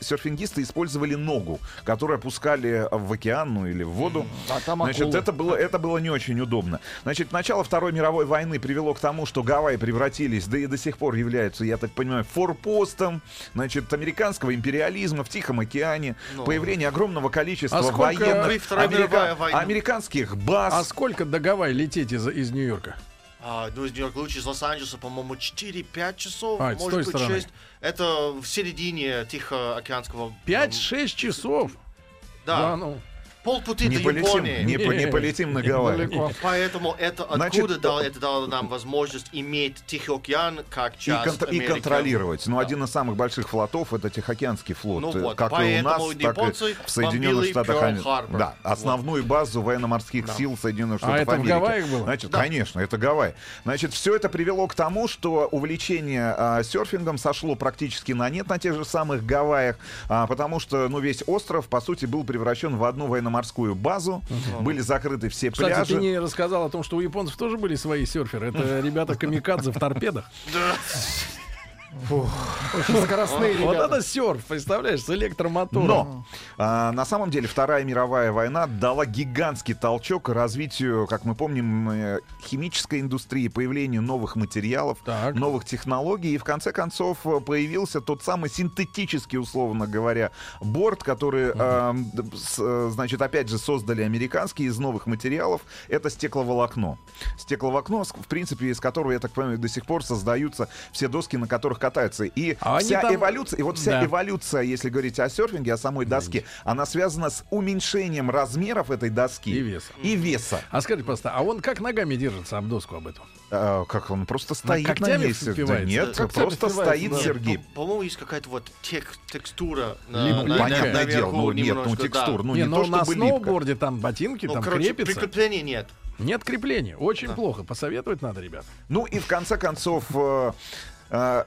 серфингисты использовали ногу, которую опускали в океан, ну или в воду. А там Значит, это было, это было не очень удобно. Значит, начало Второй мировой войны привело к тому, что Гавайи превратились, да и до сих пор являются, я так понимаю, форпостом, значит, американского империализма в Тихом океане, Ну. появление огромного количества А сколько военных войне? американских баз. А сколько до Гавайи лететь из, из Нью-Йорка? А, ну, из Нью-Йорка лучше из Лос-Анджелеса, по-моему, 4-5 часов, А, это с той может быть, стороны. 6. Это в середине Тихоокеанского... 5-6 часов. Да, ну. Полпути не до полетим, Японии. не, по- не полетим на Гавайи. Поэтому это Значит, откуда дало, это дало нам возможность иметь Тихий океан как И, часть кон- и Америки. контролировать. Ну, Да. один из самых больших флотов это Тихоокеанский флот. Ну э, вот, как и у нас, так и в Соединенных Штатах Америки. Да, основную базу военно-морских Да. сил Соединенных А Штатов это в Америки. Гавайях было? Значит, Да. конечно, это Гавайи. Значит, все это привело к тому, что увлечение а, серфингом сошло практически на нет на тех же самых Гавайях, а, потому что, ну, весь остров, по сути, был превращен в одну военно-морскую базу. Были закрыты все Кстати, пляжи. ты не рассказал о том, что у японцев тоже были свои серферы. Это ребята камикадзе в торпедах. Очень скоростные Вот ребята. это серф, представляешь, с электромотором. Но а, на самом деле Вторая мировая война дала гигантский толчок развитию, как мы помним, э, химической индустрии, появлению новых материалов, Так. новых технологий. И в конце концов э, появился тот самый синтетический, условно говоря, борт, который, э, д- с- э, значит, опять же создали американские из новых материалов. Это стекловолокно. Стекловолокно, в принципе, из которого, я так понимаю, до сих пор создаются все доски, на которых катаются. И А вся там- эволюция, и вот вся Да. эволюция, если говорить о серфинге, о самой доске, она связана с уменьшением размеров этой доски И веса. И веса. А скажите просто, а он как ногами держится об доску об эту? А, как он просто стоит на месте? Да нет, Когтями просто стоит да. Сергей. По- По-моему, есть какая-то вот тек- текстура. на- Либо- на- понятное дело, ну, нет, ну, немножко, да. текстур, ну, не, не но то, на чтобы липко. сноуборде там ботинки, Ну, там короче, крепится. прикрепления нет. Нет крепления. Очень плохо. Посоветовать надо, ребят. Ну и в конце концов, э,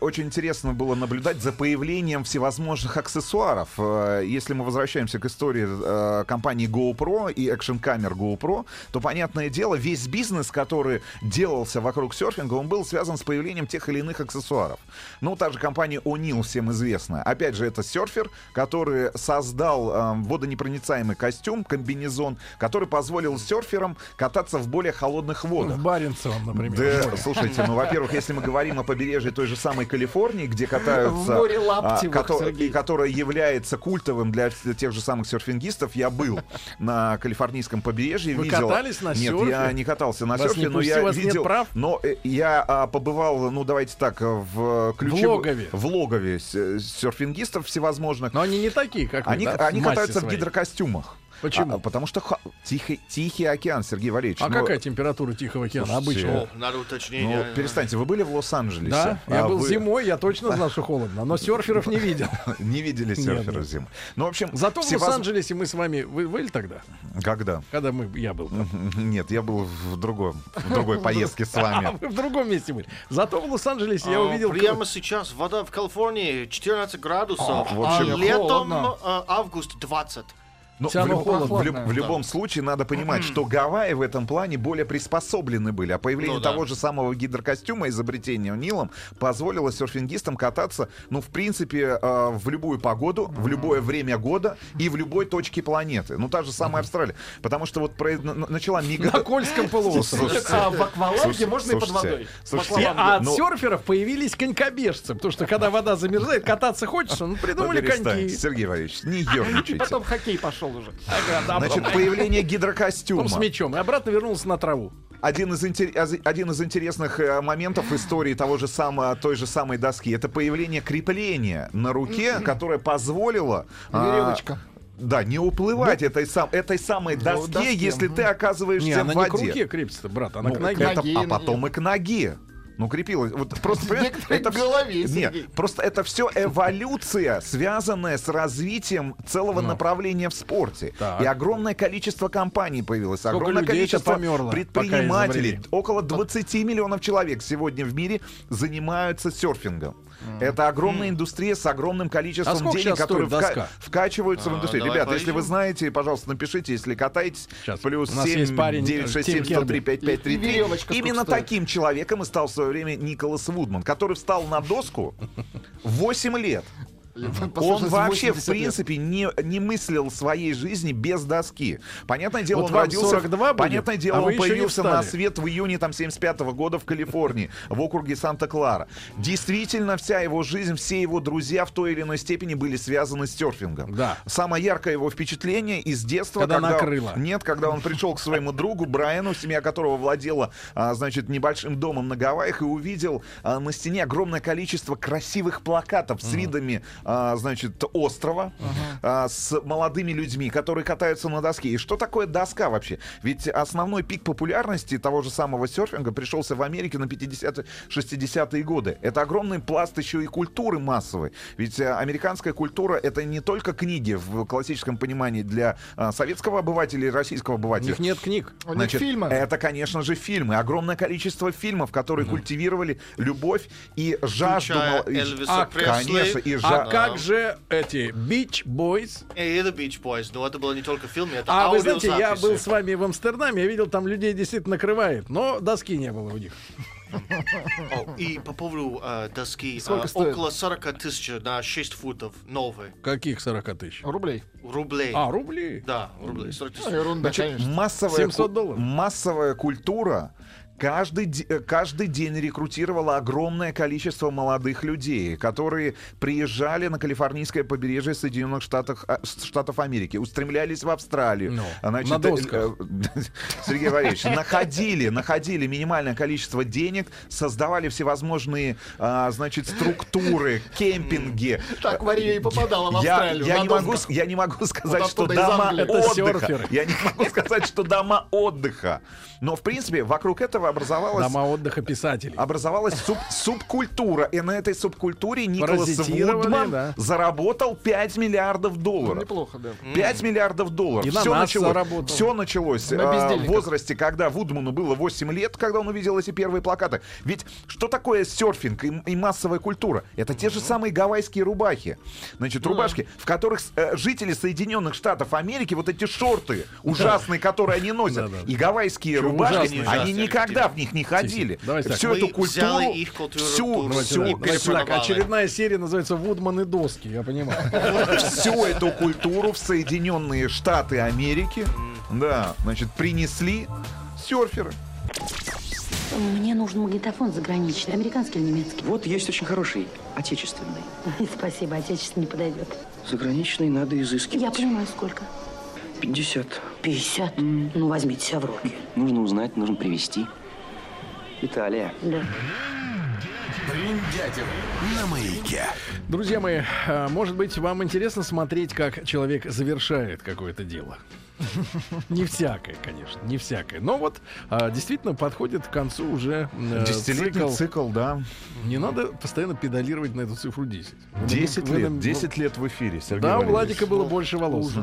очень интересно было наблюдать за появлением всевозможных аксессуаров. Э, Если мы возвращаемся к истории э, компании GoPro и экшн-камер GoPro, то, понятное дело, весь бизнес, который делался вокруг серфинга, он был связан с появлением тех или иных аксессуаров. Ну, та же компания O'Neill всем известная. Опять же, это серфер, который создал э, водонепроницаемый костюм, комбинезон, который позволил серферам кататься в более холодных водах. В Баренцевом, например. Да, слушайте, ну, во-первых, если мы говорим о побережье той же самой Калифорнии, где катаются... В море лаптевых, а, кото- Сергей. и которое является культовым для тех же самых серфингистов, я был на калифорнийском побережье, Вы видел... катались на Нет, серфе? я не катался на Вас серфе, не но я видел... прав? Но э, я а, побывал, ну, давайте так, в ключе... логове. В логове с- серфингистов всевозможных. Но они не такие, как вы, Они, да, в они катаются в своей. гидрокостюмах. Почему? А, потому что ха- тихий, тихий океан, Сергей Валерьевич. А ну, какая температура Тихого океана Слушайте, обычно? Надо Ну, уточнение. перестаньте, вы были в Лос-Анджелесе? Да, я А был вы зимой, я точно знал, что холодно, но серферов не видел. Не видели серферов зимой. Ну, в общем, Зато в Лос-Анджелесе мы с вами... Вы были тогда? Когда? Когда мы, я был. Нет, я был в другом, в другой поездке с А вами. вы в другом месте были. Зато в Лос-Анджелесе я А, увидел... Прямо сейчас вода в Калифорнии 14 градусов, А, а, летом а, август 20. Но Всё в, равно любом, в люб- в любом случае надо понимать, что Гавайи в этом плане более приспособлены были. А появление Ну да. того же самого гидрокостюма, изобретение Нилом, позволило серфингистам кататься, ну, в принципе, э, в любую погоду, в любое время года и в любой точке планеты. Ну, та же самая Австралия. Потому что вот про- на- на- начала мига... На Кольском полуострове. А в акваланге можно и под водой. а от ну, серферов появились конькобежцы. Потому что когда вода замерзает, кататься хочется, ну ну, придумали коньки. Сергей Валерьевич, не И ерничайте. потом хоккей пошел уже. Значит, появление гидрокостюма. С мячом. И обратно вернулся на траву. Один из, один из интересных э, моментов истории того же самого, той же самой доски это появление крепления на руке, которое позволило а, Веревочка. да, не уплывать этой, сам, этой самой доске, доске, если ты оказываешься Не, в она не воде. к руке крепится, брат, она Ну, к ноге. это- а потом и к ноге. Ну, крепилось. Вот просто, это к голове, Нет, просто это все эволюция, связанная с развитием целого направления в спорте. Ну. Так. И огромное количество компаний появилось, Сколько огромное количество предпринимателей. Около 20 миллионов человек сегодня в мире занимаются серфингом. Это огромная индустрия с огромным количеством А денег, сейчас которые вка- вкачиваются в А, индустрию. давай Ребят, если вы знаете, пожалуйста, напишите, если катаетесь. Щас. Плюс У нас 7, есть парень, 9, 6, Тим 7, 103, Керби. 5, 5, 3, И веревочка сколько Именно стоит? таким человеком и стал в свое время Николас Вудман, который встал на доску в 8 лет. Он вообще, в 80 лет. принципе, не, не мыслил своей жизни без доски. Понятное дело, Вот он родился... 42 будет, понятное дело, а он появился на свет в июне там 75 года в Калифорнии, в округе Санта-Клара. Действительно, вся его жизнь, все его друзья в той или иной степени были связаны с серфингом. Да. Самое яркое его впечатление из детства, Когда когда, накрыло. нет, когда он пришел к своему другу Брайану, семья которого владела, а, значит, небольшим домом на Гавайях, и увидел а, на стене огромное количество красивых плакатов с видами, а, значит, острова, а, с молодыми людьми, которые катаются на доске. И что такое доска вообще? Ведь основной пик популярности того же самого серфинга пришелся в Америке на 50-е, 60-е годы. Это огромный пласт еще и культуры массовой. Ведь а, американская культура — это не только книги в классическом понимании для а, советского обывателя и российского У обывателя. них нет книг. У них Значит, фильмы. это, конечно же, фильмы. Огромное количество фильмов, которые культивировали любовь и жажду. Включая Элвиса А, Пресли. Конечно, и А жа- как же эти Beach Boys? И The Beach Boys. Но это было не только в фильме, это А вы знаете, я был с вами в Амстердаме, я видел, там людей действительно накрывает, но доски не было у них. О, И по поводу э, доски. Сколько э, стоит? Около 40 тысяч на 6 футов. Новые. Каких 40 тысяч? Рублей. Рублей. А, рубли? Да, рублей. 40 тысяч. А, Ерунда, Значит, конечно. массовая, 700 ку- долларов. массовая культура каждый, э, каждый день рекрутировала огромное количество молодых людей, которые приезжали на калифорнийское побережье Соединенных Штатов, а, Штатов Америки, устремлялись в Австралию. Ну, А, значит, на досках. э, э, Сергей Валерьевич, находили, находили минимальное количество денег, создавали всевозможные, а, значит, структуры, кемпинги. Так Мария и попадала в Я, Австралию. я на не могу, досках. я не могу сказать, Вот что дома отдыха. Я не могу сказать, что дома отдыха. Но, в принципе, вокруг этого образовалась, Дома отдыха писателей. образовалась суп- субкультура. И на этой субкультуре Николас Вудман да. заработал 5 миллиардов Ну, долларов. Неплохо, да. 5 миллиардов долларов. И на все, нас началось, заработал. все началось На а, в возрасте, когда Вудману было 8 лет, когда он увидел эти первые плакаты. Ведь что такое серфинг и, и массовая культура? Это те же самые гавайские рубахи. Значит, рубашки, в которых э, жители Соединенных Штатов Америки, вот эти шорты ужасные, которые они носят, и гавайские рубашки, они Ужасные, никогда в них не ходили. Давайте так. Всю Мы эту культуру, их культуру, всю, всю, Давайте так, очередная серия называется «Вудман и доски», я понимаю. всю эту культуру в Соединенные Штаты Америки, да, значит, принесли серферы. Мне нужен магнитофон заграничный, американский или немецкий? Вот есть очень хороший, отечественный. Спасибо, отечественный подойдет. Заграничный надо изыскивать. Я понимаю, сколько. 50. 50? Ну, возьмите себя в руки. Нужно узнать, нужно привезти. Италия. Да. На маяке. Друзья мои, а, может быть, вам интересно смотреть, как человек завершает какое-то дело. Не всякое, конечно, не всякое. Но вот а, действительно подходит к концу уже э, Десятилетний цикл, да. Не надо постоянно педалировать на эту цифру 10. В этом- 10 в этом- лет, 10 лет в эфире, Сергей Да, у Валерьевич. Владика было больше волос.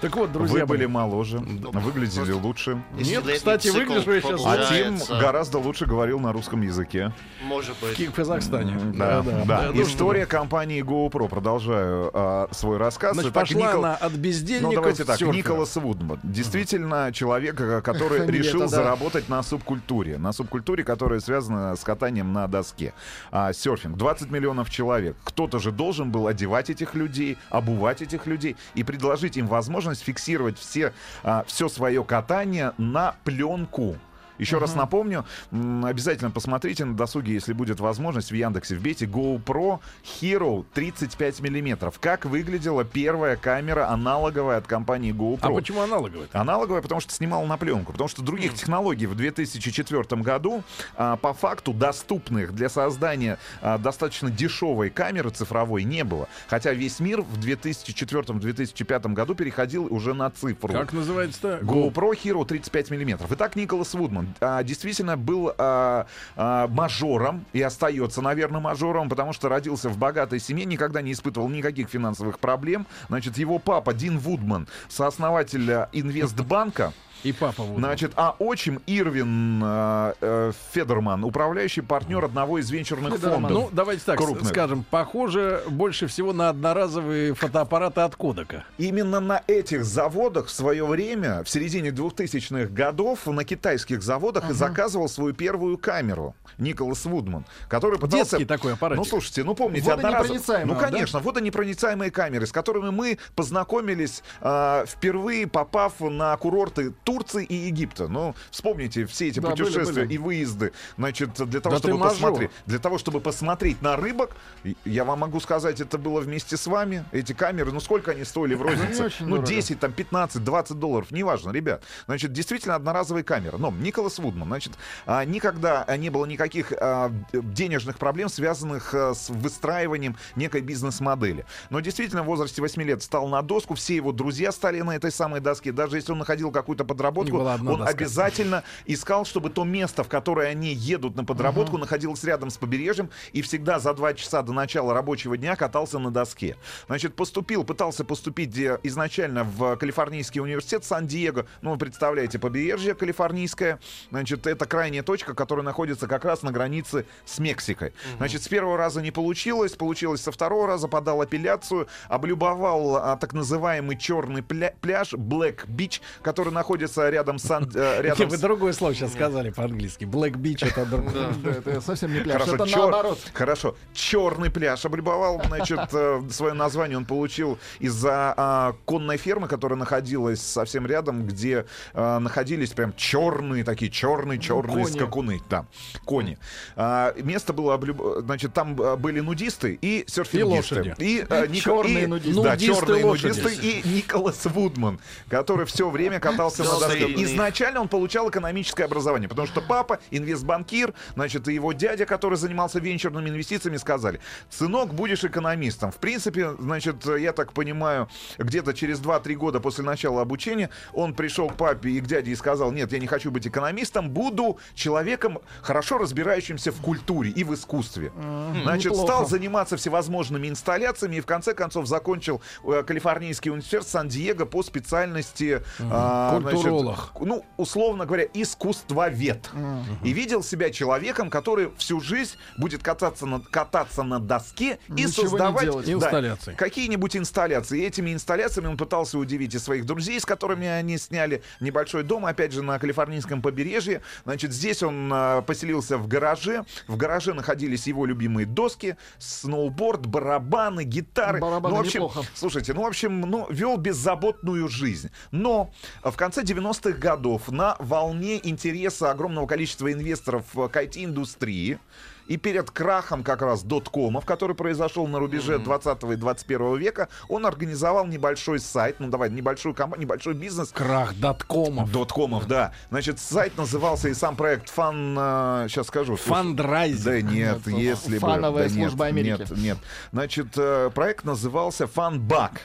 Так вот, друзья Вы были моложе, выглядели лучше. Нет, кстати, выгляжу я сейчас А. Тим гораздо лучше говорил на русском языке. Может быть. В Казахстане. Да, да, да. История компании GoPro. Продолжаю а, свой рассказ. Значит, Итак, пошла Никол- она от бездельников Ну, давайте так. Николас Вудман. Действительно, человек, э, который решил заработать на субкультуре. На субкультуре, которая связана с катанием на доске. А, серфинг. 20 миллионов человек. Кто-то же должен был одевать этих людей, обувать этих людей и предложить им возможность фиксировать все, а, все свое катание на пленку. Еще раз напомню, обязательно посмотрите на досуге, если будет возможность, в Яндексе вбейте GoPro Hero 35 миллиметров. Как выглядела первая камера аналоговая от компании GoPro? А почему аналоговая? Аналоговая, потому что снимала на пленку. Потому что других технологий в 2004 году а, по факту доступных для создания а, достаточно дешевой камеры цифровой не было. Хотя весь мир в 2004-2005 году переходил уже на цифру. Как называется-то? GoPro Hero 35 миллиметров. Итак, Николас Вудман а, действительно был а, а, мажором и остается, наверное, мажором, потому что родился в богатой семье, никогда не испытывал никаких финансовых проблем. Значит, его папа Дин Вудман, сооснователь а, Инвестбанка, И папа Вудман. Значит, а отчим Ирвин э, э, Федерман, управляющий партнер одного из венчурных фондов. Ну, давайте так крупных. скажем, похоже больше всего на одноразовые фотоаппараты от Кодека. Именно на этих заводах в свое время, в середине 2000-х годов, на китайских заводах и заказывал свою первую камеру Николас Вудман, который пытался... Детский такой аппаратик. Ну, слушайте, ну помните. Водонепроницаемая, Ну, конечно, водонепроницаемые камеры, с которыми мы познакомились э, впервые, попав на курорты Турции и Египта. Ну, вспомните все эти Да, были, путешествия были. и выезды, значит, для того, Да чтобы посмотреть, для того, чтобы посмотреть на рыбок, я вам могу сказать, это было вместе с вами. Эти камеры, ну сколько они стоили в рознице? Ну, дорого. 10, там, 15, 20 долларов, неважно, ребят. Значит, действительно одноразовые камеры. Но Николас Вудман, значит, а, никогда не было никаких а, денежных проблем, связанных а, с выстраиванием некой бизнес-модели. Но действительно в возрасте 8 лет стал на доску, все его друзья стали на этой самой доске. Даже если он находил какую-то подработку, он доска. обязательно искал, чтобы то место, в которое они едут на подработку, находилось рядом с побережьем, и всегда за два часа до начала рабочего дня катался на доске. Значит, поступил, пытался поступить э, изначально в Калифорнийский университет Сан-Диего. Ну, вы представляете, побережье калифорнийское. Значит, это крайняя точка, которая находится как раз на границе с Мексикой. Значит, с первого раза не получилось, получилось со второго раза, подал апелляцию, облюбовал а, так называемый черный пля- пляж, Black Beach, который находится рядом с... Сан- э, рядом Вы другое слово сейчас сказали по-английски. Black Beach это другое. Это совсем не пляж, Хорошо, это наоборот. Хорошо. Черный пляж. Облюбовал, значит, э, свое название он получил из-за а, конной фермы, которая находилась совсем рядом, где а, находились прям черные такие, черные, черные кони. скакуны. Да, кони. А, место было, значит, там были нудисты и серфингисты. И, Черные нудисты. Да, черные нудисты и Николас Вудман, который все время катался на Достойный. Изначально он получал экономическое образование, потому что папа, инвестбанкир, значит, и его дядя, который занимался венчурными инвестициями, сказали, сынок, будешь экономистом. В принципе, значит, я так понимаю, где-то через 2-3 года после начала обучения он пришел к папе и к дяде и сказал, нет, я не хочу быть экономистом, буду человеком, хорошо разбирающимся в культуре и в искусстве. Значит, неплохо. стал заниматься всевозможными инсталляциями и в конце концов закончил э, Калифорнийский университет Сан-Диего по специальности а, значит, Культуролог. ну, условно говоря, искусствовед. И видел себя человеком, который всю жизнь будет кататься на, кататься на доске и Ничего создавать да, Инсталляции. какие-нибудь инсталляции. И этими инсталляциями он пытался удивить и своих друзей, с которыми они сняли небольшой дом, опять же, на калифорнийском побережье. Значит, здесь он а, поселился в гараже. В гараже находились его любимые доски, сноуборд, барабаны, гитары. Барабаны ну, в общем, неплохо. Слушайте, ну, в общем, ну, вел беззаботную жизнь. Но в конце 90-х годов на волне интереса огромного количества инвесторов э, к IT-индустрии и перед крахом как раз доткомов, который произошел на рубеже 20 и 21 века, он организовал небольшой сайт, ну давай, небольшую компанию, небольшой бизнес. Крах доткомов. Доткомов, да. Значит, сайт назывался и сам проект Фан... сейчас скажу. Фандрайзинг. Да нет, если бы... фановая служба Америки. Нет, нет. Значит, э, проект назывался Фанбак.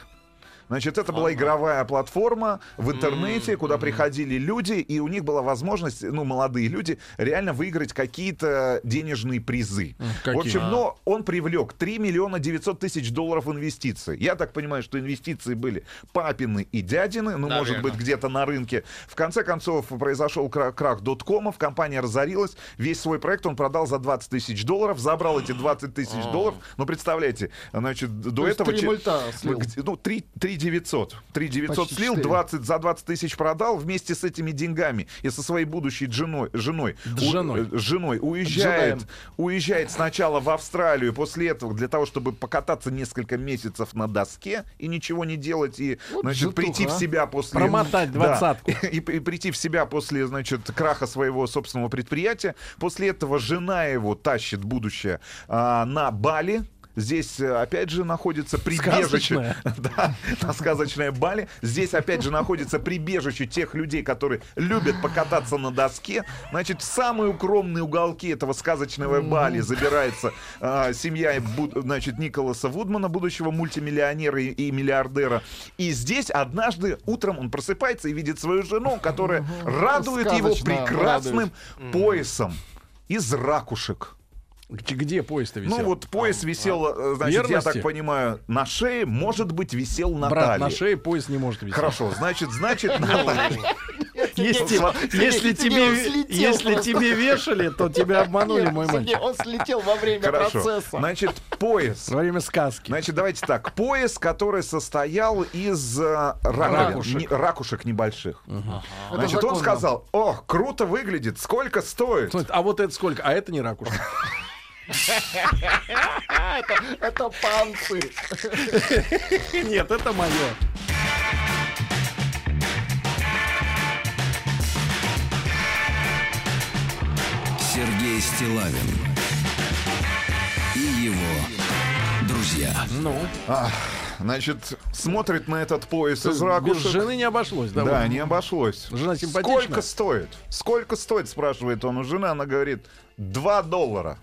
Значит, это была игровая платформа в интернете, куда приходили люди, и у них была возможность, ну, молодые люди, реально выиграть какие-то денежные призы. В общем, но он привлек 3 миллиона 900 тысяч долларов инвестиций. Я так понимаю, что инвестиции были папины и дядины, ну, может быть, где-то на рынке. В конце концов, произошел кра- крах доткомов, компания разорилась, весь свой проект он продал за 20 тысяч долларов, забрал эти 20 тысяч долларов. Ну, представляете, значит, до этого... три мульта Ну, 3, 3 900. 3 900 Почти слил, четыре. 20, за 20 тысяч продал вместе с этими деньгами и со своей будущей женой, женой, у- Женой. э, женой уезжает, Джедаем. уезжает сначала в Австралию, после этого для того, чтобы покататься несколько месяцев на доске и ничего не делать, и, Вот значит, житуха, прийти в а. себя после... Промотать Да. двадцатку. И, и прийти в себя после, значит, краха своего собственного предприятия. После этого жена его тащит будущее а, на Бали. Здесь, э, опять же, находится прибежище. Да, на Бали. Здесь, опять же, находится прибежище тех людей, которые любят покататься на доске. Значит, в самые укромные уголки этого сказочного Бали забирается а, семья, значит, Николаса Вудмана, будущего мультимиллионера и, и миллиардера. И здесь однажды утром он просыпается и видит свою жену, которая радует его прекрасным поясом из ракушек. Где- Где поезд-то висел? Ну вот пояс висел, э, значит, я Верности? так понимаю, на шее, может быть, висел на Брат, талии. на шее поезд не может висеть. Хорошо, значит, значит, на талии. Если, если, тебе, слетел если тебе вешали, то тебя обманули, мой мальчик. он слетел во время Хорошо. процесса. Значит, пояс. Во время сказки. Значит, давайте так. Пояс, который состоял из э, раковин, Ракушек. не- ракушек небольших. Значит, он сказал, о, круто выглядит, сколько стоит? Смотрите, А вот это сколько? А это не ракушка. Это, это панцирь. Нет, это мое. Сергей Стилавин и его друзья. Ну, Ах, значит, смотрит на этот пояс из без ракушек. жены не обошлось, да? Да, не обошлось. Жена симпатичная? Сколько стоит? Сколько стоит, спрашивает он у жены. Она говорит, 2 доллара.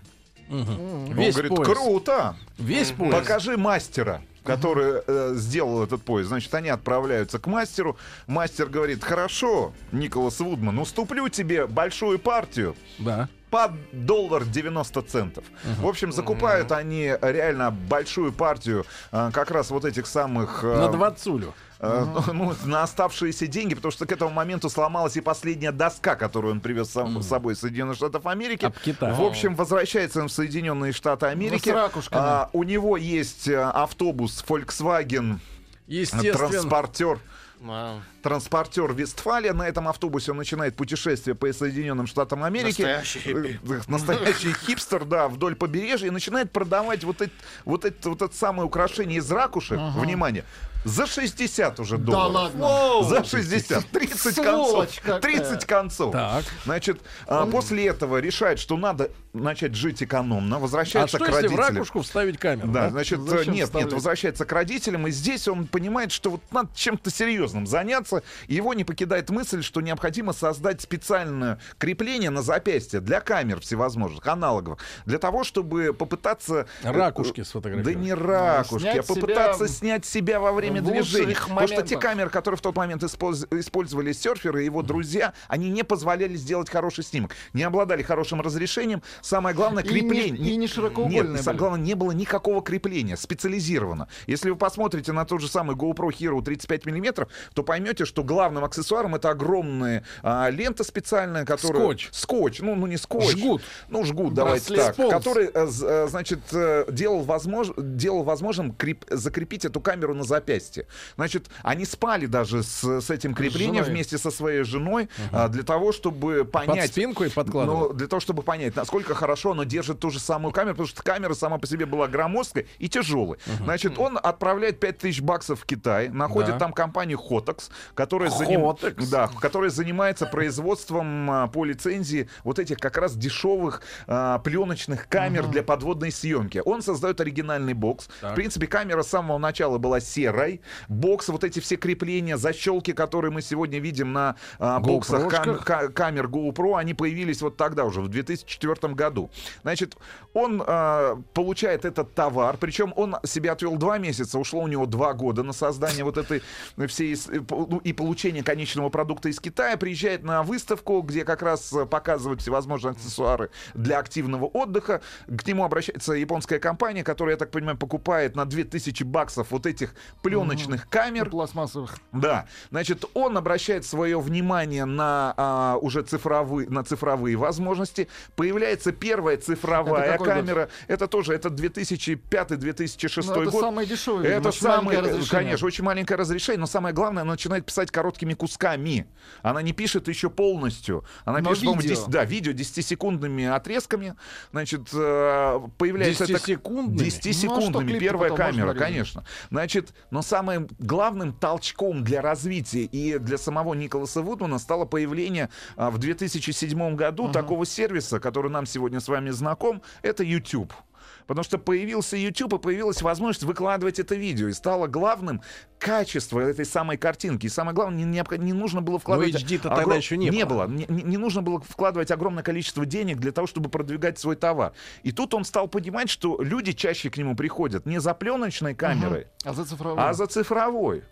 Он Весь говорит, пояс. круто. Весь пояс. Покажи мастера который э, сделал этот поезд. Значит, они отправляются к мастеру. Мастер говорит, хорошо, Николас Вудман, уступлю тебе большую партию. Да. Под доллар 90 центов. В общем, закупают они реально большую партию э, как раз вот этих самых... э, На двадцулю. Э, ну, на оставшиеся деньги, потому что к этому моменту сломалась и последняя доска, которую он привез сам- с собой из Соединенных Штатов Америки. В общем, возвращается он в Соединенные Штаты Америки. ракушками. А, у него есть э, автобус Volkswagen Естественно. транспортер. Вау. Транспортер Вестфалия. На этом автобусе он начинает путешествие по Соединенным Штатам Америки. Настоящий Э, Настоящий хипстер, да, вдоль побережья. И начинает продавать вот это вот это, вот это самое украшение из ракушек. Внимание. За 60 уже Да долларов. ладно. За 60. 30 концов. Сволочь какая. 30 концов. Так. Значит, а, после этого решает, что надо начать жить экономно. А Возвращается что к если в родителям. ракушку вставить камеру? Да, значит, э, Зачем нет, нет, вставлять? возвращается к родителям, и здесь он понимает, что вот надо чем-то серьезным заняться. И Его не покидает мысль, что необходимо создать специальное крепление на запястье для камер всевозможных, аналогов, для того, чтобы попытаться... э, Ракушки Да сфотографировать. не ракушки, снять а попытаться себя снять себя во время движения. Потому что те моментах. камеры, которые в тот момент использ- использовали серферы и его друзья, они не позволяли сделать хороший снимок. Не обладали хорошим разрешением. Самое главное, И не- крепление. и не широкоугольные Нет, самое главное, не было никакого крепления, специализированно. Если вы посмотрите на тот же самый GoPro Hero 35 мм, то поймете, что главным аксессуаром это огромная а, лента специальная, которая... Скотч. Скотч. Ну, ну не скотч. Жгут. Ну, жгут, давайте Браслет. так. Сполз. Который, э, э, значит, э, делал, возмож... делал возможным креп- закрепить эту камеру на запястье. Значит, они спали даже с, с этим креплением женой. вместе со своей женой а, для того, чтобы понять... Под спинку и подкладывал. Ну, для того, чтобы понять, насколько хорошо оно держит ту же самую камеру, потому что камера сама по себе была громоздкой и тяжелой. Значит, он отправляет 5000 баксов в Китай, находит Да. там компанию Hotox, которая, заним- да, которая занимается производством а, по лицензии вот этих как раз дешевых а, пленочных камер для подводной съемки. Он создает оригинальный бокс. Так. В принципе, камера с самого начала была серой. Бокс, вот эти все крепления, защелки, которые мы сегодня видим на а, боксах кам- камер GoPro, они появились вот тогда уже, в 2004 году. Значит, он а, получает этот товар, причем он себе отвел два месяца, ушло у него два года на создание вот этой всей э, ну, и получение конечного продукта из Китая, приезжает на выставку, где как раз э, показывают всевозможные аксессуары для активного отдыха. К нему обращается японская компания, которая, я так понимаю, покупает на 2000 баксов вот этих пленочных камер. Пластмассовых. Да, значит, он обращает свое внимание на а, уже цифровые, на цифровые возможности. Появляется первая цифровая Это какой год? камера. Это тоже, это 2005-2006 Ну, это год. самый дешевый, Это очень самое, разрешение. конечно, очень маленькое разрешение, но самое главное, она начинает писать короткими кусками. Она не пишет еще полностью. Она Но пишет, по-моему, видео. 10 да, видео 10-секундными отрезками. Значит, э, появляется... это- 10-секундными? 10-секундными. Ну, а Первая камера, конечно. Значит, но самым главным толчком для развития и для самого Николаса Вудмана стало появление а, в 2007 году такого сервиса, который нам сегодня с вами знаком, это YouTube. Потому что появился YouTube, и появилась возможность выкладывать это видео. И стало главным качество этой самой картинки. И самое главное, не, необход- не нужно было вкладывать... HD-то тогда еще не не было. было. Не, не- не нужно было вкладывать огромное количество денег для того, чтобы продвигать свой товар. И тут он стал понимать, что люди чаще к нему приходят не за пленочной камерой, А за цифровой? а за цифровой.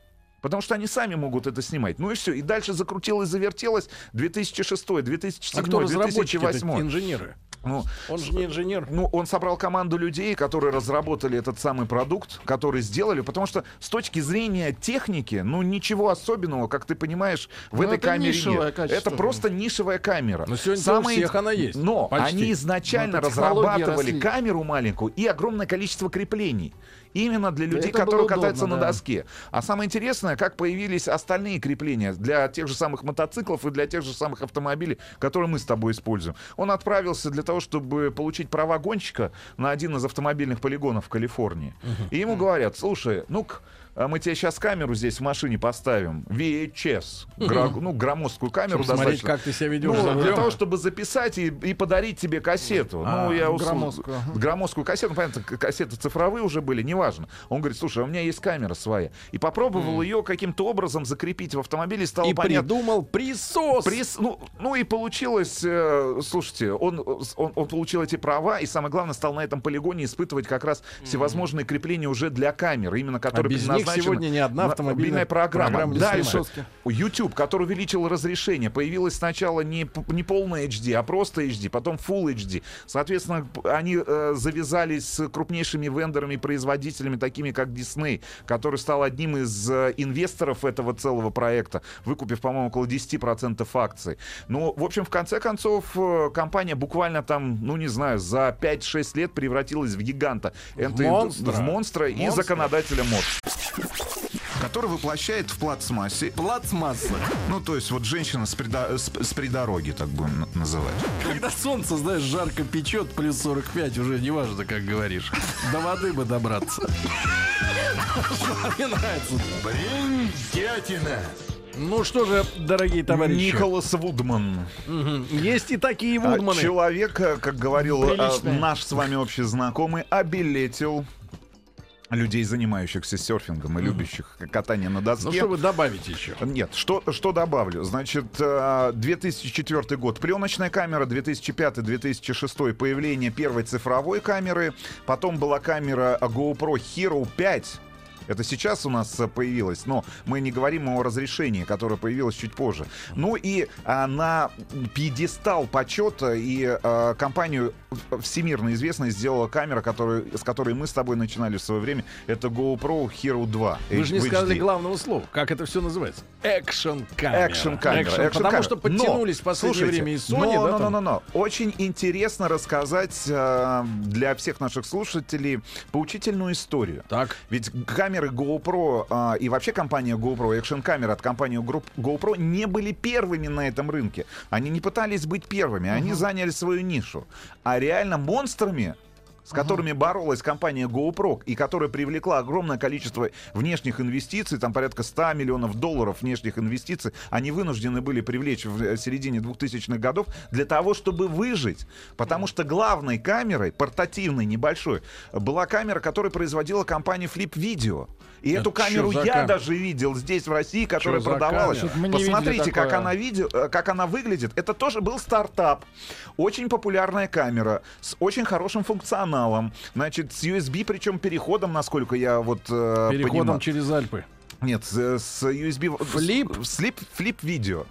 Потому что они сами могут это снимать. Ну и все. И дальше закрутилось, завертелось 2006, 2007, А кто разработчики 2008. инженеры? Ну, Он же не инженер. ну, он собрал команду людей, которые разработали этот самый продукт, который сделали, потому что с точки зрения техники, ну, ничего особенного, как ты понимаешь, в Ну, этой это камере нишевое нет. качество. Это просто нишевая камера. Но сегодня у всех она есть. Но Почти. они изначально Ну, технологии разрабатывали росли. камеру маленькую и огромное количество креплений. Именно для людей, это которые удобно, катаются на да. доске. А самое интересное, как появились остальные крепления для тех же самых мотоциклов и для тех же самых автомобилей, которые мы с тобой используем. Он отправился для того, чтобы получить права гонщика на один из автомобильных полигонов в Калифорнии. И ему говорят, слушай, ну-ка, а мы тебе сейчас камеру здесь в машине поставим, VHS, гра- ну, громоздкую камеру Чтобы смотреть, достаточно. как ты себя ведешь Ну, для того, чтобы записать и, и подарить тебе кассету. А, ну, я усл- громоздкую, громоздкую кассету, ну, понятно, кассеты цифровые уже были, неважно. Он говорит, слушай, а у меня есть камера своя. И попробовал ее каким-то образом закрепить в автомобиле, и стало И понятно. придумал присос. Прис- ну, ну и получилось, э, слушайте, он, он, он получил эти права, и самое главное, стал на этом полигоне испытывать как раз всевозможные крепления уже для камеры, именно которые А без них сегодня ни одна на- автомобильная программа. программа не Дальше. YouTube, который увеличил разрешение, появилось сначала не, не полное HD, а просто HD, потом Full HD. Соответственно, они э, завязались с крупнейшими вендорами, производителями, такими как Disney, который стал одним из э, инвесторов этого целого проекта, выкупив, по-моему, около 10% акций. Ну, в общем, в конце концов, э, компания буквально там, ну, не знаю, за 5-6 лет превратилась в гиганта. Это- монстра. В монстра и Монстра. законодателя мод. Который воплощает в плацмассе. Плацмасса. Ну, то есть вот женщина с, придо- с, с придороги, так будем называть. Когда солнце, знаешь, жарко печет, плюс 45, уже неважно, как говоришь. До воды бы добраться. Мне нравится. Бриндятина. Ну что же, дорогие товарищи. Николас Вудман. Мгм. Есть и такие А, Вудманы. Человек, э, как говорил э, Приличный. наш с вами общий знакомый, обелетил людей, занимающихся серфингом и любящих катание на доске. Ну что вы добавите еще? Нет, что, что добавлю? Значит, э, 2004 год пленочная камера, 2005-2006 появление первой цифровой камеры, потом была камера GoPro Hero 5. Это сейчас у нас э, появилось, но мы не говорим о разрешении, которое появилось чуть позже. Ну и а, на пьедестал почета и а, компанию всемирно известной сделала камера, которую, с которой мы с тобой начинали в свое время. Это GoPro Hero 2. Вы же не в сказали HD. главного слова. Как это все называется? Экшн камера. Экшн камера. Экшн, потому что подтянулись в последнее время и Sony, но, да, но, там? но, но, но. Очень интересно рассказать э, для всех наших слушателей поучительную историю. Так. Ведь камеры GoPro э, и вообще компания GoPro, экшн камера от компании GoPro не были первыми на этом рынке. Они не пытались быть первыми, они заняли свою нишу. А реально монстрами с которыми боролась компания GoPro и которая привлекла огромное количество внешних инвестиций, там порядка 100 миллионов долларов внешних инвестиций, они вынуждены были привлечь в э, середине 2000-х годов для того, чтобы выжить. Потому что главной камерой, портативной, небольшой, была камера, которую производила компания Flip Video. И Это эту камеру за я даже видел здесь, в России, которая за продавалась. Посмотрите, как она, видел, э, как она выглядит. Это тоже был стартап. Очень популярная камера с очень хорошим функционалом. Значит, с USB, причем переходом, насколько я вот э, Переходом понимаю. через Альпы. Нет, с, USB... Флип? Флип, флип видео.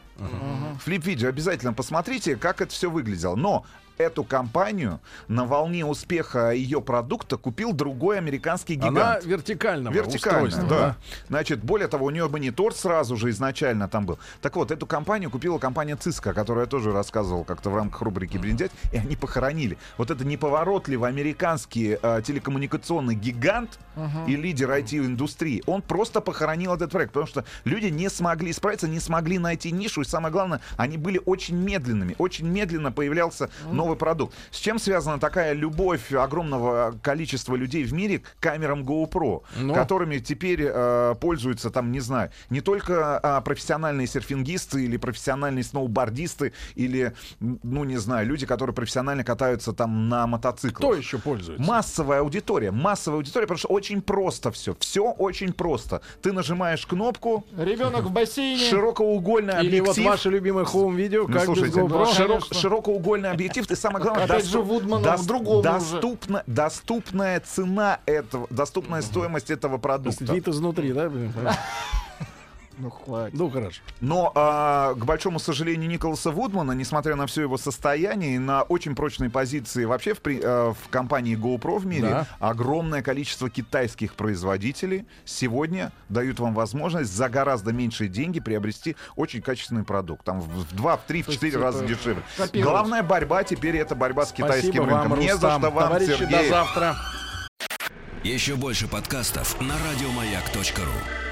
Флип видео. Обязательно посмотрите, как это все выглядело. Но эту компанию на волне успеха ее продукта купил другой американский гигант. Она вертикального Вертикально, устройства, да. да. Значит, более того, у нее монитор сразу же изначально там был. Так вот, эту компанию купила компания Cisco, которую я тоже рассказывал как-то в рамках рубрики «Бриндять», и они похоронили. Вот это неповоротливый американский э, телекоммуникационный гигант Мгм. и лидер IT-индустрии, он просто похоронил этот проект, потому что люди не смогли справиться, не смогли найти нишу, и самое главное, они были очень медленными. Очень медленно появлялся новый продукт. С чем связана такая любовь огромного количества людей в мире к камерам GoPro, Ну. которыми теперь э, пользуются, там, не знаю, не только а, профессиональные серфингисты или профессиональные сноубордисты, или, ну, не знаю, люди, которые профессионально катаются там на мотоциклах. Кто еще пользуется? Массовая аудитория, массовая аудитория, потому что очень просто все. Все очень просто. Ты нажимаешь кнопку, Ребенок в бассейне. широкоугольный Или объектив. вот ваше любимое хоум-видео, Ну, как слушайте, без GoPro. широк- широкоугольный объектив, ты самое главное, Опять доступ- же, Вудману дос- другому уже. доступна, доступная цена этого, доступная стоимость этого продукта. Вид изнутри, да? Ну, хватит. Ну, хорошо. Но, а, к большому сожалению, Николаса Вудмана, несмотря на все его состояние и на очень прочные позиции вообще в, при- э, в компании GoPro в мире, Да. огромное количество китайских производителей сегодня дают вам возможность за гораздо меньшие деньги приобрести очень качественный продукт. Там в в два, в три, в То есть четыре это раза дешевле. копировать. Главная борьба теперь это борьба с китайским Спасибо вам, рынком. Не за Рустам. что вам, Товарищи, Сергей. до завтра. Еще больше подкастов на радиомаяк.ру.